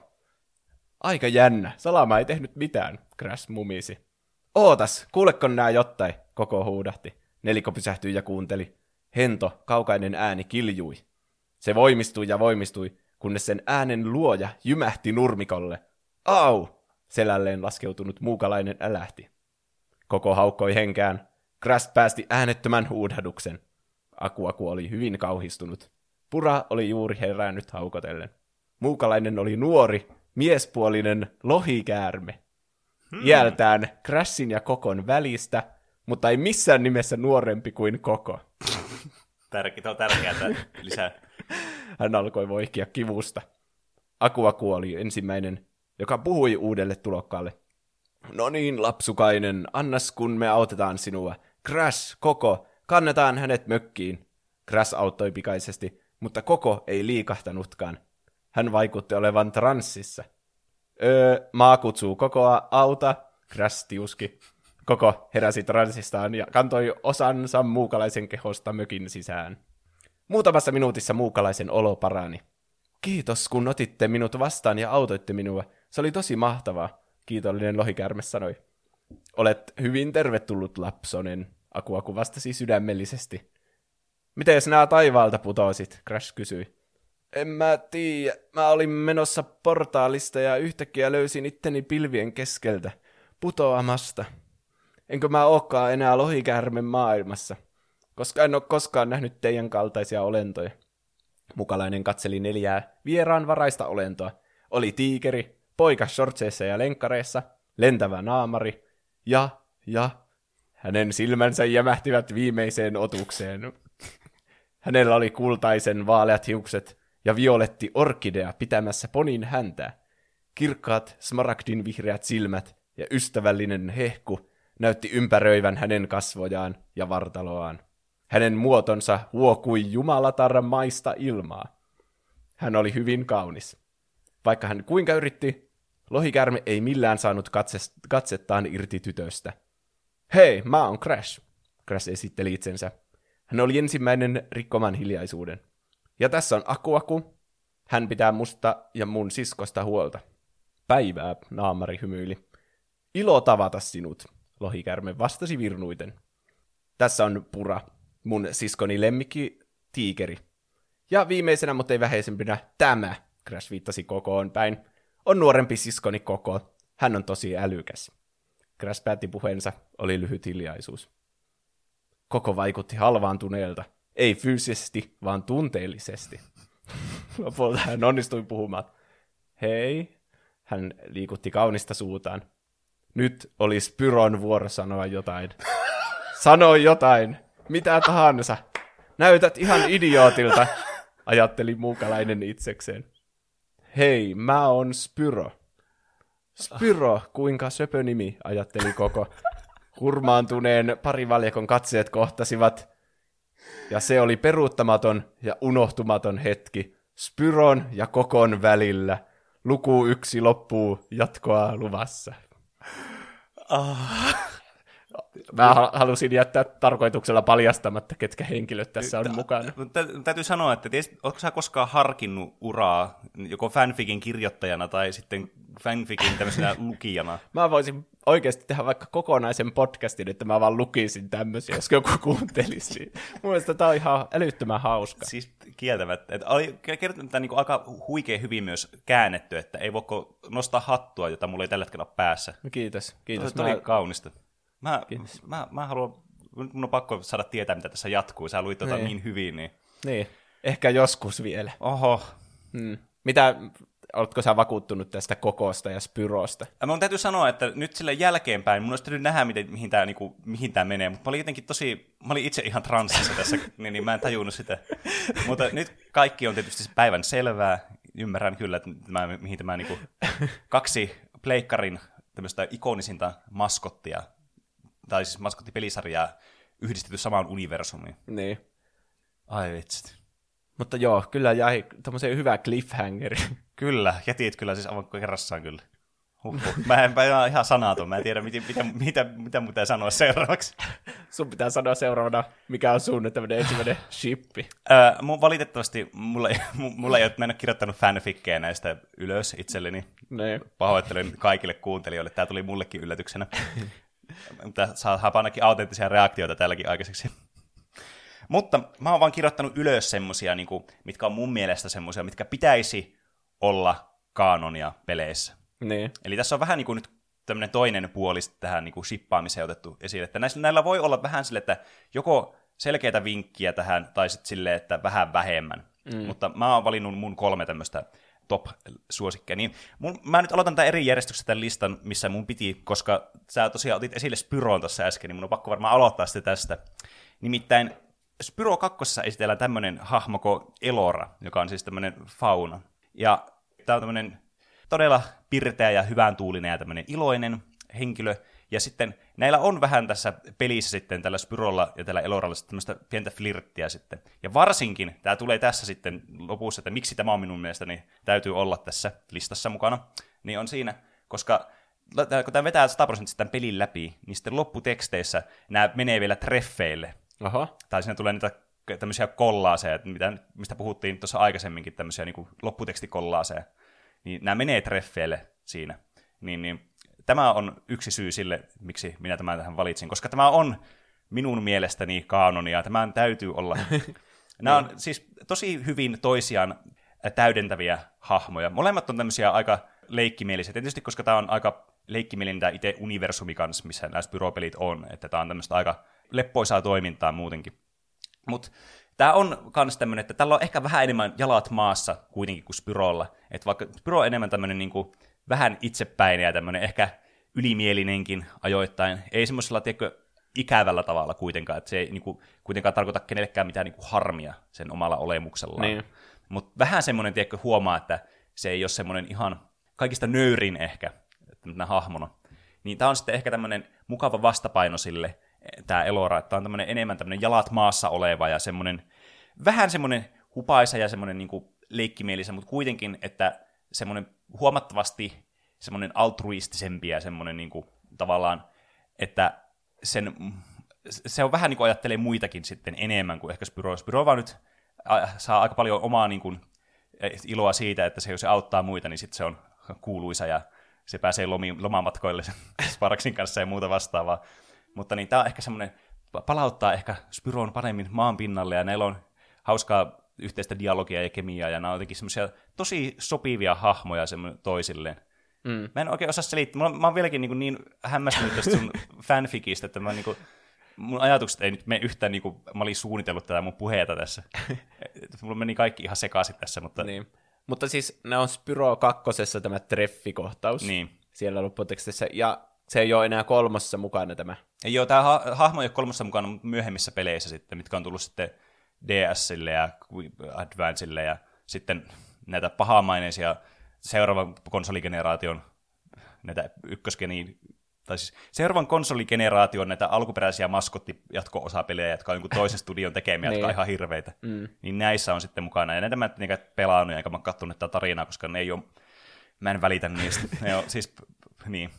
Aika jännä, Salama ei tehnyt mitään, Crash mumisi. Ootas, kuuleko nää jottain, koko huudahti. Neliko pysähtyi ja kuunteli. Hento, kaukainen ääni kiljui. Se voimistui ja voimistui, kunnes sen äänen luoja jymähti nurmikolle. Au! Selälleen laskeutunut muukalainen älähti. Koko haukkoi henkään. Crash päästi äänettömän huudahduksen. Akuaku oli hyvin kauhistunut. Pura oli juuri herännyt haukotellen. Muukalainen oli nuori, miespuolinen lohikäärme. Hmm. Iältään Crashin ja Kokon välistä, mutta ei missään nimessä nuorempi kuin Koko. Tärke- on tärkeää lisää. Hän alkoi voihkia kivusta. Akuaku oli ensimmäinen, joka puhui uudelle tulokkaalle. No niin, lapsukainen, annas kun me autetaan sinua. Crash, Koko, kannetaan hänet mökkiin. Crash auttoi pikaisesti, mutta Koko ei liikahtanutkaan. Hän vaikutti olevan transsissa. Öö, maa kutsuu kokoa, auta, Crash tiuski. Koko heräsi transsistaan ja kantoi osansa muukalaisen kehosta mökin sisään. Muutamassa minuutissa muukalaisen olo parani. Kiitos, kun otitte minut vastaan ja autoitte minua. Se oli tosi mahtavaa, kiitollinen lohikärme sanoi. Olet hyvin tervetullut, Lapsonen, Akuaku vastasi sydämellisesti. Miten nämä taivaalta putosit, Crash kysyi. En mä tiedä. Mä olin menossa portaalista ja yhtäkkiä löysin itteni pilvien keskeltä, putoamasta. Enkö mä ookaan enää lohikäärmen maailmassa, koska en ole koskaan nähnyt teidän kaltaisia olentoja. Mukalainen katseli neljää vieraan varaista olentoa. Oli tiikeri, poika shortseissa ja lenkkareissa, lentävä naamari ja, ja, hänen silmänsä jämähtivät viimeiseen otukseen. [LAUGHS] Hänellä oli kultaisen vaaleat hiukset ja violetti orkidea pitämässä ponin häntä. Kirkkaat smaragdin vihreät silmät ja ystävällinen hehku näytti ympäröivän hänen kasvojaan ja vartaloaan. Hänen muotonsa huokui jumalatar maista ilmaa. Hän oli hyvin kaunis. Vaikka hän kuinka yritti, lohikärme ei millään saanut katse- katsettaan irti tytöstä. Hei, mä oon Crash, Crash esitteli itsensä. Hän oli ensimmäinen rikkoman hiljaisuuden. Ja tässä on Akuaku. Hän pitää musta ja mun siskosta huolta. Päivää, naamari hymyili. Ilo tavata sinut, lohikärme vastasi virnuiten. Tässä on Pura, mun siskoni lemmikki tiikeri. Ja viimeisenä, mutta ei vähäisempänä, tämä, Crash viittasi kokoon päin, on nuorempi siskoni koko. Hän on tosi älykäs. Crash päätti puheensa, oli lyhyt hiljaisuus. Koko vaikutti halvaantuneelta. Ei fyysisesti, vaan tunteellisesti. [LAUGHS] Lopulta hän onnistui puhumaan. Hei. Hän liikutti kaunista suutaan. Nyt olisi Pyron vuoro sanoa jotain. [LAUGHS] Sano jotain. Mitä tahansa. Näytät ihan idiootilta, ajatteli muukalainen itsekseen. Hei, mä oon Spyro. Spyro, kuinka söpö nimi, ajatteli koko. Hurmaantuneen parivaljakon katseet kohtasivat, ja se oli peruuttamaton ja unohtumaton hetki Spyron ja Kokon välillä. Luku yksi loppuu jatkoa luvassa. Mä ha- halusin jättää tarkoituksella paljastamatta, ketkä henkilöt tässä on mukana. Täytyy sanoa, että oletko sä koskaan harkinnut uraa joko fanfikin kirjoittajana tai sitten fanfikin tämmöisenä [LAUGHS] lukijana? Mä voisin oikeasti tehdä vaikka kokonaisen podcastin, että mä vaan lukisin tämmöisiä, jos joku kuuntelisi. Mun mielestä tää on ihan älyttömän hauska. Siis kieltämättä. Että oli kertonut tämä niin aika huikea hyvin myös käännetty, että ei voiko nostaa hattua, jota mulla ei tällä hetkellä ole päässä. No Kiitos, Kiitos, kiitos. Tämä oli Mä, kaunista. Mä, mä, mä haluan, nyt mun on pakko saada tietää, mitä tässä jatkuu. Sä luit tota Niin. niin hyvin, niin... niin, ehkä joskus vielä. Oho, Hmm. Mitä oletko sä vakuuttunut tästä kokosta ja Spyrosta? Mun täytyy sanoa, että nyt sille jälkeenpäin mun olisi täytynyt nähdä, miten, mihin tämä niinku, mihin tää menee, mutta mä olin jotenkin tosi, mä olin itse ihan transsissa tässä, [LAUGHS] niin, niin mä en tajunnut sitä. mutta nyt kaikki on tietysti päivän selvää, ymmärrän kyllä, että tämä, mihin tämä niinku, kaksi pleikkarin tämmöistä ikonisinta maskottia, tai siis maskottipelisarjaa yhdistetty samaan universumiin. Niin. Ai vitsit. Mutta joo, kyllä jäi tämmöisen hyvä cliffhangeri. [LAUGHS] Kyllä, jätit kyllä siis aivan kerrassaan kyllä. Huhhuh. Mä en mä ihan sanaton, mä en tiedä mitä, mitä, mitä, mitä mun pitää sanoa seuraavaksi. [LAUGHS] Sun pitää sanoa seuraavana, mikä on sun tämmöinen ensimmäinen shippi. Öö, mun valitettavasti mulla ei, mulla ei ole, mä en ole kirjoittanut fanfikkejä näistä ylös itselleni. Niin. Pahoittelen kaikille kuuntelijoille, tämä tuli mullekin yllätyksenä. [LAUGHS] Mutta saa ainakin autenttisia reaktioita tälläkin aikaiseksi. [LAUGHS] Mutta mä oon vaan kirjoittanut ylös semmosia, niin kuin, mitkä on mun mielestä semmosia, mitkä pitäisi olla kaanonia peleissä. Niin. Eli tässä on vähän niin kuin nyt tämmöinen toinen puoli tähän niin kuin shippaamiseen otettu esille. Että näillä, näillä voi olla vähän sille, että joko selkeitä vinkkiä tähän, tai sitten silleen, että vähän vähemmän. Mm. Mutta mä oon valinnut mun kolme tämmöistä top-suosikkeja. Niin mun, mä nyt aloitan tämän eri järjestyksessä tämän listan, missä mun piti, koska sä tosiaan otit esille Spyroon tuossa äsken, niin mun on pakko varmaan aloittaa sitten tästä. Nimittäin Spyro 2. esitellään tämmöinen hahmo kuin Elora, joka on siis tämmöinen fauna. Ja tämä on tämmöinen todella pirteä ja hyvän tuulinen ja tämmöinen iloinen henkilö. Ja sitten näillä on vähän tässä pelissä sitten tällä Spyrolla ja tällä Eloralla tämmöistä pientä flirttiä sitten. Ja varsinkin, tämä tulee tässä sitten lopussa, että miksi tämä on minun mielestäni täytyy olla tässä listassa mukana, niin on siinä, koska kun tämä vetää 100 prosenttia tämän pelin läpi, niin sitten lopputeksteissä nämä menee vielä treffeille. Aha. Tai siinä tulee niitä tämmöisiä kollaaseja, mitä, mistä puhuttiin tuossa aikaisemminkin, tämmöisiä niin lopputekstikollaaseja. Niin nämä menee treffeille siinä. Niin, niin tämä on yksi syy sille, miksi minä tämän tähän valitsin, koska tämä on minun mielestäni kaanonia. Tämän täytyy olla. [LAUGHS] Nämä on siis tosi hyvin toisiaan täydentäviä hahmoja. Molemmat on tämmöisiä aika leikkimielisiä. Tietysti, koska tämä on aika leikkimielinen tämä itse universumi kanssa, missä nämä pyropelit on. Että tämä on tämmöistä aika leppoisaa toimintaa muutenkin. Mutta tämä on myös tämmöinen, että tällä on ehkä vähän enemmän jalat maassa kuitenkin kuin Spyrolla. Että vaikka Spyro on enemmän tämmöinen niin kuin, vähän itsepäinen ja tämmöinen ehkä ylimielinenkin ajoittain. Ei semmoisella, tiedätkö, ikävällä tavalla kuitenkaan, että se ei niin kuin, kuitenkaan tarkoita kenellekään mitään niin kuin, harmia sen omalla olemuksellaan. Niin. Mutta vähän semmoinen, tiedätkö, huomaa, että se ei ole semmoinen ihan kaikista nöyrin ehkä, että hahmona. Niin tämä on sitten ehkä tämmöinen mukava vastapaino sille, tämä Elora, että on tämmöinen enemmän tämmöinen jalat maassa oleva ja semmoinen, vähän semmoinen hupaisa ja semmoinen niin leikkimielisen, mutta kuitenkin, että semmoinen huomattavasti semmoinen altruistisempi ja semmoinen niin kuin, tavallaan, että sen, se on vähän niin kuin ajattelee muitakin sitten enemmän kuin ehkä Spyro. Spyro vaan nyt saa aika paljon omaa niin kuin, iloa siitä, että se, jos se auttaa muita, niin sitten se on kuuluisa ja se pääsee lomi, lomamatkoille [LAUGHS] Sparksin kanssa ja muuta vastaavaa. Mutta niin, tämä on ehkä semmoinen, palauttaa ehkä Spyron paremmin maan pinnalle, ja näillä on hauskaa yhteistä dialogia ja kemiaa, ja nämä on jotenkin semmoisia tosi sopivia hahmoja toisilleen. Mm. Mä en oikein osaa selittää. Mä, mä oon vieläkin niin, niin hämmästynyt tästä sun [LAUGHS] fanfikista, että mä niin kuin, mun ajatukset ei nyt mene yhtään niin kuin mä olin suunnitellut tätä mun puheita tässä. [LAUGHS] Mulla meni kaikki ihan sekaisin tässä, mutta... Niin. Mutta siis ne on Spyro kakkosessa tämä treffikohtaus. Niin. Siellä lopputekstissä. Ja se ei ole enää kolmossa mukana tämä. Ei ole, tämä ha- hahmo ei ole kolmossa mukana, mutta myöhemmissä peleissä sitten, mitkä on tullut sitten DSille ja Advancelle ja sitten näitä pahamaineisia seuraavan konsoligeneraation näitä ykköskeni, tai siis seuraavan konsoligeneraation näitä alkuperäisiä maskotti-jatko-osapelejä, jotka on jonkun toisen studion tekemiä, jotka on niin. ihan hirveitä. Mm. Niin näissä on sitten mukana. Ja näitä mä en pelannut, enkä mä katsonut tätä tarinaa, koska ne ei ole, mä en välitä niistä. ne on, siis, niin.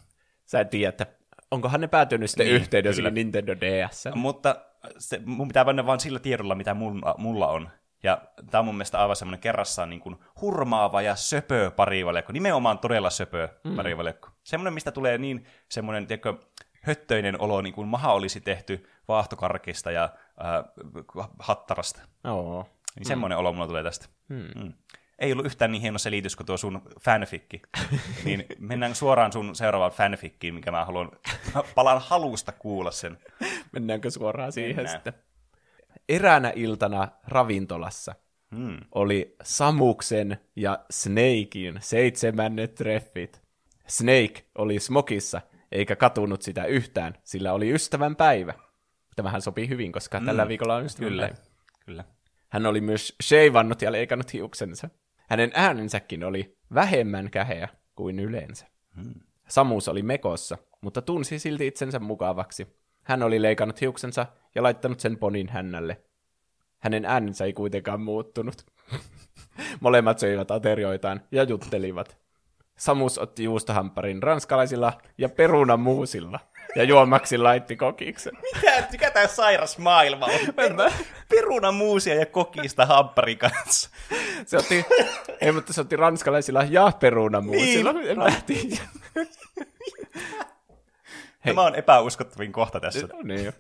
Sä et tiedä, että onkohan ne päätynyt sitten niin, yhteen Nintendo DS. Mutta se, mun pitää mennä vain sillä tiedolla, mitä mulla, mulla on. Ja tämä on mun mielestä aivan semmoinen kerrassaan niin kuin hurmaava ja söpö parivaljakko. Nimenomaan todella söpö mm. parivaljakko. Semmoinen, mistä tulee niin semmoinen, tiedätkö, höttöinen olo, niin kuin maha olisi tehty vaahtokarkista ja äh, hattarasta. Oo. Niin semmoinen mm. olo mulla tulee tästä. Mm. Mm ei ollut yhtään niin hieno selitys kuin tuo sun fanfikki. niin mennään suoraan sun seuraavaan fanfikkiin, mikä mä haluan, mä palaan halusta kuulla sen. Mennäänkö suoraan siihen mennään. sitten? Eräänä iltana ravintolassa Hmm. oli Samuksen ja Snakein seitsemännet treffit. Snake oli smokissa, eikä katunut sitä yhtään, sillä oli ystävän päivä. Tämähän sopii hyvin, koska mm. tällä viikolla on ystävän Kyllä, päivä. kyllä. Hän oli myös sheivannut ja leikannut hiuksensa. Hänen äänensäkin oli vähemmän käheä kuin yleensä. Hmm. Samus oli mekossa, mutta tunsi silti itsensä mukavaksi. Hän oli leikannut hiuksensa ja laittanut sen ponin hännälle. Hänen äänensä ei kuitenkaan muuttunut. [LAUGHS] Molemmat söivät aterioitaan ja juttelivat. Samus otti juustohampparin ranskalaisilla ja perunamuusilla ja juomaksi laitti kokiksen. Mitä, mikä tää sairas maailma on? Perunamuusia ja kokista hampparin kanssa. Se otti, ei, mutta se otti ranskalaisilla ja perunamuusilla. Niin. En mä tiedä. Tämä on epäuskottavin kohta tässä. No niin jo.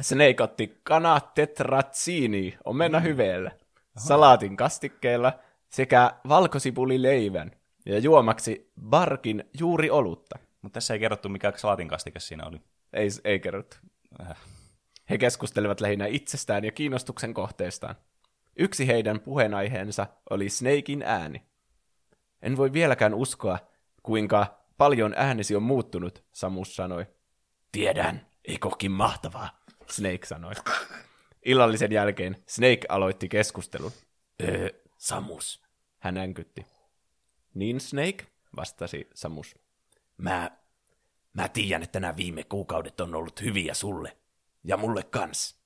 Snake otti kanat tetrazzini omena hyveellä, salaatin kastikkeella sekä valkosipulileivän ja juomaksi barkin juuri olutta. Mutta tässä ei kerrottu, mikä salaatin kastike siinä oli. Ei, ei kerrottu. Äh. He keskustelivat lähinnä itsestään ja kiinnostuksen kohteestaan. Yksi heidän puheenaiheensa oli Snakein ääni. En voi vieläkään uskoa, kuinka paljon äänesi on muuttunut, Samus sanoi. Tiedän, eikö ookin mahtavaa, Snake sanoi. Illallisen jälkeen Snake aloitti keskustelun. Öö, Samus, hän änkytti. Niin Snake, vastasi Samus. Mä, mä tiedän, että nämä viime kuukaudet on ollut hyviä sulle. Ja mulle kans.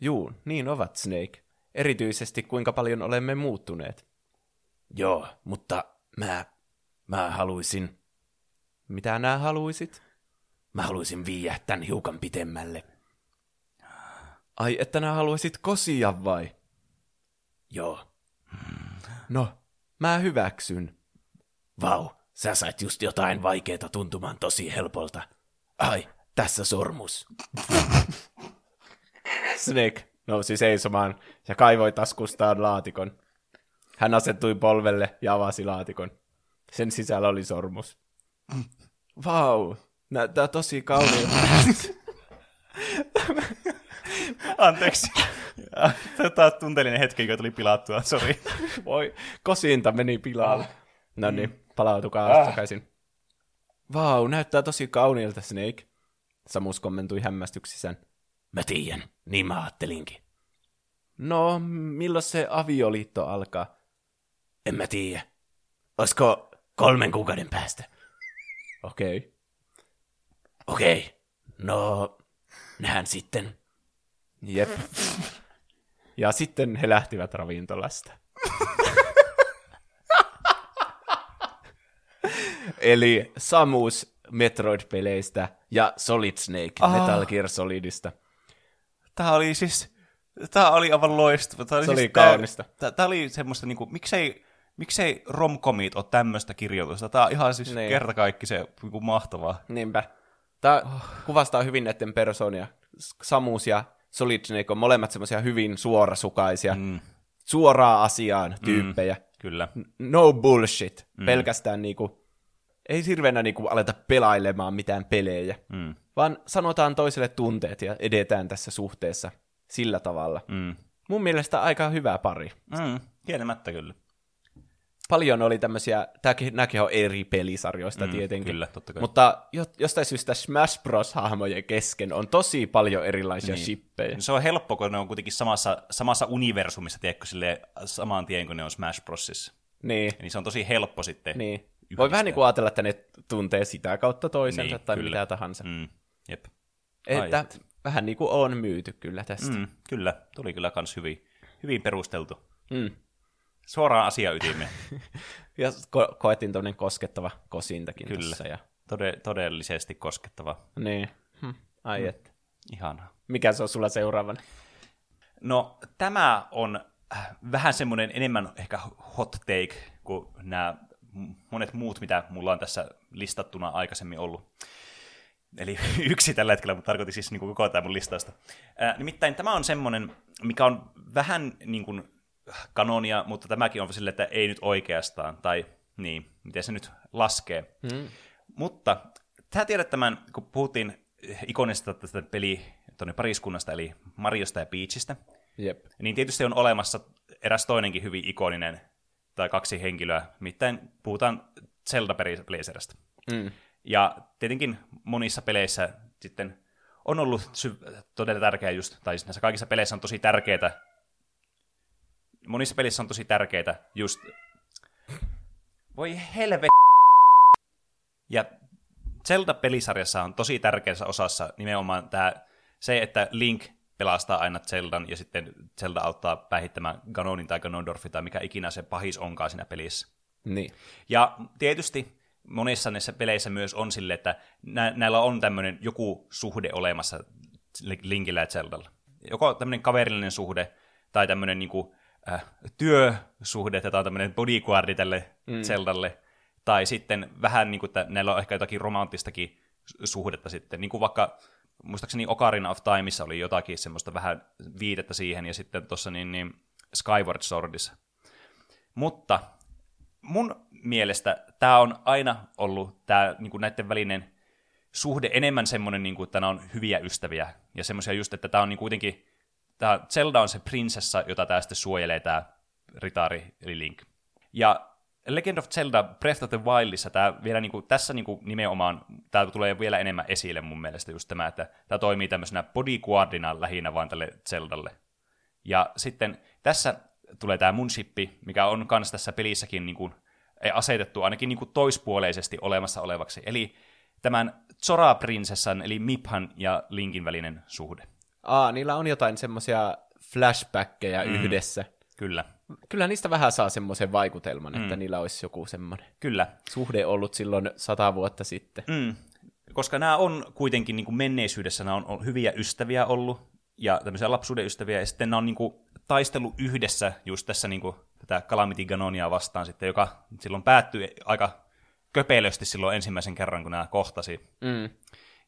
Juu, niin ovat, Snake. Erityisesti kuinka paljon olemme muuttuneet. Joo, mutta mä, mä haluaisin... Mitä nää haluisit? Mä haluaisin viiä tän hiukan pitemmälle. Ai, että nää haluaisit kosia vai? Joo. No, mä hyväksyn. Vau, sä sait just jotain vaikeeta tuntumaan tosi helpolta. Ai, tässä sormus. Snake nousi seisomaan ja kaivoi taskustaan laatikon. Hän asettui polvelle ja avasi laatikon. Sen sisällä oli sormus. Vau, näyttää tosi kauniilta. Anteeksi. Tämä on tunteellinen hetki, joka tuli pilattua, sori. Voi, kosinta meni pilalle. No niin, palautukaa takaisin. Vau, näyttää tosi kauniilta, Snake. Samus kommentui hämmästyksissään. Mä tiedän, niin mä ajattelinkin. No, milloin se avioliitto alkaa? En mä tiedä. Olisiko kolmen kuukauden päästä? Okei. Okay. Okei. Okay. No, nähdään sitten. Jep. Ja sitten he lähtivät ravintolasta. [LAUGHS] Eli Samus Metroid-peleistä ja Solid Snake Ah. Metal Gear Solidista. Tämä oli siis, tämä oli aivan loistava. Tämä oli, Se siis oli kaunista. tää- Tämä oli semmoista, niinku, miksei, miksei romkomit ole tämmöistä kirjoitusta. Tämä on ihan siis Niin. kerta kaikki se niinku, mahtavaa. Niinpä. Tämä kuvastaa hyvin näiden persoonia. Samus ja Solid Snake on molemmat semmoisia hyvin suorasukaisia, mm. suoraa asiaan tyyppejä. Kyllä. No bullshit. Mm. Pelkästään niinku, ei hirveänä niinku aleta pelailemaan mitään pelejä, Mm. vaan sanotaan toiselle tunteet ja edetään tässä suhteessa sillä tavalla. Mm. Mun mielestä aika hyvä pari. Mm. Kieltämättä kyllä. Paljon oli tämmöisiä, tämäkin, nämäkin on eri pelisarjoista Mm, tietenkin. kyllä, totta kai. Mutta jo, jostain syystä Smash Bros-hahmojen kesken on tosi paljon erilaisia niin. shippejä. Se on helppo, kun ne on kuitenkin samassa, samassa universumissa, tiedätkö, silleen, saman tien kuin ne on Smash Brosissa. Niin, Niin se on tosi helppo sitten. niin. Voi yhdistää. vähän niin kuin ajatella, että ne tuntee sitä kautta toisensa Niin, tai kyllä. mitä tahansa. Mm. Jep. Että vähän niin kuin on myyty kyllä tästä. Mm, kyllä, tuli kyllä kans hyvin, hyvin perusteltu. Mm. Suoraan asiaytimeen. [LAUGHS] Ja ko- koettiin tuommoinen koskettava kosintakin Kyllä. tässä. Ja... Tode, todellisesti koskettava. Niin. Hm. Ai mm. että. Ihanaa. Mikä se on sulla seuraavana? No, tämä on äh, vähän semmoinen enemmän ehkä hot take kuin nämä monet muut, mitä mulla on tässä listattuna aikaisemmin ollut. Eli [LAUGHS] yksi tällä hetkellä, mutta tarkoitin siis niin kuin koko tämä mun listausta. Ää, nimittäin tämä on semmoinen, mikä on vähän niin kuin kanonia, mutta tämäkin on silleen, että ei nyt oikeastaan, tai niin, miten se nyt laskee. Mm. Mutta sä tiedät tämän, kun puhuttiin ikonisesta tästä peli tuonne pariskunnasta, eli Mariosta ja Peachistä, Jep. Niin tietysti on olemassa eräs toinenkin hyvin ikoninen, tai kaksi henkilöä, mitään puhutaan Zelda Blazerista. Mm. Ja tietenkin monissa peleissä sitten on ollut todella tärkeää just, tai siis näissä kaikissa peleissä on tosi tärkeää, monissa pelissä on tosi tärkeää just, voi helve ja Zelda-pelisarjassa on tosi tärkeässä osassa nimenomaan tämä, se, että Link pelastaa aina Zeldan ja sitten Zelda auttaa päihittämään Ganonin tai Ganondorfin tai mikä ikinä se pahis onkaan siinä pelissä. Niin. Ja tietysti monissa näissä peleissä myös on sille, että nä- näillä on tämmöinen joku suhde olemassa Linkillä ja Zeldalla. Joko tämmöinen kaverillinen suhde tai tämmöinen niinku, äh, työsuhde, että tämä on tämmöinen bodyguardi tälle mm. Zeldalle, tai sitten vähän niin kuin, että näillä on ehkä jotakin romanttistakin suhdetta sitten, niin kuin vaikka muistaakseni Ocarina of Timeissa oli jotakin semmoista vähän viitettä siihen, ja sitten tuossa niin, niin Skyward Swordissa. Mutta mun mielestä tämä on aina ollut tämä niin kuin näiden välinen suhde enemmän semmoinen, niin kuin, että nämä on hyviä ystäviä, ja semmoisia just, että tämä on niin kuitenkin, tämä Zelda on se prinsessa, jota tämä sitten suojelee tämä ritaari, eli Link. Ja Legend of Zelda Breath of the Wildissa tämä vielä niin kuin, tässä niin kuin nimenomaan, tämä tulee vielä enemmän esille mun mielestä just tämä, että tämä toimii tämmöisenä bodyguardina lähinnä vaan tälle Zeldalle. Ja sitten tässä tulee tämä mun shippi, mikä on kanssa tässä pelissäkin niin kuin, asetettu ainakin niin kuin toispuoleisesti olemassa olevaksi. Eli tämän Zora-prinsessan, eli Miphan ja Linkin välinen suhde. Aa, niillä on jotain semmoisia flashbackkejä mm. yhdessä. Kyllä. Kyllä niistä vähän saa semmoisen vaikutelman, mm. että niillä olisi joku semmoinen Kyllä. suhde ollut silloin sata vuotta sitten. Mm. Koska nämä on kuitenkin niin kuin menneisyydessä nämä on hyviä ystäviä ollut, ja tämmöisiä lapsuuden ystäviä, ja sitten nämä on niin kuin taistellut yhdessä just tässä niin kuin, tätä Calamity Ganonia vastaan sitten, joka silloin päättyi aika köpelösti silloin ensimmäisen kerran, kun nämä kohtasi. Mm.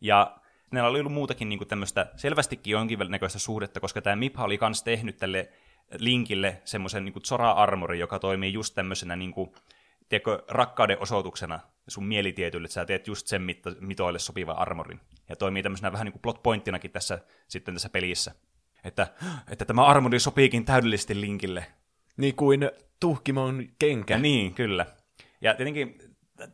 Ja näillä oli ollut muutakin niin kuin tämmöistä selvästikin jonkinnäköistä suhdetta, koska tämä Mipha oli myös tehnyt tälle Linkille semmoisen niin Zora-armori, joka toimii just tämmöisenä niin kuin, tiedätkö, rakkauden osoituksena sun mielitietylle, että sä teet just sen mitta, mitoille sopivan armorin. Ja toimii tämmöisenä vähän niin kuin plot pointtinakin tässä, sitten tässä pelissä. Että, että tämä armori sopiikin täydellisesti Linkille. Niin kuin tuhkimon kenkä. Ja niin, kyllä. Ja tietenkin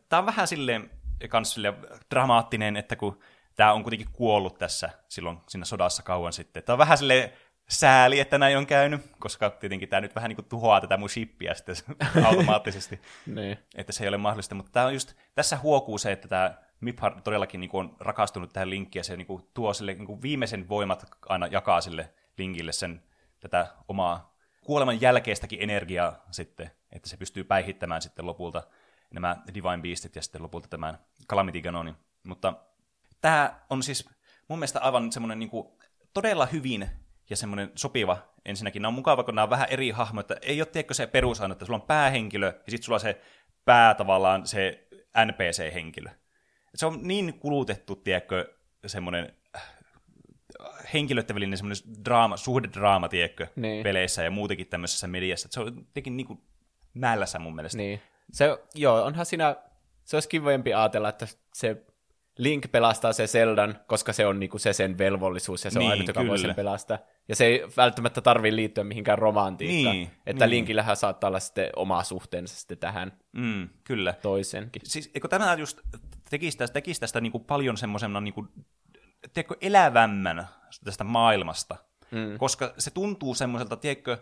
tämä on vähän silleen, kans silleen dramaattinen, että kun tämä on kuitenkin kuollut tässä silloin siinä sodassa kauan sitten. Tämä on vähän silleen sääli, että näin on käynyt, koska tietenkin tämä nyt vähän niin kuin tuhoaa tätä mun shippiä sitten [LAUGHS] automaattisesti, [LAUGHS] niin. että se ei ole mahdollista. Mutta tämä on just, tässä huokuu se, että tämä Miphar todellakin niin kuin on rakastunut tähän linkkiin ja se niin kuin tuo sille niin kuin viimeisen voimat aina jakaa sille linkille sen tätä omaa kuoleman jälkeistäkin energiaa sitten, että se pystyy päihittämään sitten lopulta nämä Divine Beastit ja sitten lopulta tämän Calamity Ganonin. Mutta tämä on siis mun mielestä aivan semmoinen niin kuin todella hyvin ja semmoinen sopiva. Ensinnäkin nämä on mukava, kun nämä on vähän eri hahmoja, että ei ole tiedätkö se perusaino, että sulla on päähenkilö ja sitten sulla on se pää tavallaan se NPC-henkilö. Se on niin kulutettu, tiedätkö, semmoinen äh, henkilöiden välinen semmoinen draama, suhdedraama, tiedätkö, Niin. peleissä ja muutenkin tämmöisessä mediassa. Se on jotenkin niin kuin mällässä mun mielestä. Niin. Se, joo, onhan siinä, se olisi kivempi ajatella, että se Link pelastaa se Zeldan, koska se on niinku se sen velvollisuus ja se Niin, on ainut, joka voi kyllä. sen pelastaa. Ja se ei välttämättä tarvitse liittyä mihinkään romantiikkaan. Niin, että niin. Linkillähän saattaa olla sitten oma suhteensa sitten tähän Mm, kyllä. toisenkin. Siis eikö tämä just tekisi tästä, tekisi tästä niin kuin paljon semmoisena niin tiedätkö, elävämmän tästä maailmasta, Mm. koska se tuntuu semmoiselta, tiedätkö,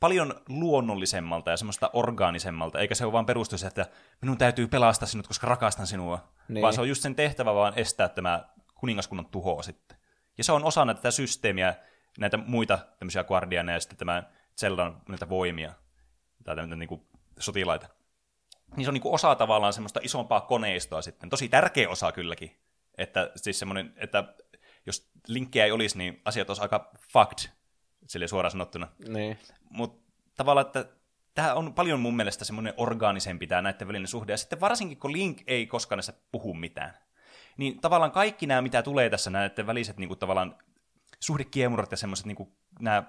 paljon luonnollisemmalta ja semmoista orgaanisemmalta, eikä se ole vaan perustu se, että minun täytyy pelastaa sinut, koska rakastan sinua, Niin. vaan se on just sen tehtävä vaan estää tämä kuningaskunnan tuhoa sitten. Ja se on osana tätä systeemiä, näitä muita tämmöisiä guardianeja ja sitten tämä Zeldan näitä voimia, tai tämmöitä niin kuin sotilaita. Niin se on niin kuin osa tavallaan semmoista isompaa koneistoa sitten. Tosi tärkeä osa kylläkin. Että siis semmoinen, että jos linkkejä ei olisi, niin asiat olisi aika fucked, sille suoraan sanottuna. Niin. Mutta tavallaan, että tämä on paljon mun mielestä semmoinen orgaanisempi tämä näiden välinen suhde. Ja sitten varsinkin, kun Link ei koskaan näissä puhu mitään. Niin tavallaan kaikki nämä, mitä tulee tässä, näiden väliset niin kuin tavallaan suhdekiemurat ja semmoiset, niin kuin, nämä,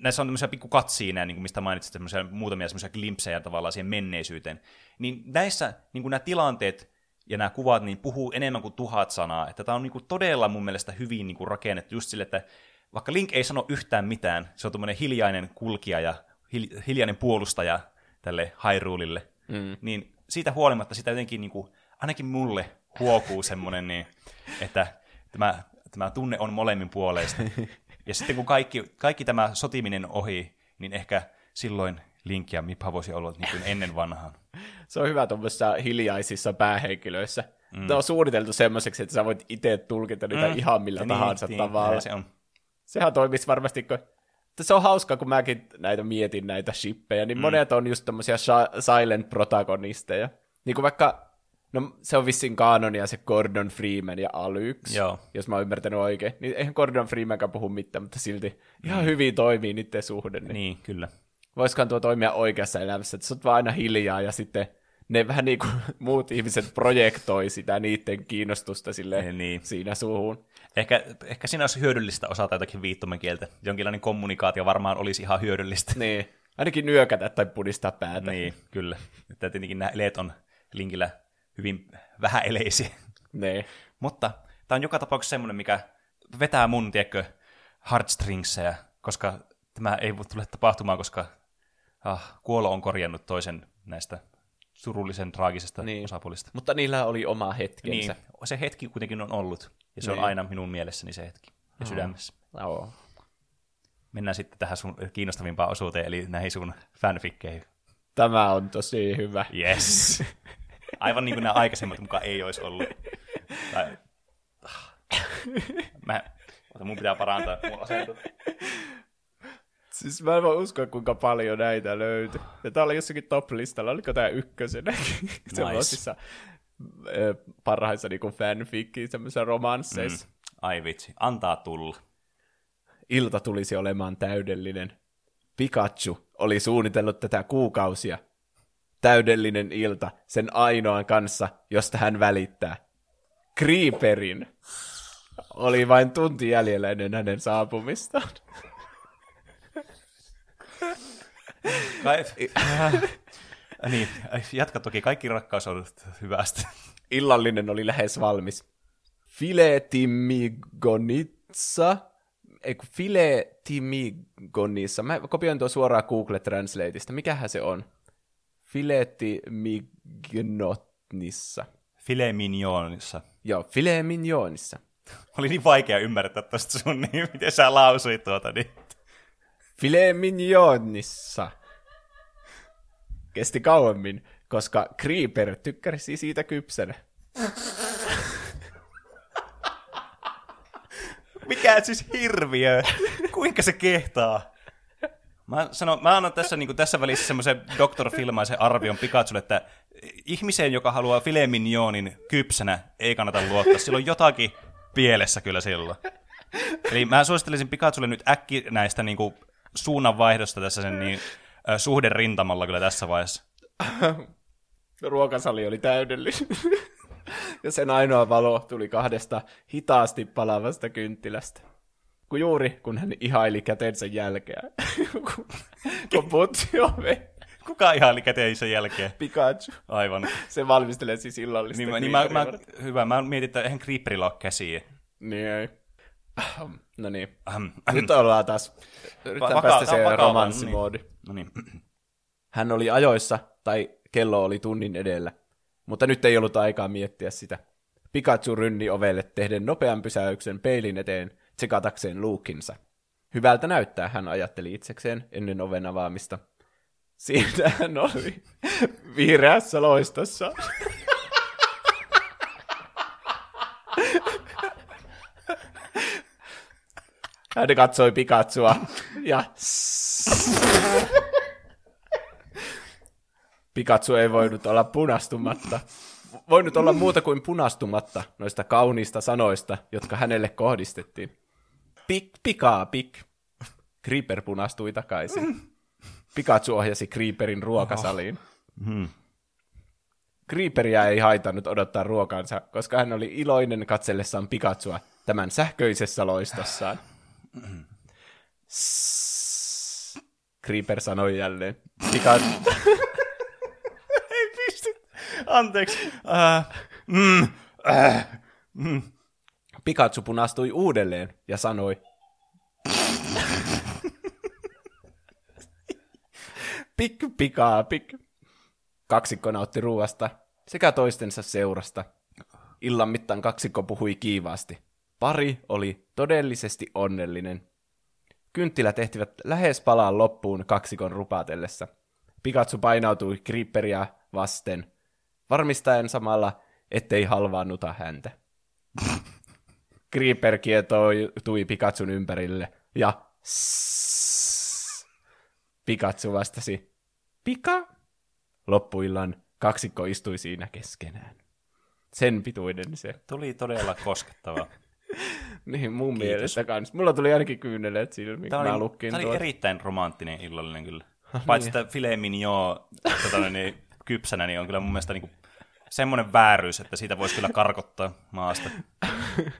näissä on tämmöisiä pikku katsiineja, niin kuin mistä mainitsit, semmoisia muutamia semmoisia glimpsejä tavallaan siihen menneisyyteen. Niin näissä niin kuin nämä tilanteet ja nämä kuvat niin puhuu enemmän kuin tuhat sanaa. Että tämä on niin kuin todella mun mielestä hyvin niin kuin rakennettu just sille, että vaikka Link ei sano yhtään mitään, se on tuommoinen hiljainen kulkija ja hil- hiljainen puolustaja tälle Hyruleille, mm. niin siitä huolimatta sitä jotenkin niin kuin, ainakin mulle huokuu semmoinen, niin, että tämä, tämä tunne on molemmin puoleista. [LAUGHS] Ja sitten kun kaikki, kaikki tämä sotiminen ohi, niin ehkä silloin Link ja Mipha voisi olla niin kuin ennen vanhaan. Se on hyvä tuommoisissa hiljaisissa päähenkilöissä. Mm. Tämä on suunniteltu semmoiseksi, että sä voit itse tulkita niitä mm. ihan millä niin, tahansa niin, tavalla. Se on. Sehän toimisi varmasti, kun... Se on hauska, kun mäkin näitä mietin näitä shippejä, niin mm. monet on just tämmöisiä silent protagonisteja. Niin kuin vaikka No se on vissiin kanonia se Gordon Freeman ja Alyx, Joo. jos mä oon ymmärtänyt oikein. Niin eihän Gordon Freemankaan puhu mitään, mutta silti ihan mm. hyvin toimii niiden suhde. Niin, niin kyllä. Voisikohan tuo toimia oikeassa elämässä, että sä oot vaan aina hiljaa ja sitten ne vähän niin kuin [LAUGHS] muut ihmiset projektoi sitä niiden kiinnostusta sille niin, niin. siinä suuhun. Ehkä, ehkä siinä olisi hyödyllistä osata jotakin viittomakieltä. Jonkinlainen kommunikaatio varmaan olisi ihan hyödyllistä. Niin. Ainakin nyökätä tai pudistaa päätä. Niin, kyllä. Että tietenkin nämä eleet on linkillä hyvin vähäeleisiä. Ne. Mutta tämä on joka tapauksessa semmoinen, mikä vetää mun, tiedätkö, heartstringsseja, koska tämä ei tule tapahtumaan, koska ah, kuolo on korjannut toisen näistä surullisen traagisesta niin. osapuolista. Mutta niillä oli oma hetkensä. Niin, se hetki kuitenkin on ollut, ja se niin. on aina minun mielessäni se hetki, ja sydämessä. Oh. Mennään sitten tähän sun kiinnostavimpaan osuuteen, eli näihin sun fanfikkeihin. Tämä on tosi hyvä. Yes. [LAUGHS] Aivan niin kuin nämä aikaisemmat mukaan ei olisi ollut. Tai... Mä... mun pitää parantaa mun. Siis mä en voi uskoa, kuinka paljon näitä löytyy. Ja tää oli jossakin top-listalla, oliko tää ykkösenä? [LAUGHS] Nice. Semmoisissa parhaissa niinku fanfikkiin, semmoisissa romansseissa. Mm. Ai vitsi, antaa tulla. Ilta tulisi olemaan täydellinen. Pikachu oli suunnitellut tätä kuukausia täydellinen ilta sen ainoan kanssa, josta hän välittää. Creeperin oli vain tunti jäljellä ennen hänen saapumistaan. [LAUGHS] [LAUGHS] Niin, jatka toki. Kaikki rakkaus on hyvästä. Illallinen oli lähes valmis. Filetimigonitsa, ei kun filetimigonissa. Mä kopioin tuo suoraan Google Translateista. Mikähän se on? Filetti mignotnissa. File mignonissa. Joo, file mignonissa. Oli niin vaikea ymmärtää tästä sun niin, miten sä lausuit tuota niin. File mignonissa. Kesti kauemmin, koska Creeper tykkäsi siitä kypsänä. Mikä siis hirviö? Kuinka se kehtaa? Mä, sanon, mä annan tässä, niin tässä välissä semmoisen Dr. Filmaisen arvion Pikachulle, että ihmiseen, joka haluaa filemignoonin kypsänä, ei kannata luottaa. Sillä on jotakin pielessä kyllä silloin. Eli mä suosittelisin Pikachulle nyt äkki näistä niin kuin, suunnanvaihdosta tässä sen niin, suhden rintamalla kyllä tässä vaiheessa. [LAUGHS] Ruokasali oli täydellinen. ja sen ainoa valo tuli kahdesta hitaasti palavasta kynttilästä kun juuri kun hän ihaili käteensä jälkeä, [LAUGHS] kun putsi ove. Kuka ihaili käteensä jälkeen? Pikachu. Aivan. Se valmistelee siis illallista. Niin, niin mä, mä, hyvä, mä mietin, että eihän Creeperilla ole käsiä. Niin ei. No niin. Nyt ollaan taas. Yritetään Vaka- päästä se romanssimoodi. No niin. Hän oli ajoissa, tai kello oli tunnin edellä. Mutta nyt ei ollut aikaa miettiä sitä. Pikachu rynni ovelle tehden nopean pysäyksen peilin eteen tsekatakseen luukinsa. Hyvältä näyttää, hän ajatteli itsekseen ennen oven avaamista. Siitä hän oli vihreässä loistossa. [LAUGHS] Hän katsoi Pikachua ja Pikachu ei voinut olla punastumatta. Voinut olla muuta kuin punastumatta noista kauniista sanoista, jotka hänelle kohdistettiin. Pik, pikaa, pik. Creeper punastui takaisin. Pikachu ohjasi Creeperin ruokasaliin. Hmm. Creeperia ei haitannut odottaa ruokansa, koska hän oli iloinen katsellessaan Pikachua tämän sähköisessä loistossaan. Mm-hmm. Creeper sanoi jälleen. Pika... [LAUGHS] Ei pysty. Anteeksi. Uh, mm, uh, mm. Pikachu punastui uudelleen ja sanoi. [LAUGHS] pik, pikaa, pik. Kaksikko nautti ruuasta sekä toistensa seurasta. Illan mittaan kaksikko puhui kiivaasti. Pari oli todellisesti onnellinen. Kynttilät ehtivät lähes palaan loppuun kaksikon rupatellessa. Pikatsu painautui Creeperia vasten, varmistaen samalla, ettei halvaannuta häntä. [LAUGHS] Creeper kietoutui Pikatsun ympärille ja [LAUGHS] sss, Pikatsu vastasi, Pika? Loppuillan kaksikko istui siinä keskenään. Sen pituinen se. Tuli todella koskettava. Niin mun Kiitos. mielestä kans. Mulla tuli ainakin kyyneleet silmiin, kun mä lukkin Tämä oli erittäin romanttinen illallinen kyllä. [LAUGHS] Paitsi niin. että filet mignon tota, niin, kypsänä, niin on kyllä mun mielestä niin kuin, semmoinen vääryys, että siitä voisi kyllä karkottaa maasta.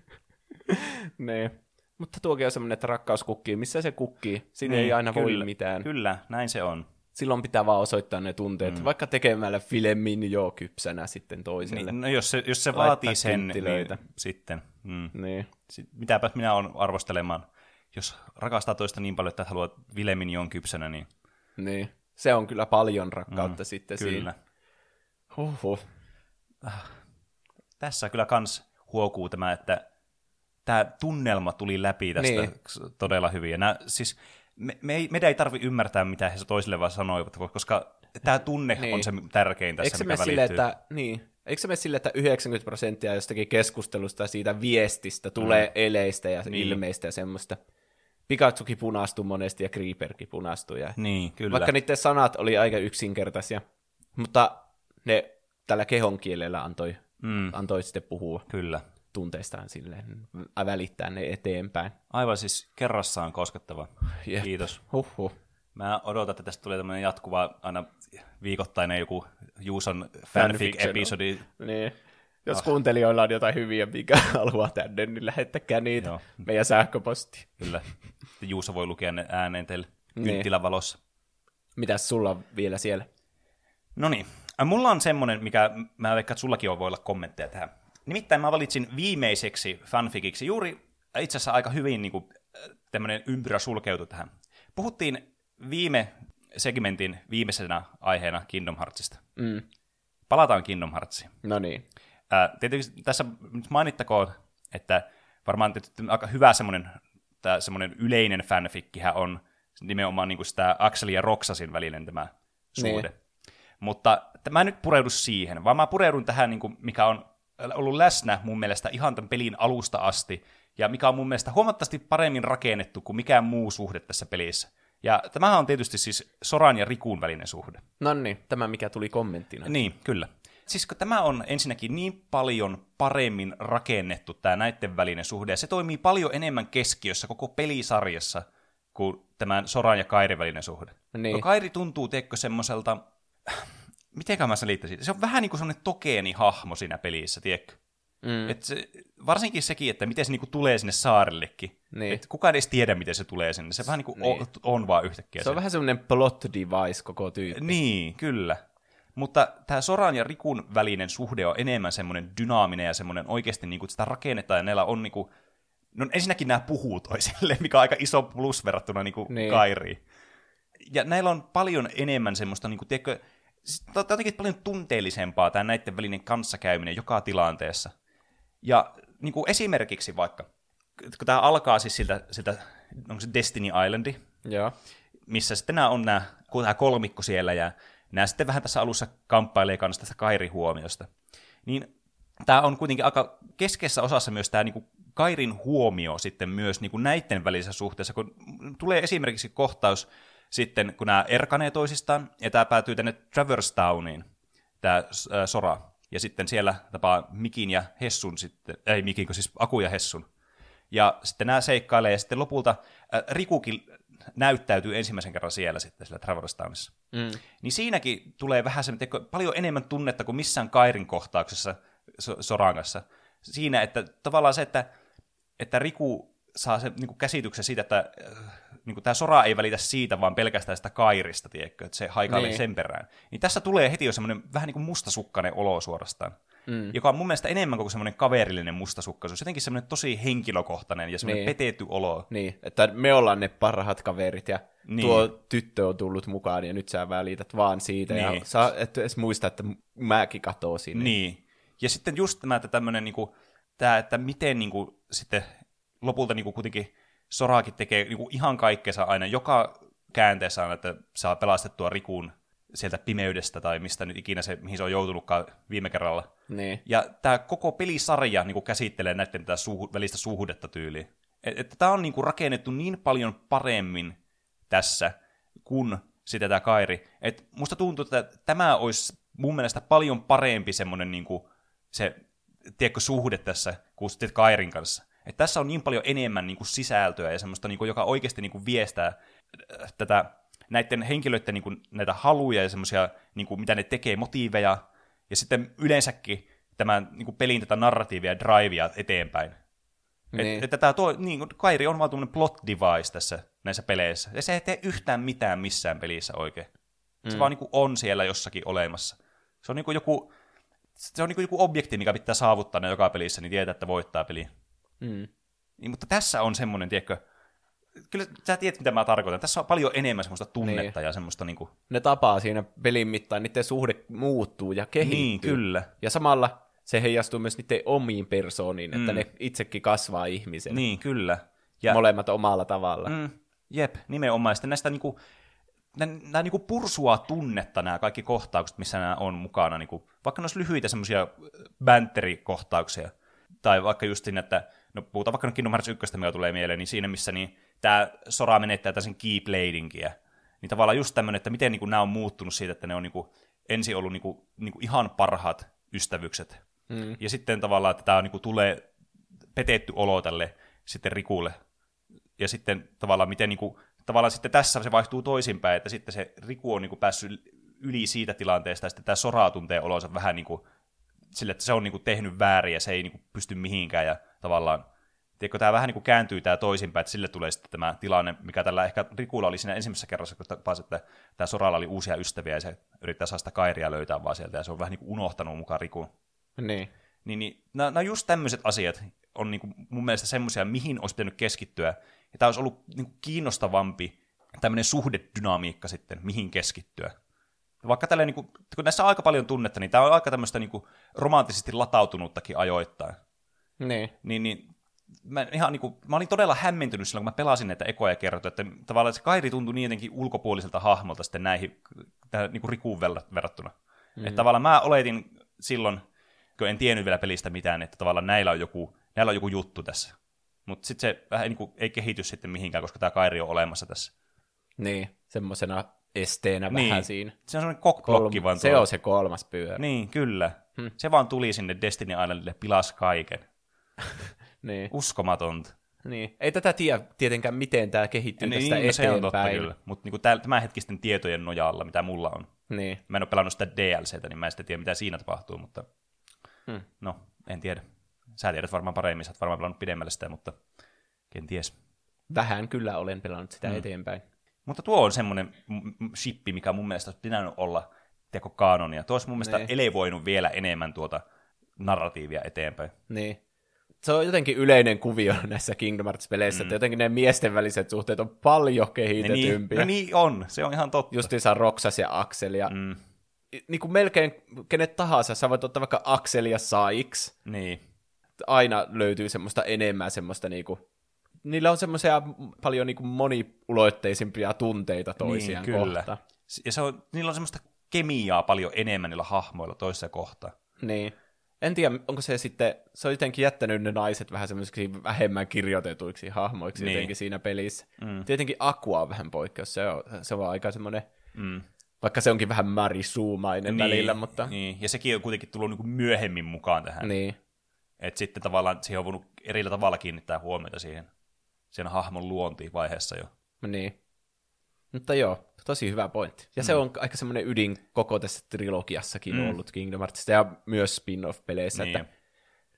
[LAUGHS] niin. Mutta tuokin on semmoinen, että rakkaus kukkii. Missä se kukkii? Siinä niin, ei aina kyllä, voi mitään. Kyllä, näin se on. Silloin pitää vaan osoittaa ne tunteet, mm. vaikka tekemällä filemin jo kypsänä sitten toiselle. Niin, no jos se, jos se vaatii sen, niin sitten. Mm. Niin. Mitäpä minä olen arvostelemaan. Jos rakastaa toista niin paljon, että haluaa filemin jo kypsänä, niin... Niin, se on kyllä paljon rakkautta mm, sitten kyllä. siinä. Huhhuh. Ah. Tässä kyllä kans huokuu tämä, että tämä tunnelma tuli läpi tästä niin. todella hyvin. Ja nämä, siis me, me ei, meidän ei tarvitse ymmärtää, mitä he toisille vaan sanoivat, koska tämä tunne niin. on se tärkein tässä, Eikö mikä sille, että, niin. Eikö se mene sille, että 90 prosenttia jostakin keskustelusta siitä viestistä tulee mm. eleistä ja niin. ilmeistä ja semmoista? Pikatsuki punastui monesti ja Creeperkin punastui. Ja niin, kyllä. Vaikka niiden sanat oli aika yksinkertaisia, mutta ne tällä kehon kielellä antoi, mm. antoi sitten puhua. Kyllä tunteistaan silleen, välittää ne eteenpäin. Aivan siis kerrassaan koskettava. Jep. Kiitos. Huhhuh. Mä odotan, että tästä tulee tämmöinen jatkuva, aina viikoittainen joku Juuson fanfic-episodi. Niin. Jos oh. kuuntelijoilla on jotain hyviä, mikä [LAUGHS] haluaa tänne, niin lähettäkää niitä Joo. meidän sähköposti. Kyllä. Juuso voi lukea ne ääneen teille niin. kynttilävalossa. Mitäs sulla on vielä siellä? No niin. Mulla on semmoinen, mikä mä veikkaan, että sullakin on voi olla kommentteja tähän. Nimittäin mä valitsin viimeiseksi fanficiksi juuri itse asiassa aika hyvin niin kuin, tämmöinen ympyrä sulkeutui tähän. Puhuttiin viime segmentin viimeisenä aiheena Kingdom Heartsista. Mm. Palataan Kingdom Heartsiin. No niin. Äh, tietysti tässä nyt mainittakoon, että varmaan aika hyvä semmoinen, tämä semmoinen yleinen fanfikkihän on nimenomaan niin kuin sitä Axel ja Roxasin välinen tämä suhde. Niin. Mutta mä en nyt pureudu siihen, vaan mä pureudun tähän, niin kuin, mikä on ollut läsnä mun mielestä ihan tämän pelin alusta asti, ja mikä on mun mielestä huomattavasti paremmin rakennettu kuin mikään muu suhde tässä pelissä. Ja tämähän on tietysti siis Soran ja Rikun välinen suhde. No niin, tämä mikä tuli kommenttina. Niin, kyllä. Siis kun tämä on ensinnäkin niin paljon paremmin rakennettu tämä näiden välinen suhde, ja se toimii paljon enemmän keskiössä koko pelisarjassa kuin tämän Soran ja Kairin välinen suhde. Niin. No Kairi tuntuu, teekö semmoiselta mitenkä mä selittäisin, se on vähän niin kuin semmoinen tokeeni hahmo siinä pelissä, tiedätkö? Mm. Et se, varsinkin sekin, että miten se niinku tulee sinne saarellekin. Niin. Et kukaan ei edes tiedä, miten se tulee sinne. Se vähän niinku niin. on, on vaan yhtäkkiä. Se on vähän semmoinen plot device koko tyyppi. Niin, kyllä. Mutta tämä Soran ja Rikun välinen suhde on enemmän semmoinen dynaaminen ja semmoinen oikeasti niinku, sitä rakennetaan ja neillä on niinku, no ensinnäkin nämä puhuu toisille, [LAUGHS] mikä on aika iso plus verrattuna niinku niin. Kairiin. Ja näillä on paljon enemmän semmoista, niinku, tiedätkö, tämä on jotenkin paljon tunteellisempaa tämä näiden välinen kanssakäyminen joka tilanteessa. Ja niin kuin esimerkiksi vaikka, kun tämä alkaa siis siltä, siltä onko se Destiny Islandi, Joo. missä sitten nämä on nämä, tämä kolmikko siellä, ja nämä sitten vähän tässä alussa kamppailee kanssa tästä Kairi-huomiosta. Niin tämä on kuitenkin aika keskeisessä osassa myös tämä niin kuin Kairin huomio sitten myös niin kuin näiden välisessä suhteessa, kun tulee esimerkiksi kohtaus, sitten, kun nämä erkanee toisistaan, ja tämä päätyy tänne Traverse Towniin, tämä äh, Sora, ja sitten siellä tapaa Mikin ja Hessun sitten, ei Mikin, kun siis Aku ja Hessun. Ja sitten nämä seikkailee, ja sitten lopulta äh, Rikukin näyttäytyy ensimmäisen kerran siellä sitten, siellä Traverse Townissa. Mm. Niin siinäkin tulee vähän se, paljon enemmän tunnetta kuin missään Kairin kohtauksessa Soran kanssa. Siinä, että tavallaan se, että, että Riku saa sen niin käsityksen siitä, että äh, niin tämä Sora ei välitä siitä, vaan pelkästään sitä Kairista, tiedätkö, että se haikailee niin. sen perään. Niin tässä tulee heti jo semmoinen vähän niin kuin mustasukkainen olo suorastaan. Mm. Joka on mun mielestä enemmän kuin semmoinen kaverillinen mustasukkaisuus, jotenkin semmoinen tosi henkilökohtainen ja semmoinen niin. petetty olo. Niin, että me ollaan ne parhaat kaverit ja Niin. tuo tyttö on tullut mukaan ja nyt sä välität vaan siitä. Niin. Ja sä et edes muista, että mäkin katosin. Niin. Ja sitten just tämä, että tämmöinen, niin kuin, tämä, että miten niin kuin, sitten lopulta niin kuin, kuitenkin Soraakin tekee niin kuin, ihan kaikkensa aina, joka käänteessä on, että saa pelastettua Rikun sieltä pimeydestä tai mistä nyt ikinä se, mihin se on joutunutkaan viime kerralla. Niin. Ja tämä koko pelisarja niin kuin käsittelee näiden tätä suhu, välistä suhdetta tyyliin. Että et, tämä on niin kuin rakennettu niin paljon paremmin tässä kuin sitä tämä Kairi. Et musta tuntuu, että tämä olisi mun mielestä paljon parempi semmoinen niin kuin se, tiedätkö, suhde tässä kuin sitten Kairin kanssa. Et tässä on niin paljon enemmän niin kuin sisältöä ja semmoista, niin kuin, joka oikeasti niin kuin viestää äh, tätä näiden henkilöiden niin kuin, näitä haluja ja semmoisia, niin kuin, mitä ne tekee, motiiveja, ja sitten yleensäkin tämän niin kuin pelin tätä narratiivia ja drivea eteenpäin. Niin. Et, että tämä tuo, niin, kuin Kairi on vaan tuommoinen plot device tässä näissä peleissä. Ja se ei tee yhtään mitään missään pelissä oikein. Se Mm. vaan niin kuin on siellä jossakin olemassa. Se on niin kuin joku, se on niin kuin joku objekti, mikä pitää saavuttaa ne joka pelissä, niin tietää, että voittaa peli. Mm. Niin, mutta tässä on semmoinen, tiedätkö, kyllä sä tiedät, mitä mä tarkoitan. Tässä on paljon enemmän semmoista tunnetta Niin. ja semmoista niin kuin, Ne tapaa siinä pelin mittaan, niiden suhde muuttuu ja kehittyy. niin, kyllä. Ja samalla se heijastuu myös niiden omiin persooniin, että Mm. ne itsekin kasvaa ihmisen. Niin, kyllä. Ja... Molemmat omalla tavalla. Mm. Jep, nimenomaan. Sitten näistä niinku, nämä, nämä niinku pursua tunnetta, nämä kaikki kohtaukset, missä nämä on mukana. Niinku, vaikka ne olisi lyhyitä semmoisia bänterikohtauksia. Tai vaikka just siinä, että, no puhutaan vaikka Kingdom Hearts 1, mikä tulee mieleen, niin siinä missä niin, tämä Sora menettää tällaisen keybladingia. Niin tavallaan just tämmöinen, että miten niinku, nämä on muuttunut siitä, että ne on niinku, ensin ollut niinku, niinku ihan parhaat ystävykset. Mm. Ja sitten tavallaan, että tämä niinku, tulee petetty olo tälle sitten Rikulle. Ja sitten tavallaan miten niinku, tavallaan sitten tässä se vaihtuu toisinpäin, että sitten se Riku on niinku päässyt yli siitä tilanteesta, ja sitten tämä Sora tuntee olonsa vähän niinku, sille, että se on niinku tehnyt väärin, ja se ei niinku pysty mihinkään, ja tavallaan, tiedätkö, tämä vähän niinku kääntyy tämä toisinpäin, että sille tulee sitten tämä tilanne, mikä tällä ehkä Rikulla oli siinä ensimmäisessä kerrassa, kun tapasi, että tämä Soralla oli uusia ystäviä, ja se yrittää saada sitä Kairia löytää vaan sieltä, ja se on vähän niinku unohtanut mukaan Rikun. Niin. Niin, niin nämä, nämä just tämmöiset asiat on niin kuin mun mielestä semmoisia, mihin olisi pitänyt keskittyä. Ja tämä olisi ollut niin kuin kiinnostavampi tämmöinen suhdedynamiikka sitten, mihin keskittyä. Vaikka tällä, niin kuin, kun näissä on aika paljon tunnetta, niin tämä on aika tämmöistä niin kuin romanttisesti latautunuttakin ajoittain. Niin. Niin, niin mä, ihan niin kuin, mä olin todella hämmentynyt silloin, kun mä pelasin näitä ekoja kertoja, että tavallaan se Kairi tuntui niin jotenkin ulkopuoliselta hahmolta sitten näihin, tähän niin kuin Rikuun ver- verrattuna. Mm. Että tavallaan mä oletin silloin, kun en tiennyt vielä pelistä mitään, että tavallaan näillä on joku, näillä on joku juttu tässä. Mutta sitten se vähän niin kuin, ei kehity sitten mihinkään, koska tämä Kairi on olemassa tässä. Niin. Semmosena esteenä Niin. vähän siinä. Se on semmoinen kokblokki vaan se tuolla. on se kolmas pyörä. Niin, kyllä. Hmm. Se vaan tuli sinne Destiny Islandille, pilas kaiken. [LAUGHS] Niin. Uskomatonta. niin. Ei tätä tiedä tietenkään, miten tämä kehittyy tästä niin, no se on totta eteenpäin. kyllä. Mutta niinku tämänhetkisten tietojen nojalla, mitä mulla on. Niin. Mä en ole pelannut sitä DLCtä, niin mä en sitten tiedä, mitä siinä tapahtuu, mutta Hmm. no, en tiedä. Sä tiedät varmaan paremmin, sä oot varmaan pelannut pidemmälle sitä, mutta kenties. Vähän kyllä olen pelannut sitä Mm. mm. eteenpäin. Mutta tuo on semmoinen shippi, mikä mun mielestä olisi pitänyt olla teko kanonia. Tuo olisi mun mielestä Niin. elevoinut vielä enemmän tuota narratiivia eteenpäin. Niin. Se on jotenkin yleinen kuvio [LAUGHS] näissä Kingdom Hearts-peleissä, mm. että jotenkin ne miesten väliset suhteet on paljon Ne kehitetympiä. niin, no niin on, se on ihan totta. Justiinsa Roxas ja Axel ja Mm, niin kuin melkein kenet tahansa, sä voit ottaa vaikka Axel ja Sykes, niin, aina löytyy semmoista enemmän semmoista niinku, niillä on semmoisia paljon niinku moniulotteisimpia tunteita toisiaan niin, kyllä. kohtaan. Ja se on, niillä on semmoista kemiaa paljon enemmän niillä hahmoilla toisessa kohtaa. Niin. En tiedä, onko se sitten, se on jotenkin jättänyt ne naiset vähän semmoisiksi vähemmän kirjoitetuiksi hahmoiksi Niin. jotenkin siinä pelissä. Mm. Tietenkin Aqua on vähän poikkeus, se on, se on aika semmoinen, Mm. vaikka se onkin vähän märisuumainen niin, välillä, mutta niin. Ja sekin on kuitenkin tullut niinku myöhemmin mukaan tähän. niin. Että sitten tavallaan siihen on voinut eri tavalla kiinnittää huomiota siihen, sen hahmon luontiin vaiheessa jo. niin. Mutta joo, tosi hyvä pointti. Ja mm. se on aika semmoinen ydin koko tässä trilogiassakin Mm. ollut Kingdom Heartsista ja myös spin-off-peleissä, Niin. että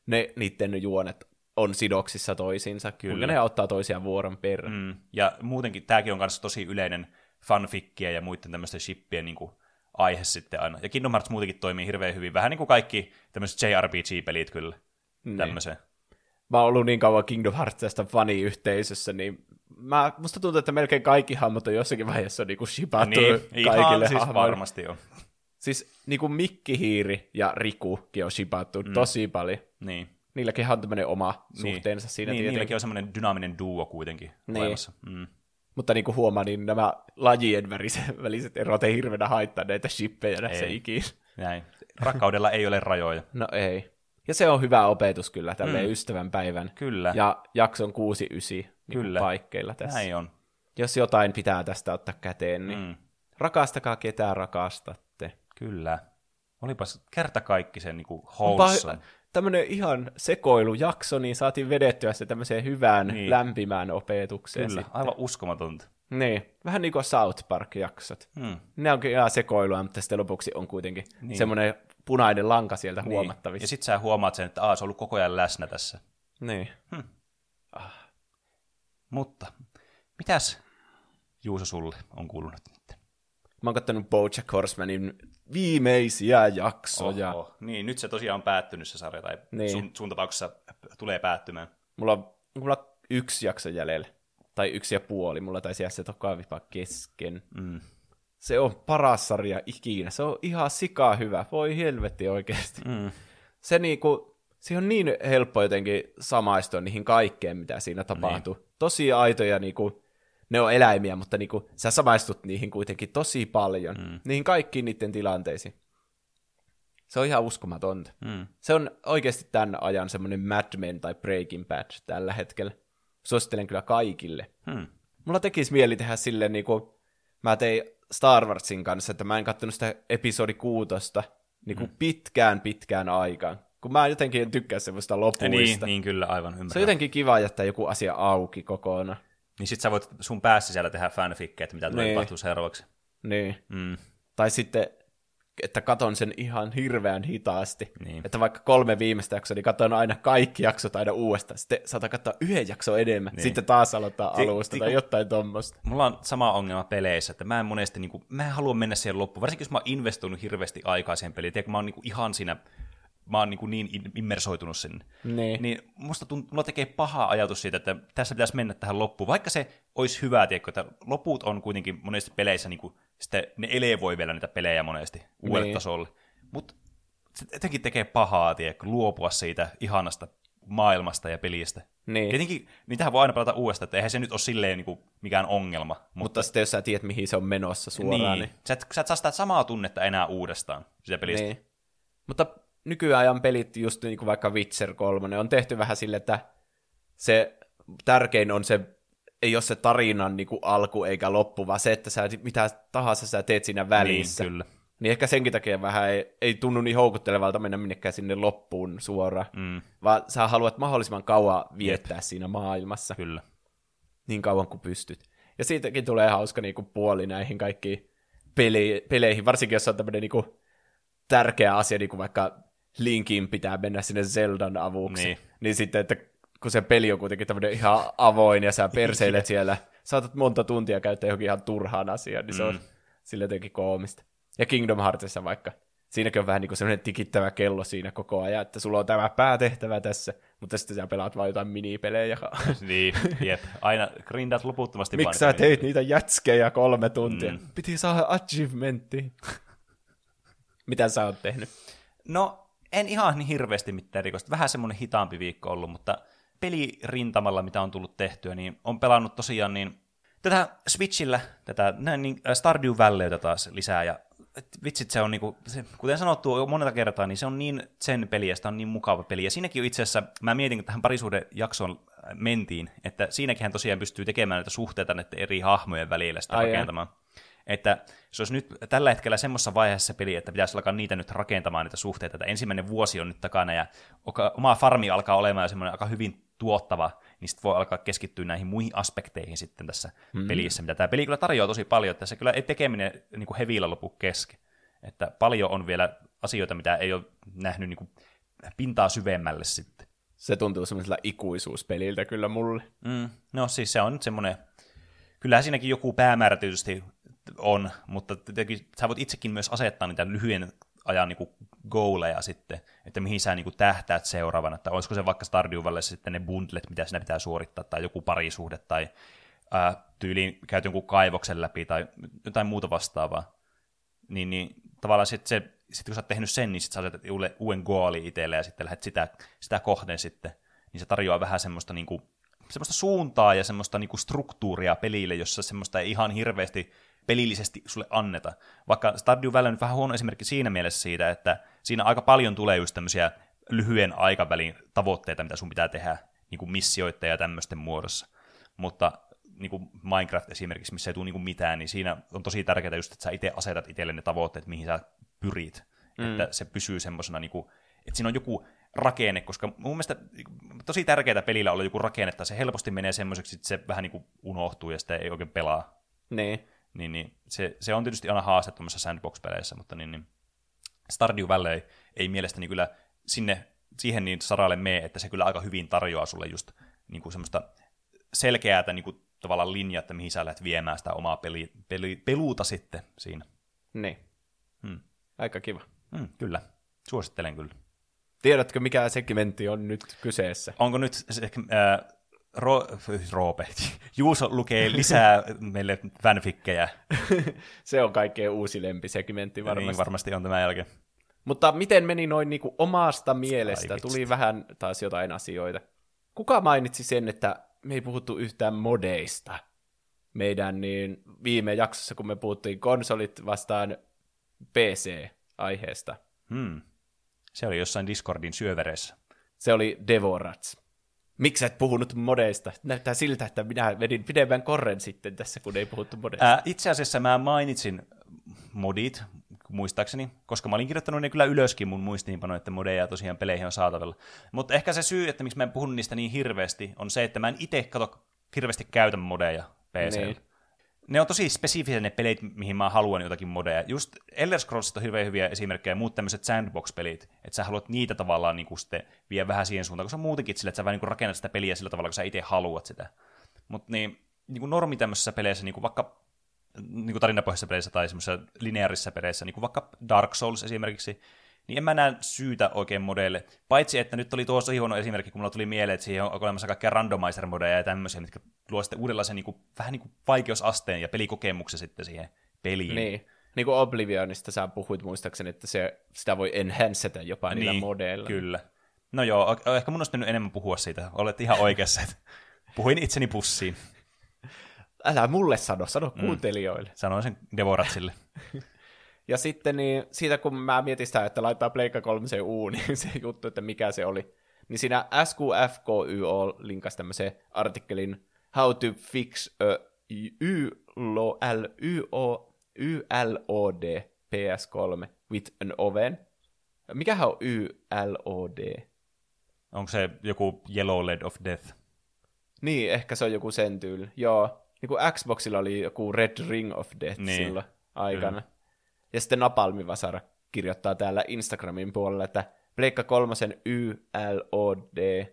ne, niiden juonet on sidoksissa toisiinsa, Kyllä. kuinka ne auttaa toisiaan vuoron perään. Mm. Ja muutenkin tämäkin on myös tosi yleinen fanfikkien ja muiden tämmöisten shippien niin kuin, aihe sitten aina. Ja Kingdom Hearts muutenkin toimii hirveän hyvin. Vähän niin kuin kaikki tämmöiset JRPG-pelit kyllä. Niin. Tämmöisen. Mä oon ollut niin kauan Kingdom Heartsista faniyhteisössä, niin mä, musta tuntuu, että melkein kaikki hahmot on jossakin vaiheessa niinku shipattu Niin, ihan kaikille siis hahmoille. varmasti on. Siis niinku Mikkihiiri ja Rikukin on shipattu mm. tosi paljon. Niin. Niilläkin on tämmöinen oma suhteensa siinä niin, tietenkin. niilläkin on semmoinen dynaaminen duo kuitenkin Niin. olemassa. Mm. Mutta niin kuin huomaa, niin nämä lajien väliset, [LAUGHS] erot ei hirveänä haittaa näitä shippejä näissä Ei. ikinä. Näin. Rakkaudella ei ole rajoja. [LAUGHS] No ei. Ja se on hyvä opetus kyllä tälleen mm. ystävän päivän. Kyllä. Ja jakson 6-9 niin Kyllä. paikkeilla tässä. Näin on. Jos jotain pitää tästä ottaa käteen, niin mm. Rakastakaa ketään rakastatte. Kyllä. Olipas kertakaikkisen niin wholesome. tämmöinen ihan sekoilujakso, niin saatiin vedettyä se tämmöiseen hyvään, Niin. lämpimään opetukseen. Kyllä, sitten. aivan uskomatonta. Niin, vähän niin kuin South Park-jaksot. Hmm. Ne onkin ihan sekoilua, mutta sitten lopuksi on kuitenkin Niin. semmoinen punainen lanka sieltä Niin. huomattavissa. Ja sit sä huomaat sen, että Aa, se on ollut koko ajan läsnä tässä. Niin. Mutta, mitäs Juuso sulle on kuulunut nyt? Mä oon kattonut Bojack Horsemanin viimeisiä jaksoja. Oho. Niin, nyt se tosiaan on päättynyt se sarja, tai Niin. sun, sun tapauksessa tulee päättymään. Mulla on, mulla on yksi jakso jäljellä. Tai yksi ja puoli. Mulla taisi jää se toka vipa kesken. Mm. Se on paras sarja ikinä. Se on ihan sikaa hyvä. Voi helvetti oikeasti. Mm. Se niinku, se on niin helppo jotenkin samaistua niihin kaikkeen, mitä siinä tapahtuu. Niin. Tosi aitoja niinku, ne on eläimiä, mutta niinku, sä samaistut niihin kuitenkin tosi paljon. Mm. Niihin kaikkiin niiden tilanteisiin. Se on ihan uskomatonta. Mm. Se on oikeasti tämän ajan semmoinen Mad Men tai Breaking Bad tällä hetkellä. Suosittelen kyllä kaikille. Hmm. Mulla tekisi mieli tehdä silleen, niin kuin mä tein Star Warsin kanssa, että mä en katsonut sitä episodi kuutosta niin kuin pitkään pitkään aikaan. Kun mä jotenkin en tykkää semmoista Ja lopuista. niin, niin, kyllä, aivan Se on ymmärrän. jotenkin kiva jättää joku asia auki kokonaan. Niin sit sä voit sun päässä siellä tehdä fanfickejä, että mitä tulee Niin. tapahtuu seuraavaksi. Niin. Mm. Tai sitten, että katon sen ihan hirveän hitaasti. Niin. Että vaikka kolme viimeistä jaksoa, niin katon aina kaikki jaksot aina uudestaan. Sitten saatan katsoa yhden jakson enemmän. Niin. Sitten taas aloittaa alusta tai jotain tommosta. Mulla on sama ongelma peleissä, että mä en monesti, niin kuin, mä en halua mennä siihen loppuun, varsinkin jos mä oon investoinut hirveästi aikaa siihen peliin, tiedätkö, mä oon niin kuin ihan siinä, mä oon niin, kuin niin in- immersoitunut sinne. Niin. Niin musta tunt, mulla tekee paha ajatus siitä, että tässä pitäisi mennä tähän loppuun, vaikka se olisi hyvä, tiedätkö, että loput on kuitenkin monesti peleissä, niin kuin, sitten ne elevoi vielä niitä pelejä monesti uudelle Niin. tasolle, mutta se jotenkin tekee pahaa, tiedätkö, luopua siitä ihanasta maailmasta ja pelistä. Niin. Tietenkin niitähän voi aina pelata uudestaan, että eihän se nyt ole silleen niin kuin mikään ongelma. Mutta, Mutta sitten jos sä tiedät, mihin se on menossa suoraan, niin, niin... Sä, et, sä et saa sitä samaa tunnetta enää uudestaan sitä pelistä. niin. Mutta nykyajan pelit, just niin kuin vaikka Witcher 3, on tehty vähän sille, että se tärkein on se, ei ole se tarinan niin kuin alku eikä loppu, vaan se, että sä, mitä tahansa sä teet siinä välissä. Niin, kyllä. Niin ehkä senkin takia vähän ei, ei tunnu niin houkuttelevalta mennä minnekään sinne loppuun suoraan, Mm, vaan sä haluat mahdollisimman kauan viettää siinä maailmassa, kyllä. niin kauan kuin pystyt. Ja siitäkin tulee hauska niin kuin puoli näihin kaikkiin peli, peleihin, varsinkin jos on tämmöinen niin kuin tärkeä asia, niin kuin vaikka Linkin pitää mennä sinne Zeldan avuksi, Niin. niin, sitten, että kun se peli on kuitenkin tämmöinen ihan avoin ja sä perseilet [LAUGHS] siellä, saatat monta tuntia käyttää johonkin ihan turhaan asiaan, niin se on Mm. sille jotenkin koomista. Ja Kingdom Heartsissa vaikka, siinäkin on vähän niin kuin semmoinen tikittävä kello siinä koko ajan, että sulla on tämä päätehtävä tässä, mutta sitten sä pelaat vain jotain minipelejä. [LAUGHS] niin, jep. Aina grindaat loputtomasti Miksi sä teit niitä jätskejä kolme tuntia? Mm. Piti saada achievementti. [LAUGHS] Mitä sä oot tehnyt? No, en ihan niin hirveästi mitään rikosta. Vähän semmoinen hitaampi viikko ollut, mutta pelirintamalla, mitä on tullut tehtyä, niin on pelannut tosiaan niin tätä Switchillä, tätä näin, niin äh, Stardew Valleyta taas lisää, ja vitsit se on niinku, se, kuten sanottu jo monta kertaa, niin se on niin sen peli, ja sitä on niin mukava peli, ja siinäkin on itse asiassa, mä mietin, kun tähän parisuuden jaksoon mentiin, että siinäkin hän tosiaan pystyy tekemään näitä suhteita näiden eri hahmojen välillä sitä Ai rakentamaan. Että se olisi nyt tällä hetkellä semmoisessa vaiheessa se peli, että pitäisi alkaa niitä nyt rakentamaan, niitä suhteita. Että ensimmäinen vuosi on nyt takana ja oma farmi alkaa olemaan semmoinen aika hyvin tuottava, niin sitten voi alkaa keskittyä näihin muihin aspekteihin sitten tässä mm. pelissä, mitä tämä peli kyllä tarjoaa tosi paljon, että se kyllä ei tekeminen niin kuin hevillä lopu kesken. Että paljon on vielä asioita, mitä ei ole nähnyt niin kuin pintaa syvemmälle sitten. Se tuntuu semmoisella ikuisuuspeliltä kyllä mulle. Mm, no siis se on nyt semmoinen, kyllähän siinäkin joku päämäärä tietysti on, mutta tietenkin sä voit itsekin myös asettaa niitä lyhyen ajan niin goaleja sitten, että mihin sä niin tähtäät seuraavana, että olisiko se vaikka Stardew sitten ne bundlet, mitä sinä pitää suorittaa, tai joku parisuhde, tai ää, tyyliin käyt jonkun kaivoksen läpi tai jotain muuta vastaavaa, niin, niin tavallaan sitten se, sit kun sä oot tehnyt sen, niin sitten sä asetat uuden goali itselle ja sitten lähdet sitä, sitä kohden sitten, niin se tarjoaa vähän semmoista niinku, semmoista suuntaa ja semmoista niinku struktuuria pelille, jossa semmoista ei ihan hirveästi pelillisesti sulle anneta. Vaikka Stardew Valley on vähän huono esimerkki siinä mielessä siitä, että siinä aika paljon tulee just tämmöisiä lyhyen aikavälin tavoitteita, mitä sun pitää tehdä niin kuin missioita ja tämmöisten muodossa. Mutta niin kuin Minecraft esimerkiksi, missä ei tule niin kuin mitään, niin siinä on tosi tärkeää just, että sä itse asetat itselle ne tavoitteet, mihin sä pyrit. Mm. Että se pysyy semmoisena, niin kuin, että siinä on joku rakenne, koska mun mielestä tosi tärkeää pelillä olla joku rakenne, että se helposti menee semmoiseksi, että se vähän niin kuin unohtuu ja sitten ei oikein pelaa. Niin. Niin, niin se, se, on tietysti aina haaste tuommoisessa sandbox-peleissä, mutta niin, niin Stardew Valley ei mielestäni kyllä sinne, siihen niin saralle mene, että se kyllä aika hyvin tarjoaa sulle just niin kuin semmoista selkeää niin kuin, tavallaan linjaa, että mihin sä lähdet viemään sitä omaa peli, peli, peluuta sitten siinä. Niin. Hmm. Aika kiva. Hmm, kyllä. Suosittelen kyllä. Tiedätkö, mikä segmentti on nyt kyseessä? Onko nyt se, äh, Ro, Roope, [LAUGHS] Juuso lukee lisää meille fanfikkejä. [LAUGHS] se on kaikkein uusi lempisegmentti varmasti. Niin, varmasti on tämä jälkeen. Mutta miten meni noin niin kuin omasta mielestä? Tuli vähän taas jotain asioita. Kuka mainitsi sen, että me ei puhuttu yhtään modeista? Meidän niin viime jaksossa, kun me puhuttiin konsolit vastaan PC-aiheesta. Hmm. Se oli jossain Discordin syövereissä. Se oli Devorats. Miksi et puhunut modeista? Näyttää siltä, että minä vedin pidemmän korren sitten tässä, kun ei puhuttu modeista. Ää, itse asiassa mä mainitsin modit, muistaakseni, koska mä olin kirjoittanut ne kyllä ylöskin mun muistiinpanoja, että modeja tosiaan peleihin on saatavilla. Mutta ehkä se syy, että miksi mä en puhunut niistä niin hirveästi, on se, että mä en itse kato hirveästi käytä modeja PC. Niin ne on tosi spesifisiä ne pelit, mihin mä haluan jotakin modeja. Just Elder Scrolls on hirveän hyviä esimerkkejä ja muut tämmöiset sandbox-pelit, että sä haluat niitä tavallaan niin sitten vie vähän siihen suuntaan, koska muutenkin sille, että sä vähän niin rakennat sitä peliä sillä tavalla, kun sä itse haluat sitä. Mutta niin, niin kuin normi tämmöisessä peleissä, niin kuin vaikka niin kuin tarinapohjaisissa peleissä tai semmoisissa lineaarisissa peleissä, niin kuin vaikka Dark Souls esimerkiksi, niin en mä näe syytä oikein modeille. Paitsi, että nyt oli tuossa huono esimerkki, kun mulla tuli mieleen, että siihen on olemassa kaikkia randomizer-modeja ja tämmöisiä, mitkä luo sitten uudenlaisen niin kuin, vähän niin kuin vaikeusasteen ja pelikokemuksen sitten siihen peliin. Niin. Niin kuin Oblivionista sä puhuit muistaakseni, että se, sitä voi enhancetä jopa niin, niillä modeilla. Kyllä. No joo, ehkä mun olisi enemmän puhua siitä. Olet ihan oikeassa, että puhuin itseni pussiin. [LAUGHS] Älä mulle sano, sano mm. kuuntelijoille. Sanoin sen Devoratsille. [LAUGHS] Ja sitten niin, siitä kun mä mietin sitä, että laittaa Pleikka 3 se [LAUGHS] niin se juttu, että mikä se oli, niin siinä SQFKYO linkasi tämmöisen artikkelin How to fix a YLOD PS3 with an oven. Mikähän on YLOD? Onko se joku Yellow LED of Death? Niin, ehkä se on joku sen tyyli. Joo, niin kuin Xboxilla oli joku Red Ring of Death niin. silloin aikana. Kyllä. Ja sitten Napalmi Vasara kirjoittaa täällä Instagramin puolella, että Pleikka kolmosen YLOD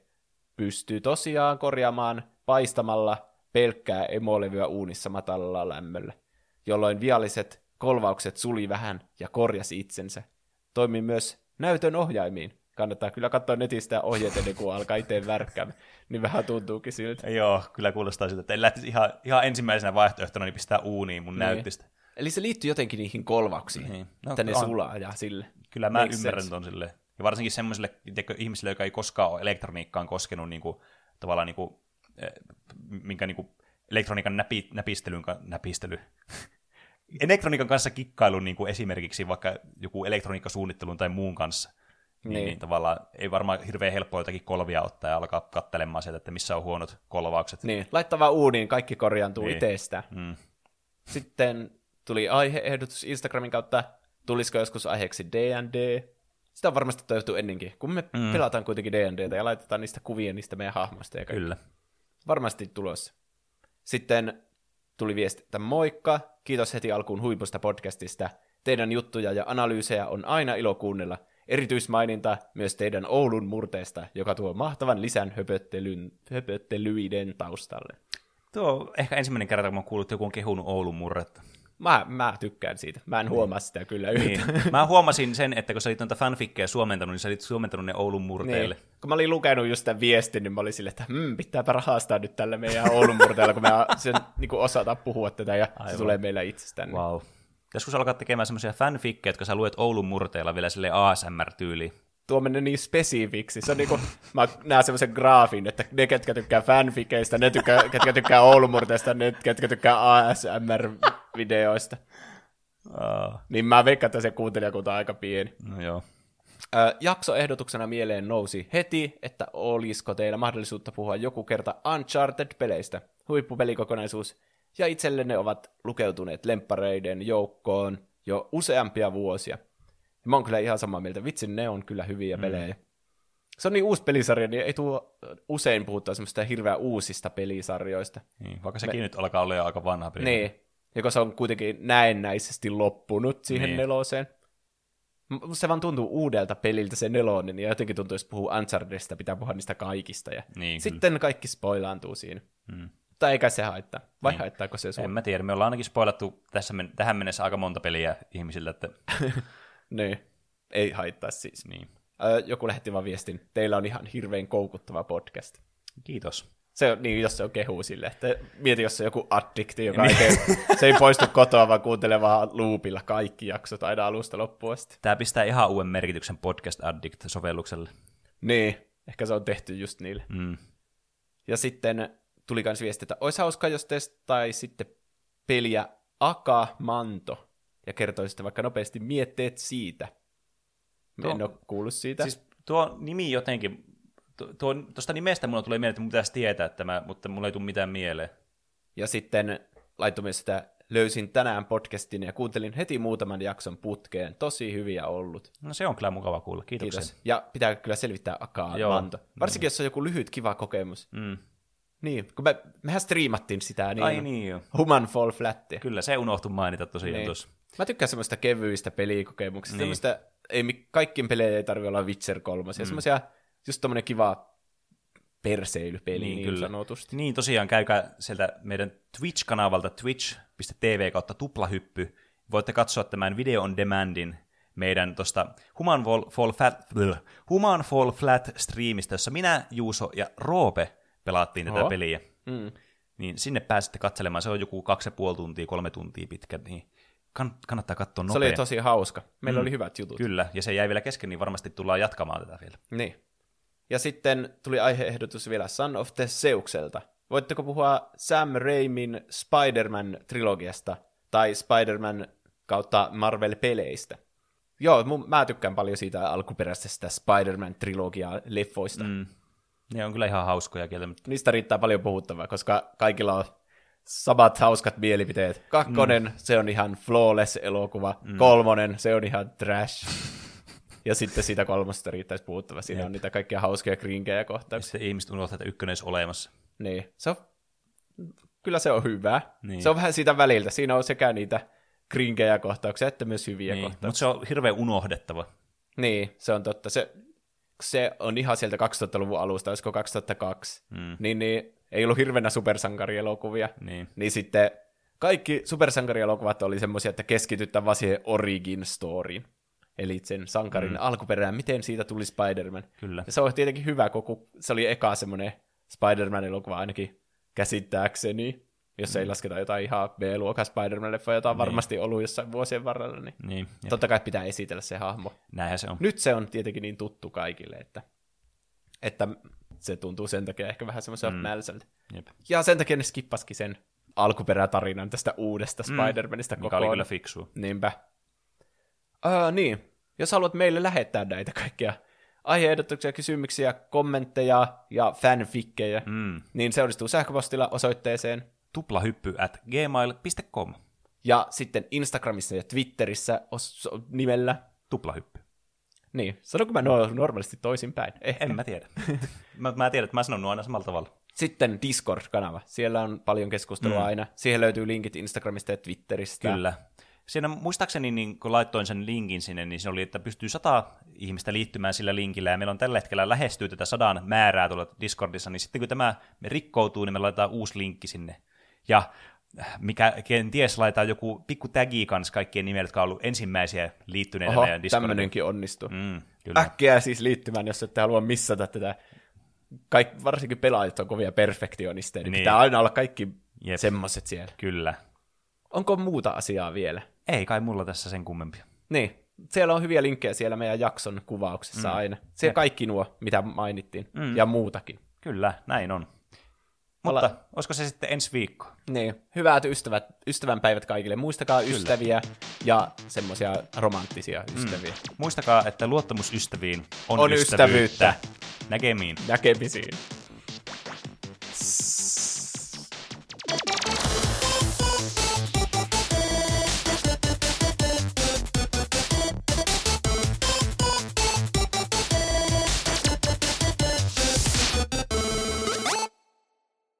pystyy tosiaan korjaamaan paistamalla pelkkää emolevyä uunissa matalalla lämmöllä, jolloin vialliset kolvaukset suli vähän ja korjasi itsensä. Toimi myös näytön ohjaimiin. Kannattaa kyllä katsoa netistä ohjeet ennen kuin alkaa itse värkkäämään. Niin vähän tuntuukin siltä. Joo, kyllä kuulostaa siltä, että en lähtisi ihan, ihan ensimmäisenä vaihtoehtona niin pistää uuniin mun niin. näyttistä. Eli se liittyy jotenkin niihin kolvauksiin, niin. no, että ne on. sulaa ja sille. Kyllä mä Makes ymmärrän ton sille. Ja varsinkin semmoisille ihmisille, jotka ei koskaan ole elektroniikkaan koskenut niin kuin, tavallaan niin kuin, eh, minkä niin kuin, elektroniikan näpi, näpistelyn, näpistely, [LAUGHS] elektroniikan kanssa kikkailun niin kuin esimerkiksi vaikka joku elektroniikkasuunnittelun tai muun kanssa, niin, niin. niin tavallaan ei varmaan hirveän helppoa jotakin kolvia ottaa ja alkaa kattelemaan sieltä, että missä on huonot kolvaukset. Niin, laittava uuniin, kaikki korjaantuu niin. itsestä. Mm. Sitten tuli aiheehdotus Instagramin kautta, tulisiko joskus aiheeksi D&D. Sitä on varmasti toivottu ennenkin, kun me mm. pelataan kuitenkin D&Dtä ja laitetaan niistä kuvia niistä meidän hahmoista ja Kyllä. Varmasti tulossa. Sitten tuli viesti, että moikka, kiitos heti alkuun huipusta podcastista. Teidän juttuja ja analyysejä on aina ilo kuunnella. Erityismaininta myös teidän Oulun murteesta, joka tuo mahtavan lisän höpöttelyn, höpöttelyiden taustalle. Tuo on ehkä ensimmäinen kerta, kun mä kuullut, että joku on kehunut Oulun murretta. Mä, mä tykkään siitä. Mä en huomaa sitä kyllä yhtään. Niin. Mä huomasin sen, että kun sä olit noita fanfikkejä suomentanut, niin sä olit suomentanut ne Oulun murteille. Niin. Kun mä olin lukenut just tämän viestin, niin mä olin silleen, että hmm, pitääpä rahastaa nyt tällä meidän Oulun murteella, kun me sen niin osataan puhua tätä ja Aivan. se tulee meillä itsestään. Wow. Joskus alkaa tekemään semmoisia fanfikkejä, jotka sä luet Oulun murteilla vielä sille ASMR-tyyliin tuo menee niin spesifiksi. Se on niinku, mä näen semmoisen graafin, että ne, ketkä tykkää fanfikeista, ne, tykkää, ketkä tykkää Oulumurteista, ne, ketkä tykkää ASMR-videoista. Uh. Niin mä veikkaan, että se kuuntelijakunta on aika pieni. No joo. Ö, jaksoehdotuksena mieleen nousi heti, että olisiko teillä mahdollisuutta puhua joku kerta Uncharted-peleistä. Huippupelikokonaisuus. Ja itsellenne ovat lukeutuneet lemppareiden joukkoon jo useampia vuosia. Mä oon kyllä ihan samaa mieltä. Vitsin, ne on kyllä hyviä mm. pelejä. Se on niin uusi pelisarja, niin ei tuo usein puhuttaa semmoista hirveän uusista pelisarjoista. Niin, vaikka sekin Me... nyt alkaa olla jo aika vanha peli. Niin, ja se on kuitenkin näennäisesti loppunut siihen niin. neloseen. Se vaan tuntuu uudelta peliltä se nelonen, ja jotenkin tuntuu, jos puhuu Unchartedista, pitää puhua niistä kaikista. Ja niin, sitten kyllä. kaikki spoilaantuu siinä. Hmm. Tai eikä se haittaa. Vai niin. haittaako se sun? En mä tiedä. Me ollaan ainakin spoilattu tässä, tähän mennessä aika monta peliä ihmisille, että [LAUGHS] niin, ei haittaa siis. Niin. joku lähetti vaan viestin, teillä on ihan hirveän koukuttava podcast. Kiitos. Se on, niin, jos se on kehu sille, että mieti, jos se on joku addikti, joka ei tee, se ei poistu kotoa, vaan kuuntelee vaan loopilla kaikki jaksot aina alusta loppuun asti. Tämä pistää ihan uuden merkityksen Podcast Addict-sovellukselle. Niin, ehkä se on tehty just niille. Mm. Ja sitten tuli myös viesti, että olisi hauskaa, jos testaisitte peliä Aka Manto ja kertoisitte vaikka nopeasti mietteet siitä. Tuo, en ole kuullut siitä. Siis tuo nimi jotenkin, tuosta nimestä mulla tulee mieleen, että mun pitäisi tietää tämä, mutta mulla ei tule mitään mieleen. Ja sitten laittoi myös sitä, löysin tänään podcastin ja kuuntelin heti muutaman jakson putkeen. Tosi hyviä ollut. No se on kyllä mukava kuulla, kiitoksia. Kiitos. Ja pitää kyllä selvittää Akaa Joo. Manto. Varsinkin, jos on joku lyhyt, kiva kokemus. Mm. Niin, kun me, mehän striimattiin sitä. Niin Ai niin jo. Human Fall Flattia. Kyllä, se unohtui mainita tosiaan niin. tuossa. Mä tykkään semmoista kevyistä pelikokemuksista. Niin. Semmoista, ei, kaikkien pelejä ei tarvitse olla Witcher 3. Mm. Semmoisia, just tommonen kiva perseilypeli niin, niin kyllä. sanotusti. Niin, tosiaan käykää sieltä meidän Twitch-kanavalta twitch.tv kautta tuplahyppy. Voitte katsoa tämän video on demandin meidän tuosta Human Fall, Fall, Flat, Human Fall Flat streamistä, jossa minä, Juuso ja Roope pelattiin tätä Oho. peliä. Mm. Niin sinne pääsette katselemaan. Se on joku kaksi ja puoli tuntia, kolme tuntia pitkä. Niin kann- kannattaa katsoa nopea. Se oli tosi hauska. Meillä mm. oli hyvät jutut. Kyllä, ja se jäi vielä kesken, niin varmasti tullaan jatkamaan tätä vielä. Niin. Ja sitten tuli aiheehdotus vielä Son of the Seukselta. Voitteko puhua Sam Raimin Spider-Man-trilogiasta tai Spider-Man kautta Marvel-peleistä? Joo, mun, mä tykkään paljon siitä alkuperäisestä Spider-Man-trilogiaa leffoista. Mm. Ne on kyllä ihan hauskoja kieltä. Mutta... Niistä riittää paljon puhuttavaa, koska kaikilla on samat hauskat mielipiteet. Kakkonen, mm. se on ihan flawless elokuva. Mm. Kolmonen, se on ihan trash. [LAUGHS] ja sitten siitä kolmosta riittäisi puhuttava. Siinä Jep. on niitä kaikkia hauskoja krinkejä kohtauksia. Sitten ihmiset unohtaa, että ykkönen olisi olemassa. Niin, se on, kyllä se on hyvä. Niin. Se on vähän siitä väliltä. Siinä on sekä niitä krinkejä kohtauksia, että myös hyviä niin, kohtauksia. Mutta se on hirveän unohdettava. Niin, se on totta. Se, se on ihan sieltä 2000-luvun alusta, olisiko 2002, mm. niin, niin ei ollut hirveänä supersankarielokuvia. Niin. niin sitten kaikki supersankarielokuvat oli semmoisia, että keskitytään vaan siihen origin storyin. Eli sen sankarin mm. alkuperään, miten siitä tuli Spider-Man. Kyllä. Ja se on tietenkin hyvä, kun se oli eka semmoinen Spider-Man-elokuva ainakin käsittääkseni, jos mm. ei lasketa jotain ihan B-luokan Spider-Man-leffa, jota on niin. varmasti ollut jossain vuosien varrella, niin, niin totta kai pitää esitellä se hahmo. Näinhän se on. Nyt se on tietenkin niin tuttu kaikille, että, että se tuntuu sen takia ehkä vähän semmoiselta mm. nälsältä. Jep. Ja sen takia ne skippaskin sen alkuperätarinan tästä uudesta mm. Spider-Manista Mikä oli kyllä fiksu. Niinpä. Uh, niin, jos haluat meille lähettää näitä kaikkia aiheehdotuksia, kysymyksiä, kommentteja ja fanfikkejä, mm. niin se onnistuu sähköpostilla osoitteeseen tuplahyppy at gmail.com. Ja sitten Instagramissa ja Twitterissä os- nimellä tuplahyppy. Niin, sanonko mä no, normaalisti toisinpäin? Eh. En mä tiedä. mä, mä tiedän, että mä sanon aina samalla tavalla. Sitten Discord-kanava. Siellä on paljon keskustelua mm. aina. Siihen löytyy linkit Instagramista ja Twitteristä. Kyllä. Siinä muistaakseni, niin kun laittoin sen linkin sinne, niin se oli, että pystyy sata ihmistä liittymään sillä linkillä, ja meillä on tällä hetkellä lähestyy tätä sadan määrää tuolla Discordissa, niin sitten kun tämä me rikkoutuu, niin me laitetaan uusi linkki sinne. Ja mikä kenties laittaa joku pikku tagi kanssa kaikkien nimet, jotka on ollut ensimmäisiä liittyneitä Oho, meidän Discordiin. tämmöinenkin onnistuu. Mm, kyllä. Äkkiä siis liittymään, jos ette halua missata tätä. Kaik, varsinkin pelaajat on kovia perfektionisteja, niin, Niin. pitää aina olla kaikki Jep. semmoset siellä. Kyllä. Onko muuta asiaa vielä? Ei kai mulla tässä sen kummempia. Niin, siellä on hyviä linkkejä siellä meidän jakson kuvauksessa mm. aina. Se kaikki nuo, mitä mainittiin, mm. ja muutakin. Kyllä, näin on. Mutta olisiko se sitten ensi viikko? Niin, hyvät ystävät, ystävänpäivät kaikille. Muistakaa Kyllä. ystäviä ja semmoisia romanttisia ystäviä. Mm. Muistakaa, että luottamus ystäviin on, On ystävyyttä. Näkemiin. Näkemisiin.